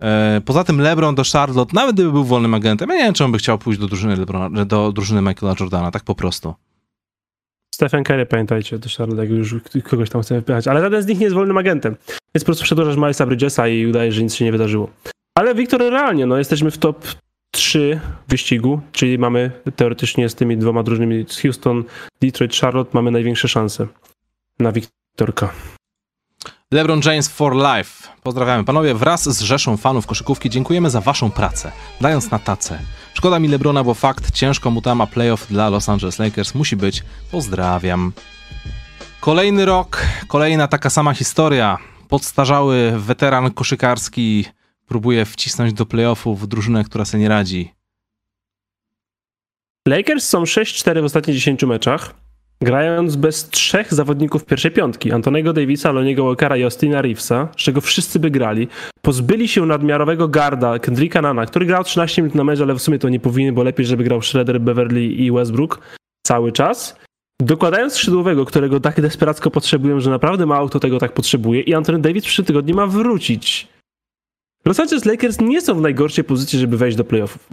E, Poza tym LeBron do Charlotte, nawet gdyby był wolnym agentem, ja nie wiem, czy on by chciał pójść do drużyny LeBrona, do drużyny Michaela Jordana, tak po prostu. Stephen Curry, pamiętajcie, do Charlotte, jak już kogoś tam chce wypychać. Ale żaden z nich nie jest wolnym agentem. Więc po prostu przedłużasz Milesa Bridgesa i udaje, że nic się nie wydarzyło. Ale Wiktor, realnie, no jesteśmy w top 3 wyścigu, czyli mamy teoretycznie z tymi dwoma drużynami z Houston, Detroit, Charlotte mamy największe szanse na Wiktorka. LeBron James for life. Pozdrawiamy panowie. Wraz z rzeszą fanów koszykówki dziękujemy za waszą pracę, dając na tacę. Szkoda mi LeBrona, bo fakt, ciężko mu tam, a playoff dla Los Angeles Lakers musi być. Pozdrawiam. Kolejny rok, kolejna taka sama historia. Podstarzały weteran koszykarski próbuje wcisnąć do playoffów drużynę, która sobie nie radzi. Lakers są 6-4 w ostatnich 10 meczach, grając bez trzech zawodników pierwszej piątki. Antonego Davisa, Loniego Walkera i Austina Reevesa, z czego wszyscy by grali. Pozbyli się nadmiarowego garda Kendricka Nana, który grał 13 minut na mecz, ale w sumie to nie powinien, bo lepiej, żeby grał Schroeder, Beverly i Westbrook cały czas. Dokładając skrzydłowego, którego tak desperacko potrzebują, że naprawdę mało kto tego tak potrzebuje i Anthony Davis w tygodniu ma wrócić. Los Angeles Lakers nie są w najgorszej pozycji, żeby wejść do playoffów.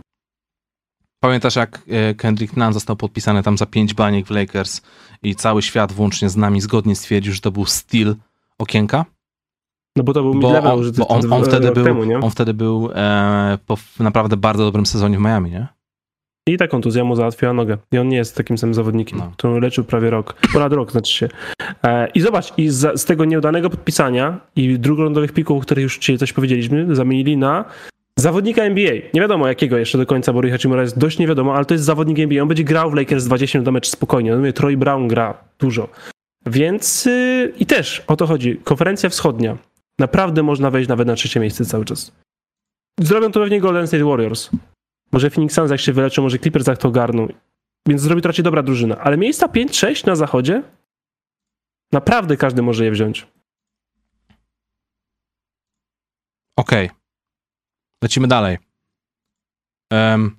Pamiętasz, jak e, Kendrick Nunn został podpisany tam za pięć baniek w Lakers i cały świat, włącznie z nami, zgodnie stwierdził, że to był styl okienka? No bo to był Bo on, użyty bo on, on wtedy był, temu, nie? on wtedy był e, po w naprawdę bardzo dobrym sezonie w Miami, nie? I ta kontuzja mu załatwiła nogę. I on nie jest takim samym zawodnikiem, No. który leczył prawie rok. Ponad rok, znaczy się. E, I zobacz, i z, z tego nieudanego podpisania i drugolądowych pików, o których już ci coś powiedzieliśmy, zamienili na zawodnika NBA. Nie wiadomo jakiego jeszcze do końca, bo Rui Hachimura jest dość nie wiadomo, ale to jest zawodnik NBA. On będzie grał w Lakers 20 minut na mecz spokojnie. No, Troy Brown gra dużo. Więc yy, i też o to chodzi. Konferencja wschodnia. Naprawdę można wejść nawet na trzecie miejsce cały czas. Zrobią to pewnie Golden State Warriors. Może Phoenix Suns jak się wyleczą, może Clippers jak to ogarną. Więc zrobi to raczej dobra drużyna. Ale miejsca 5-6 na zachodzie naprawdę każdy może je wziąć. Okej. Lecimy dalej. Em,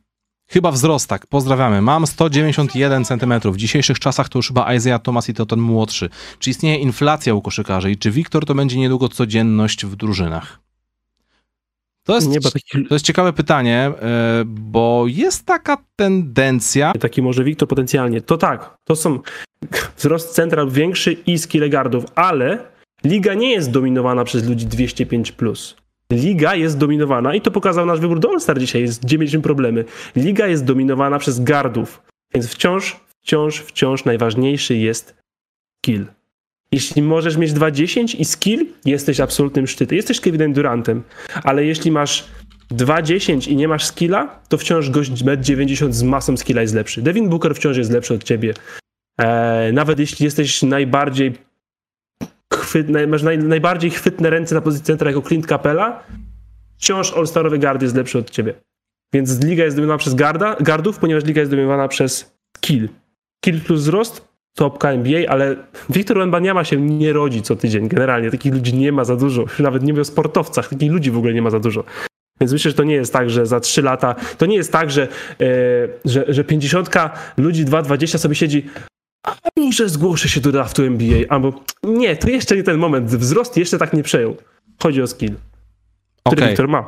chyba wzrost, tak. Pozdrawiamy. Mam 191 cm. W dzisiejszych czasach to już chyba Isaiah Thomas i to ten młodszy. Czy istnieje inflacja u koszykarzy i czy Wiktor to będzie niedługo codzienność w drużynach? To jest, Nie, taki, to jest ciekawe pytanie, e, bo jest taka tendencja. taki może Wiktor potencjalnie. To tak, to są wzrost centra większy i skille guardów, ale liga nie jest dominowana przez ludzi 205+. Plus. Liga jest dominowana i to pokazał nasz wybór do All-Star dzisiaj, jest, gdzie mieliśmy problemy. Liga jest dominowana przez gardów, więc wciąż, wciąż, wciąż najważniejszy jest skill. Jeśli możesz mieć 2.10 i skill, jesteś absolutnym szczytem. Jesteś Kevinem Durantem, ale jeśli masz 2.10 i nie masz skilla, to wciąż gość 1,90 z masą skilla jest lepszy. Devin Booker wciąż jest lepszy od ciebie. Eee, nawet jeśli jesteś najbardziej chwyt, naj, masz naj, najbardziej chwytne ręce na pozycji centra jako Clint Capella, wciąż all-starowy guard jest lepszy od ciebie. Więc liga jest dominowana przez garda, gardów, ponieważ liga jest dominowana przez skill. Skill plus wzrost, topka NBA, ale Wiktor Wembanyama się nie rodzi co tydzień. Generalnie takich ludzi nie ma za dużo. Nawet nie mówię o sportowcach, takich ludzi w ogóle nie ma za dużo. Więc myślę, że to nie jest tak, że za 3 lata, to nie jest tak, że, e, że, że 50 ludzi 2,20 sobie siedzi, a może zgłoszę się do draftu NBA, albo nie, to jeszcze nie ten moment, wzrost jeszcze tak nie przejął. Chodzi o skill, który Okej. Wiktor ma.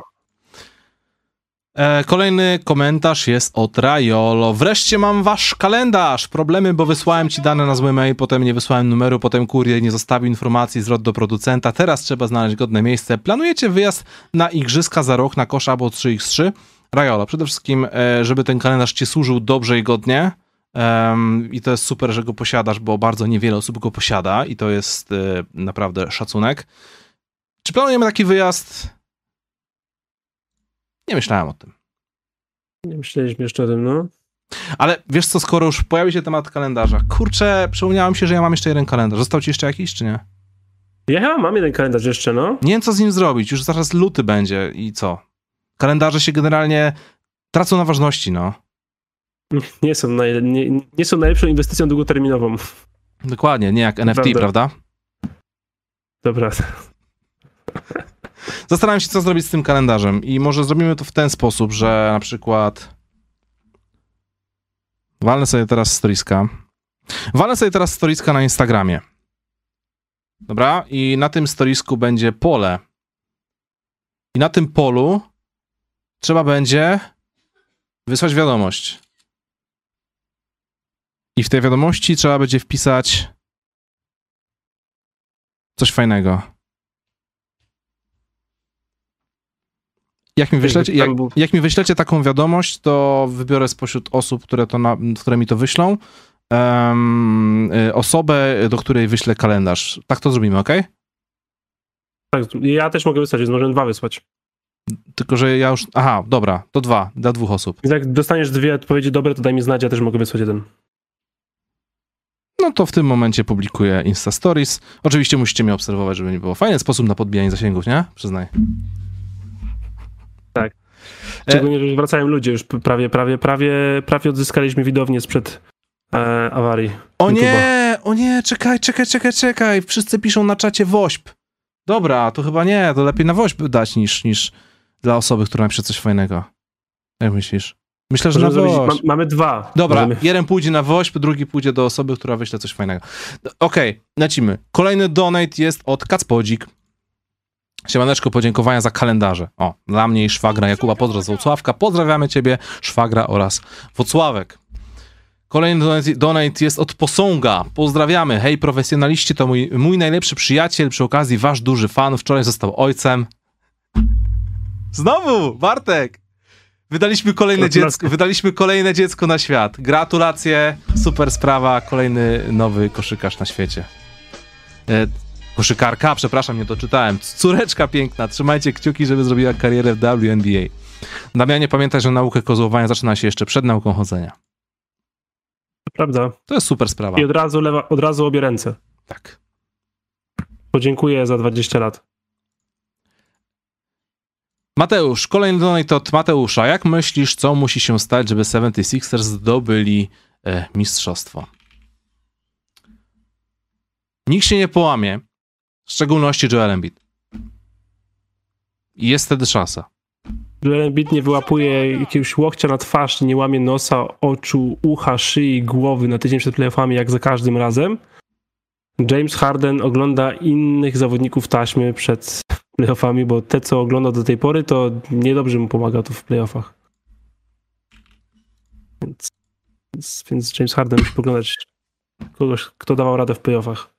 E, kolejny komentarz jest od Rajolo. Wreszcie mam wasz kalendarz. Problemy, bo wysłałem ci dane na zły mail, potem nie wysłałem numeru, potem kurier nie zostawił informacji, zwrot do producenta. Teraz trzeba znaleźć godne miejsce. Planujecie wyjazd na igrzyska za rok na kosza albo 3x3? Rajolo, przede wszystkim, e, żeby ten kalendarz ci służył dobrze i godnie. Em, I to jest super, że go posiadasz, bo bardzo niewiele osób go posiada i to jest e, naprawdę szacunek. Czy planujemy taki wyjazd? Nie myślałem o tym. Nie myśleliśmy jeszcze o tym, no. Ale wiesz co, skoro już pojawił się temat kalendarza, kurczę, przypomniało mi się, że ja mam jeszcze jeden kalendarz. Został ci jeszcze jakiś, czy nie? Ja chyba mam jeden kalendarz jeszcze, no. Nie wiem, co z nim zrobić. Już zaraz luty będzie i co? Kalendarze się generalnie tracą na ważności, no. Nie są, naj, nie, nie są najlepszą inwestycją długoterminową. Dokładnie, nie jak NFT, Prawda. prawda? Dobra. Zastanawiam się, co zrobić z tym kalendarzem i może zrobimy to w ten sposób, że na przykład walnę sobie teraz storiska. Walnę sobie teraz storiska na Instagramie. Dobra? I na tym storisku będzie pole. I na tym polu trzeba będzie wysłać wiadomość. I w tej wiadomości trzeba będzie wpisać coś fajnego. Jak mi, wyślecie, jak, jak mi wyślecie taką wiadomość, to wybiorę spośród osób, które, to na, które mi to wyślą, y, osobę, do której wyślę kalendarz. Tak to zrobimy, ok? Tak, ja też mogę wysłać, więc możemy dwa wysłać. Tylko, że ja już. Aha, dobra, to dwa, dla dwóch osób. Więc jak dostaniesz dwie odpowiedzi dobre, to daj mi znać, ja też mogę wysłać jeden. No to w tym momencie publikuję Insta Stories. Oczywiście musicie mnie obserwować, żeby nie było. Fajny sposób na podbijanie zasięgów, nie? Przyznaj. Tak. E, Szczególnie, że już wracają ludzie, już prawie, prawie, prawie, prawie odzyskaliśmy widownię sprzed e, awarii. O YouTube'a. nie, o nie, czekaj, czekaj, czekaj, czekaj. Wszyscy piszą na czacie WOŚP. Dobra, to chyba nie, to lepiej na WOŚP dać niż, niż dla osoby, która napisze coś fajnego. Jak myślisz? Myślę, że na zrobić, ma, mamy dwa. Dobra, Możemy, jeden pójdzie na WOŚP, drugi pójdzie do osoby, która wyśle coś fajnego. Okej, lecimy. Kolejny donate jest od Kacpodzik. Siemaneczko, podziękowania za kalendarze. O, dla mnie i szwagra Jakuba Pozdro z Włocławka. Pozdrawiamy ciebie, szwagra oraz Wocławek. Kolejny donate, donate jest od Posąga. Pozdrawiamy. Hej, profesjonaliści, to mój, mój najlepszy przyjaciel, przy okazji wasz duży fan. Wczoraj został ojcem. Znowu, Bartek! Wydaliśmy kolejne dziecko, wydaliśmy kolejne dziecko na świat. Gratulacje, super sprawa, kolejny nowy koszykarz na świecie. E, koszykarka, przepraszam, nie doczytałem. Córeczka piękna, trzymajcie kciuki, żeby zrobiła karierę w WNBA. Damianie, pamiętaj, że naukę kozłowania zaczyna się jeszcze przed nauką chodzenia. Prawda. To jest super sprawa. I od razu, lewa, od razu obie ręce. Tak. Podziękuję za 20 lat. Mateusz, kolejny donate od Mateusza. Jak myślisz, co musi się stać, żeby 76ers zdobyli e, mistrzostwo? Nikt się nie połamie, w szczególności Joel Embiid. Jest wtedy szansa. Joel Embiid nie wyłapuje jakiegoś łokcia na twarz, nie łamie nosa, oczu, ucha, szyi, głowy na tydzień przed playoffami, jak za każdym razem. James Harden ogląda innych zawodników taśmy przed playoffami, bo te, co ogląda do tej pory, to niedobrze mu pomaga to w playoffach. Więc, więc, James Harden musi poglądać kogoś, kto dawał radę w playoffach.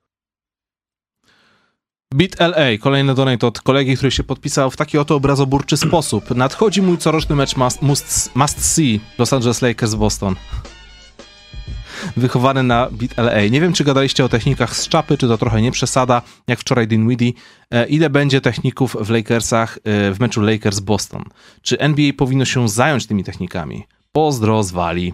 Beat LA, kolejny donate od kolegi, który się podpisał w taki oto obrazoburczy sposób. Nadchodzi mój coroczny mecz must, must, must see Los Angeles Lakers Boston. Wychowany na Beat LA. Nie wiem, czy gadaliście o technikach z czapy, czy to trochę nie przesada, jak wczoraj Dinwiddie. Ile będzie techników w Lakersach, e, w meczu Lakers-Boston? Czy NBA powinno się zająć tymi technikami? Pozdro z Wali.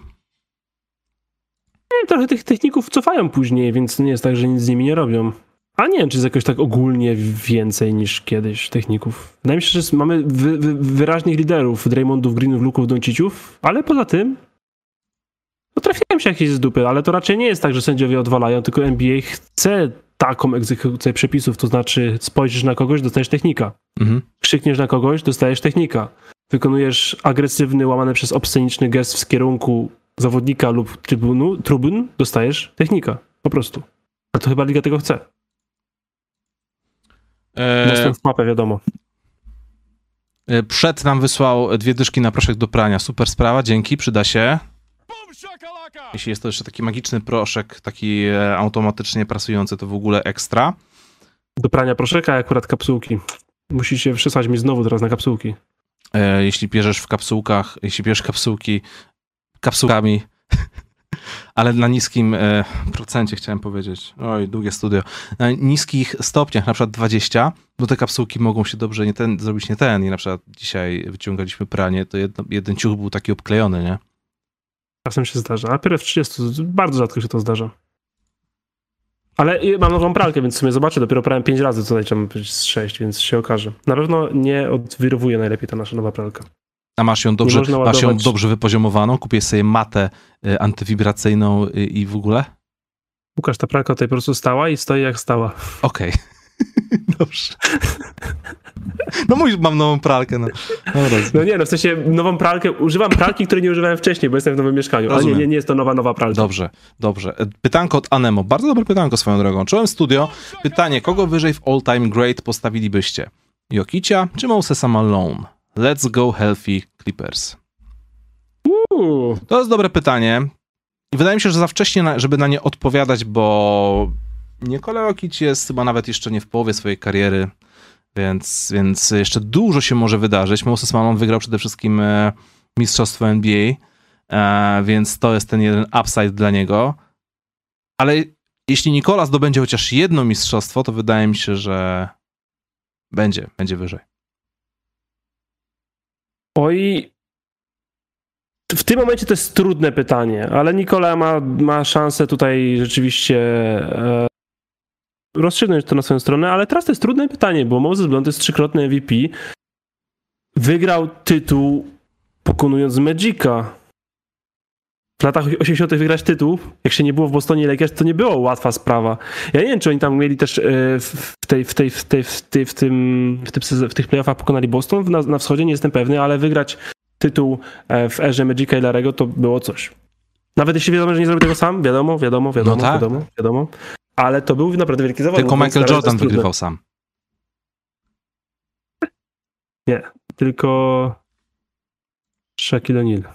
Trochę tych techników cofają później, więc nie jest tak, że nic z nimi nie robią. A nie wiem, czy jest jakoś tak ogólnie więcej niż kiedyś techników. Wydaje mi się, że mamy wy, wy, wyraźnych liderów, Draymondów, Greenów, Luków, Donciciów, ale poza tym trafiają się jakieś z dupy, ale to raczej nie jest tak, że sędziowie odwalają, tylko NBA chce taką egzekucję przepisów, to znaczy spojrzysz na kogoś, dostajesz technika. Mhm. Krzykniesz na kogoś, dostajesz technika. Wykonujesz agresywny, łamany przez obsceniczny gest w kierunku zawodnika lub trybunu, trybun, dostajesz technika. Po prostu. A to chyba liga tego chce. E, Mocno w mapę, wiadomo. e, przed nam wysłał dwie dyszki na proszek do prania. Super sprawa, dzięki, przyda się. Jeśli jest to jeszcze taki magiczny proszek, taki e, automatycznie prasujący, to w ogóle ekstra. Do prania proszeka, akurat kapsułki. Musicie przysłać mi znowu teraz na kapsułki. E, jeśli bierzesz w kapsułkach, jeśli bierzesz kapsułki kapsułkami, ale na niskim e, procencie chciałem powiedzieć, oj, długie studio, na niskich stopniach, na przykład 20, no te kapsułki mogą się dobrze nie ten, zrobić nie ten i na przykład dzisiaj wyciągaliśmy pranie, to jedno, jeden ciuch był taki obklejony, nie? Czasem się zdarza, a dopiero w 30 bardzo rzadko się to zdarza. Ale mam nową pralkę, więc w sumie zobaczę, dopiero prałem 5 razy, co tam być z 6, więc się okaże. Na pewno nie odwirowuje najlepiej ta nasza nowa pralka. A masz ją dobrze, masz ją dobrze wypoziomowaną, kupię sobie matę y, antywibracyjną y, i w ogóle? Łukasz, ta pralka tutaj po prostu stała i stoi jak stała. Okej. Dobrze. No mój, mam nową pralkę, no. Dobra. No nie, no w sensie nową pralkę, używam pralki, której nie używałem wcześniej, bo jestem w nowym mieszkaniu. Ale nie, Rozumiem. nie, nie jest to nowa, nowa pralka. Dobrze, dobrze. E, Pytanko od Anemo. Bardzo dobre pytanko swoją drogą. Czołem studio. Pytanie, kogo wyżej w all time great postawilibyście? Jokicia czy Mosesa Malone? Let's go healthy Clippers. Uuu, To jest dobre pytanie. Wydaje mi się, że za wcześnie, żeby na nie odpowiadać, bo Nikola Jokic jest chyba nawet jeszcze nie w połowie swojej kariery, więc, więc jeszcze dużo się może wydarzyć. Moses Malone wygrał przede wszystkim e, mistrzostwo NBA, e, więc to jest ten jeden upside dla niego. Ale jeśli Nikola zdobędzie chociaż jedno mistrzostwo, to wydaje mi się, że będzie, będzie wyżej. Oj. W tym momencie to jest trudne pytanie, ale Nikola ma, ma szansę tutaj rzeczywiście e, rozstrzygnąć to na swoją stronę, ale teraz to jest trudne pytanie, bo Moses Blount jest trzykrotny MVP. Wygrał tytuł pokonując Magica. W latach 80. wygrać tytuł, jak się nie było w Bostonie Lakers, to nie było łatwa sprawa. Ja nie wiem, czy oni tam mieli też e, w tej, w tej, w tej, w tej, w tym, w, tym, w tych playoffach pokonali Boston na, na wschodzie, nie jestem pewny, ale wygrać tytuł e, w erze Magica i Larego to było coś. Nawet jeśli wiadomo, że nie zrobił tego sam, wiadomo, wiadomo, wiadomo, No tak. wiadomo, wiadomo. Ale to był naprawdę wielki zawodnik. Tylko Michael Jordan wygrywał sam. Tylko Shaquille O'Neal.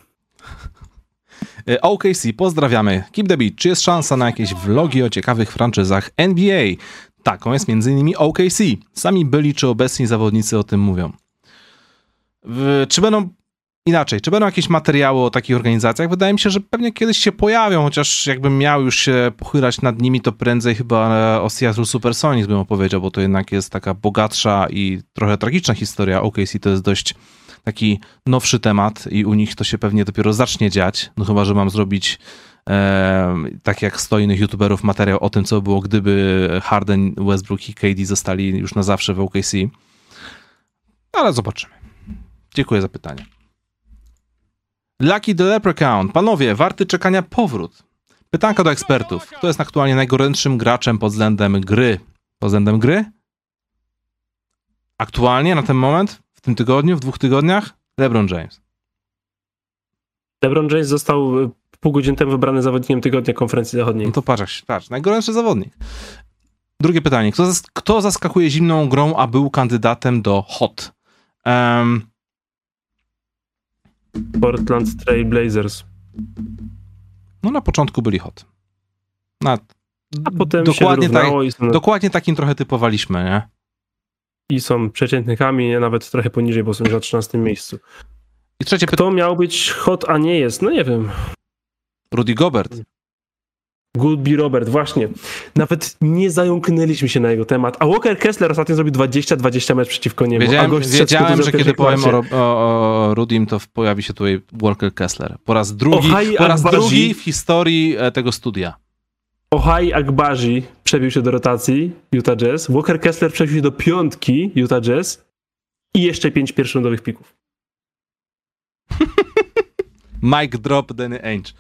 E, OKC, pozdrawiamy. Keep the beat. Czy jest szansa na jakieś vlogi o ciekawych franczyzach NBA? Taką jest m.in. OKC. Sami byli czy obecni zawodnicy o tym mówią. Czy będą inaczej, czy będą jakieś materiały o takich organizacjach? Wydaje mi się, że pewnie kiedyś się pojawią, chociaż jakbym miał już się pochylać nad nimi, to prędzej chyba o Seattle Supersonics bym opowiedział, bo to jednak jest taka bogatsza i trochę tragiczna historia. OKC to jest dość taki nowszy temat i u nich to się pewnie dopiero zacznie dziać, no chyba, że mam zrobić e, tak jak sto innych youtuberów materiał o tym, co było, gdyby Harden, Westbrook i KD zostali już na zawsze w OKC. Ale zobaczymy. Dziękuję za pytanie. Lucky the Leprechaun. Panowie, warty czekania powrót. Pytanka do ekspertów. Kto jest aktualnie najgorętszym graczem pod względem gry? Pod względem gry? Aktualnie, na ten moment, w tym tygodniu, w dwóch tygodniach? LeBron James. LeBron James został y, pół godziny temu wybrany zawodnikiem tygodnia konferencji zachodniej. No to patrz, patrz, najgorętszy zawodnik. Drugie pytanie. Kto, zas kto zaskakuje zimną grą, a był kandydatem do hot? Um, Portland Trail Blazers. No na początku byli hot. Na, a potem dokładnie, się tak, i są, dokładnie takim trochę typowaliśmy, nie? I są przeciętnikami, nawet trochę poniżej, bo są już na 13 miejscu. I trzecie pytanie. Kto miał być hot, a nie jest? No nie wiem. Rudy Gobert. Goodby Robert, właśnie. Nawet nie zająknęliśmy się na jego temat. A Walker Kessler ostatnio zrobił 20-20 mecz przeciwko niemu. Wiedziałem, wiedziałem że kiedy powiem o, o, o Rudim, to pojawi się tutaj Walker Kessler. Po raz drugi, po raz drugi w historii e, tego studia. Ohai Agbaji przebił się do rotacji Utah Jazz. Walker Kessler przebił się do piątki Utah Jazz i jeszcze pięć pierwszych pików. Mike Drop, Danny Ainge.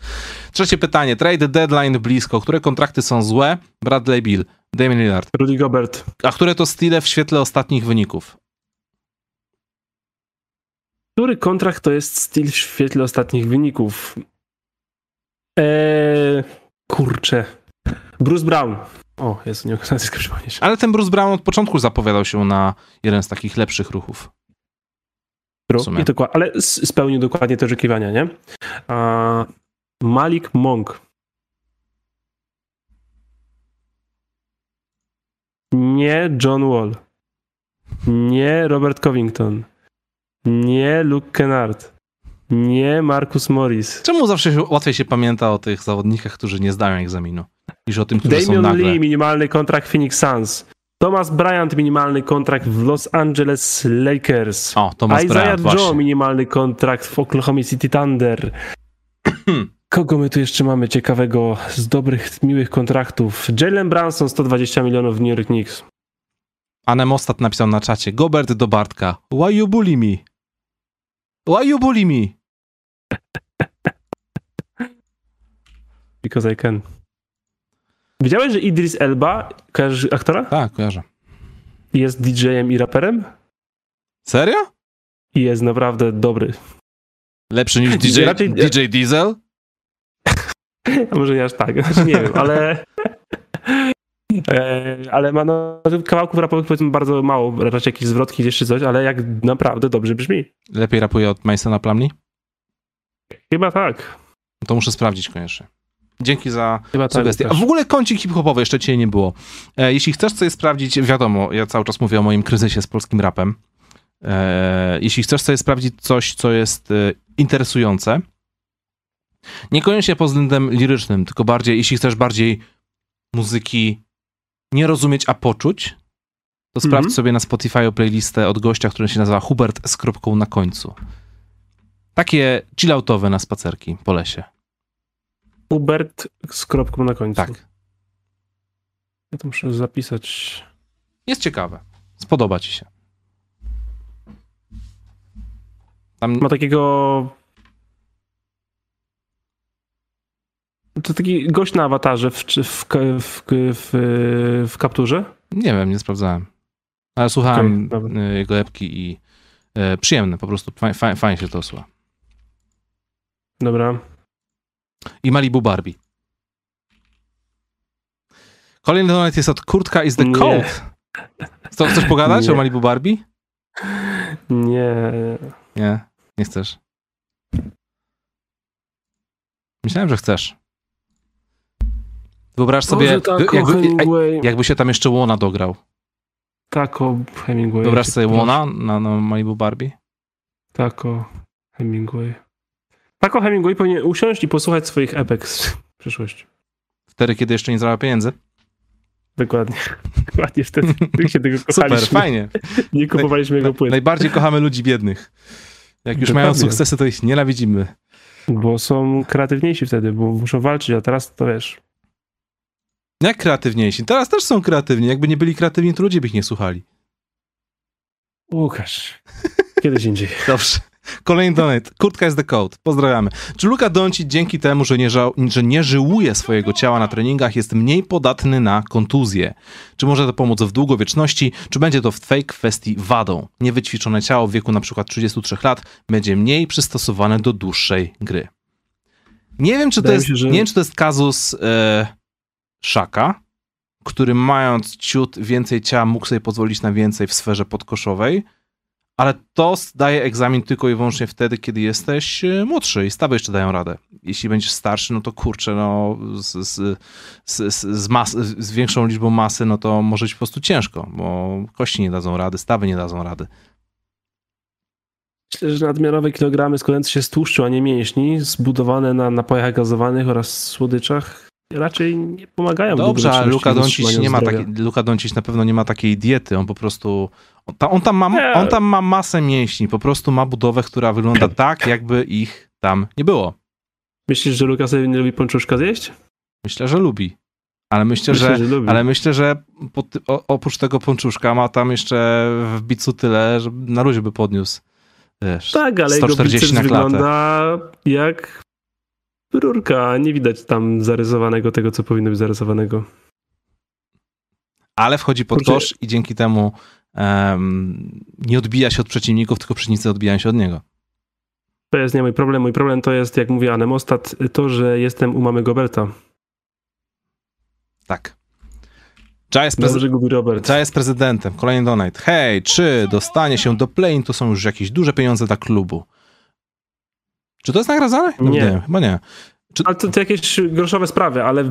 Trzecie pytanie. Trade deadline blisko. Które kontrakty są złe? Bradley Bill, Damian Lillard. Rudy Gobert. A które to stile w świetle ostatnich wyników? Który kontrakt to jest styl w świetle ostatnich wyników? Eee, kurczę. Bruce Brown. O, jest nie nazwiska przypomnieć. Ale ten Bruce Brown od początku zapowiadał się na jeden z takich lepszych ruchów. I dokładnie, ale spełnił dokładnie te oczekiwania, nie? A Malik Monk. Nie John Wall. Nie Robert Covington. Nie Luke Kennard. Nie Marcus Morris. Czemu zawsze łatwiej się pamięta o tych zawodnikach, którzy nie zdają egzaminu, niż o tym, którzy Damian są nagle? Lee, minimalny kontrakt Phoenix Suns. Thomas Bryant, minimalny kontrakt w Los Angeles Lakers. O, Thomas Isaiah Bryant, Joe, właśnie. minimalny kontrakt w Oklahoma City Thunder. Kogo my tu jeszcze mamy ciekawego z dobrych, miłych kontraktów? Jalen Branson, 120 milionów w New York Knicks. Anem Ostat napisał na czacie, Gobert do Bartka, why you bully me? Why you bully me? Because I can. Widziałeś, że Idris Elba, kojarzysz aktora? Tak, kojarzę. Jest DJ-em i raperem? Serio? I jest naprawdę dobry. Lepszy niż DJ, Raczej- DJ Diesel? A może nie aż tak, znaczy nie wiem, ale... E, ale ma no, kawałków rapowych powiedzmy bardzo mało, raczej jakieś zwrotki gdzieś czy coś, ale jak naprawdę dobrze brzmi. Lepiej rapuje od Masona Plumlee? Chyba tak. To muszę sprawdzić koniecznie. Dzięki za Chyba tak. sugestie. A w ogóle kącik hip-hopowy jeszcze cię nie było. E, jeśli chcesz coś sprawdzić, wiadomo, ja cały czas mówię o moim kryzysie z polskim rapem. E, jeśli chcesz sobie sprawdzić coś, co jest e, interesujące, niekoniecznie pod względem lirycznym, tylko bardziej, jeśli chcesz bardziej muzyki nie rozumieć, a poczuć, to sprawdź Mhm. sobie na Spotify playlistę od gościa, który się nazywa Hubert z kropką na końcu. Takie chilloutowe na spacerki po lesie. Hubert z kropką na końcu. Tak. Ja to muszę zapisać. Jest ciekawe. Spodoba ci się. Tam Ma takiego... To taki gość na awatarze w, w, w, w, w kapturze? nie wiem, nie sprawdzałem. Ale słuchałem Okej, dobra. y, jego epki i y, przyjemne, po prostu faj, faj, fajnie się to słucha. Dobra. I Malibu Barbie. Kolejny donate jest od Kurtka is the Nie. cold. Co, chcesz pogadać Nie. o Malibu Barbie? Nie. Nie, nie chcesz. Myślałem, że chcesz. Wyobraź sobie, Boże, tako jakby, Hemingway. jakby się tam jeszcze Łona dograł. Tako Hemingway. Wyobraź sobie. Łona na, na Malibu Barbie? Tako Hemingway. Tako Hemingway powinien usiąść i posłuchać swoich epek z przyszłości. Wtedy, kiedy jeszcze nie zarabiał pieniędzy? Dokładnie. Dokładnie wtedy. My się tego Super, kochaliśmy. fajnie. Nie kupowaliśmy jego płyt. najbardziej kochamy ludzi biednych. Jak już Dokładnie. mają sukcesy, to ich nienawidzimy. Bo są kreatywniejsi wtedy, bo muszą walczyć, a teraz to wiesz. Jak kreatywniejsi? Teraz też są kreatywni. Jakby nie byli kreatywni, to ludzie by ich nie słuchali. Łukasz. Kiedyś indziej. Dobrze. Kolejny donate. Kurtka jest the code. Pozdrawiamy. Czy Luka Doncic dzięki temu, że nie, żał, że nie żyłuje swojego ciała na treningach, jest mniej podatny na kontuzję? Czy może to pomóc w długowieczności? Czy będzie to w tej kwestii wadą? Niewyćwiczone ciało w wieku na przykład 33 lat będzie mniej przystosowane do dłuższej gry. Nie wiem, czy to jest, się, że- nie wiem, czy to jest kazus e, Szaka, który mając ciut więcej ciała mógł sobie pozwolić na więcej w sferze podkoszowej, ale to daje egzamin tylko i wyłącznie wtedy, kiedy jesteś e, młodszy i stawy jeszcze dają radę. Jeśli będziesz starszy, no to kurczę, no z, z, z, z, mas, z większą liczbą masy, no to może być po prostu ciężko, bo kości nie dadzą rady, stawy nie dadzą rady. Myślę, że nadmiarowe kilogramy składające się z tłuszczu, a nie mięśni, zbudowane na napojach gazowanych oraz słodyczach, raczej nie pomagają Dobrze, ale Luka Doncic nie ma takiej, Luka Doncic na pewno nie ma takiej diety, on po prostu, on, ta, on, tam ma, Nie. on tam ma masę mięśni, po prostu ma budowę, która wygląda tak, jakby ich tam nie było. Myślisz, że Luka sobie nie lubi pączuszka zjeść? Myślę, że lubi. Ale myślę, Myślę, że, lubi. ale myślę, że po, o, oprócz tego pączuszka ma tam jeszcze w bicu tyle, że na luzie by podniósł. Wiesz, Tak, ale 140 jego biceps na klatę. wygląda jak rurka. Nie widać tam zarysowanego tego, co powinno być zarysowanego. Ale wchodzi pod Kurczę. kosz i dzięki temu em, nie odbija się od przeciwników, tylko przeciwnicy odbijają się od niego. To jest nie mój problem. Mój problem to jest, jak mówi Anemostat, to, że jestem u mamy Goberta. Tak. Ja jest, prezy- jest prezydentem. Kolejny donate. Hej, czy dostanie się do play to są już jakieś duże pieniądze dla klubu? Czy to jest nagradzane? Nie. wiem, chyba nie. Ale to, to jakieś groszowe sprawy, ale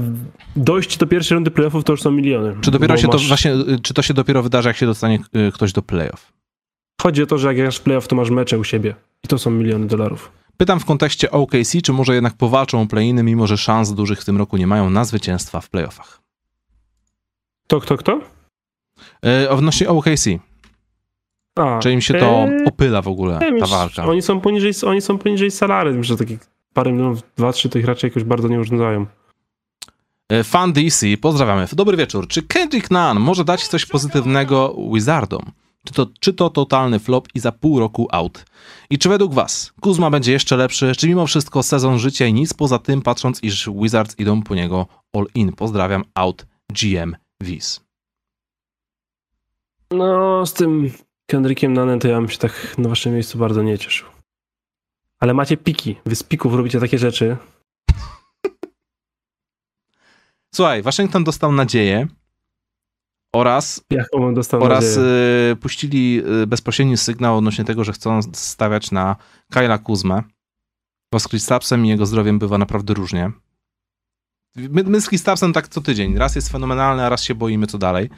dojść do pierwszej rundy playoffów to już są miliony. Czy dopiero się to masz- właśnie, y, czy to się dopiero wydarzy, jak się dostanie y, ktoś do playoff? Chodzi o to, że jak grasz w playoff, to masz mecze u siebie. I to są miliony dolarów. Pytam w kontekście OKC, czy może jednak powalczą o play-iny, mimo że szans dużych w tym roku nie mają na zwycięstwa w playoffach? To kto, kto? Yy, odnośnie OKC, A, czy im się to eee, opyla w ogóle, nie ta walka? Oni są poniżej, oni są poniżej salary. Myślę, że takich parę milionów, dwa, trzy, to ich raczej jakoś bardzo nie urządzają. E, Fan DC, pozdrawiamy. Dobry wieczór. Czy Kendrick Nunn może dać coś pozytywnego Wizardom? Czy to, czy to totalny flop i za pół roku out? I czy według was Kuzma będzie jeszcze lepszy, czy mimo wszystko sezon życia i nic poza tym, patrząc iż Wizards idą po niego all in? Pozdrawiam, out GM Wiz. No, z tym Kendrickiem Nanem to ja bym się tak na waszym miejscu bardzo nie cieszył. Ale macie piki. Wy z pików robicie takie rzeczy. Słuchaj, Waszyngton dostał nadzieję oraz on dostał oraz nadzieję. y, puścili y, bezpośredni sygnał odnośnie tego, że chcą stawiać na Kyla Kuzmę, bo z Kristapsem i jego zdrowiem bywa naprawdę różnie. My, my z Kristapsem tak co tydzień. Raz jest fenomenalny, a raz się boimy, co dalej.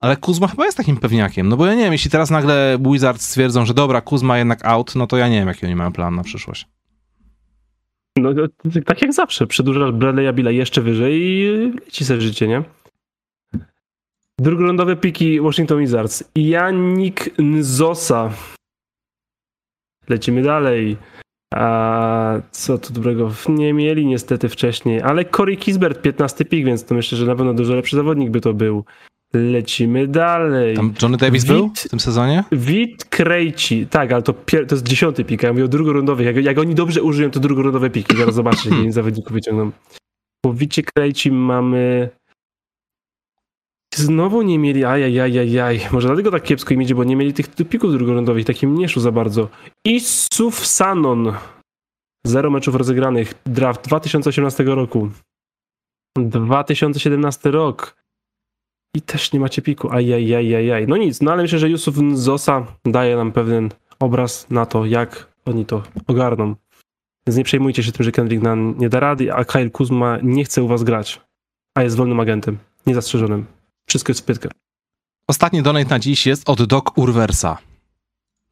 Ale Kuzma chyba jest takim pewniakiem, no bo ja nie wiem, jeśli teraz nagle Wizards stwierdzą, że dobra, Kuzma jednak out, no to ja nie wiem, jaki oni mają plan na przyszłość. No, tak jak zawsze. Przedłużasz Bradley'a Billa jeszcze wyżej i leci sobie życie, nie? Drugolądowe piki Washington Wizards. Janik Nzosa. Lecimy dalej. A co tu dobrego? Nie mieli niestety wcześniej, ale Corey Kisbert 15 pik, więc to myślę, że na pewno dużo lepszy zawodnik by to był. Lecimy dalej. Tam Johnny Davis Wit- był w tym sezonie? Wit Krejci, tak, ale to, pier- to jest dziesiąty pik, ja mówię o drugorundowych. Jak, jak oni dobrze użyją, to drugorundowe piki. Zaraz zobaczycie, ile zawodników wyciągną. Po Wicie Krejci mamy... Znowu nie mieli, ajajajajaj. Może dlatego tak kiepsko im idzie, bo nie mieli tych, pików drugorundowych, takim nie szło za bardzo. Isuf Sanon. Zero meczów rozegranych. Draft 2018 roku. 2017 rok. I też nie macie piku. Ajajajajaj. No nic, no ale myślę, że Yusuf Zosa daje nam pewien obraz na to, jak oni to ogarną. Więc nie przejmujcie się tym, że Kendrick Nunn nie da rady, a Kyle Kuzma nie chce u was grać, a jest wolnym agentem, niezastrzeżonym. Wszystko jest w pytkę. Ostatni donate na dziś jest od Doc Urwersa.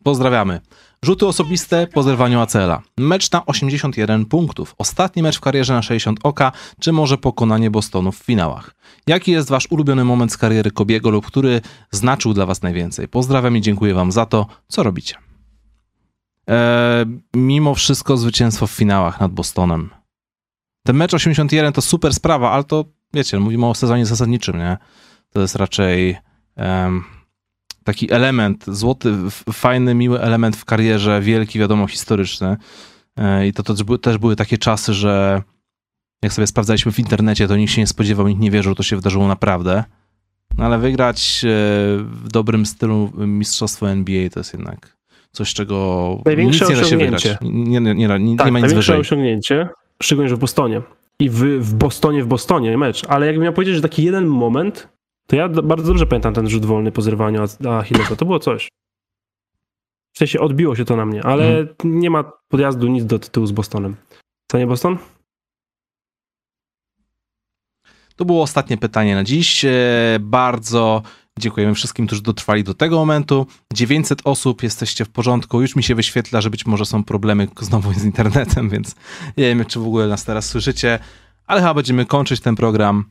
Pozdrawiamy. Rzuty osobiste po zerwaniu ACL-a. Mecz na 81 punktów. Ostatni mecz w karierze na 60 oka, czy może pokonanie Bostonu w finałach. Jaki jest wasz ulubiony moment z kariery Kobiego lub który znaczył dla was najwięcej? Pozdrawiam i dziękuję wam za to, co robicie. Eee, mimo wszystko zwycięstwo w finałach nad Bostonem. Ten mecz 81 to super sprawa, ale to wiecie, mówimy o sezonie zasadniczym, nie? To jest raczej taki element, złoty, fajny, miły element w karierze, wielki, wiadomo, historyczny. E, I to, to też, były, takie czasy, że jak sobie sprawdzaliśmy w internecie, to nikt się nie spodziewał, nikt nie wierzył, to się wydarzyło naprawdę. No ale wygrać e, w dobrym stylu mistrzostwo NBA to jest jednak coś, czego Największe nic nie da się wygrać. Nie, nie, nie, nie, Tak, nie ma nic największe wyżej. osiągnięcie, szczególnie, że w Bostonie. I w, w Bostonie, w Bostonie mecz. Ale jakbym miał powiedzieć, że taki jeden moment, to ja bardzo dobrze pamiętam ten rzut wolny po zerwaniu Achillesa. To było coś. W sensie odbiło się to na mnie, ale Mhm. nie ma podjazdu nic do tytułu z Bostonem. Co nie Boston? To było ostatnie pytanie na dziś. E, Bardzo dziękujemy wszystkim, którzy dotrwali do tego momentu. 900 osób, jesteście w porządku. Już mi się wyświetla, że być może są problemy znowu z internetem, więc nie wiem, czy w ogóle nas teraz słyszycie, ale chyba będziemy kończyć ten program.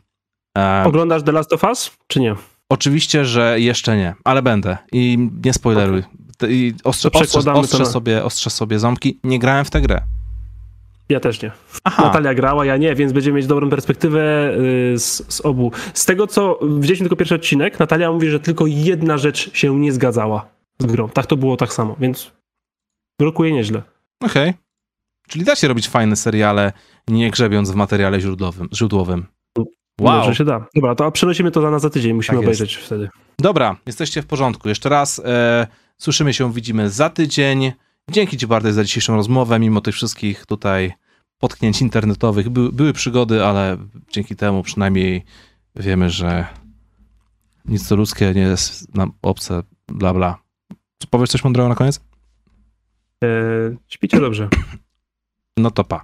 E, Oglądasz The Last of Us, czy nie? Oczywiście, że jeszcze nie, ale będę. I nie spoileruj. Te- I ostrze, ostrze, ostrze, na- sobie, ostrze sobie ząbki. Nie grałem w tę grę. Ja też nie. Aha, Natalia grała, ja nie, więc będziemy mieć dobrą perspektywę y, z, z obu. Z tego, co widzieliśmy tylko pierwszy odcinek, Natalia mówi, że tylko jedna rzecz się nie zgadzała z grą. Tak to było tak samo, więc rokuje nieźle. okej. Czyli da się robić fajne seriale, nie grzebiąc w materiale źródłowym. źródłowym. Wow. Może się da. Dobra, to przenosimy to na za tydzień, musimy Tak jest. obejrzeć wtedy. Dobra, jesteście w porządku. Jeszcze raz e, słyszymy się, widzimy za tydzień. Dzięki Ci bardzo za dzisiejszą rozmowę, mimo tych wszystkich tutaj potknięć internetowych. By, były przygody, ale dzięki temu przynajmniej wiemy, że nic co ludzkie nie jest nam obce, bla bla. Powiesz coś mądrego na koniec? E, śpicie dobrze. No to pa.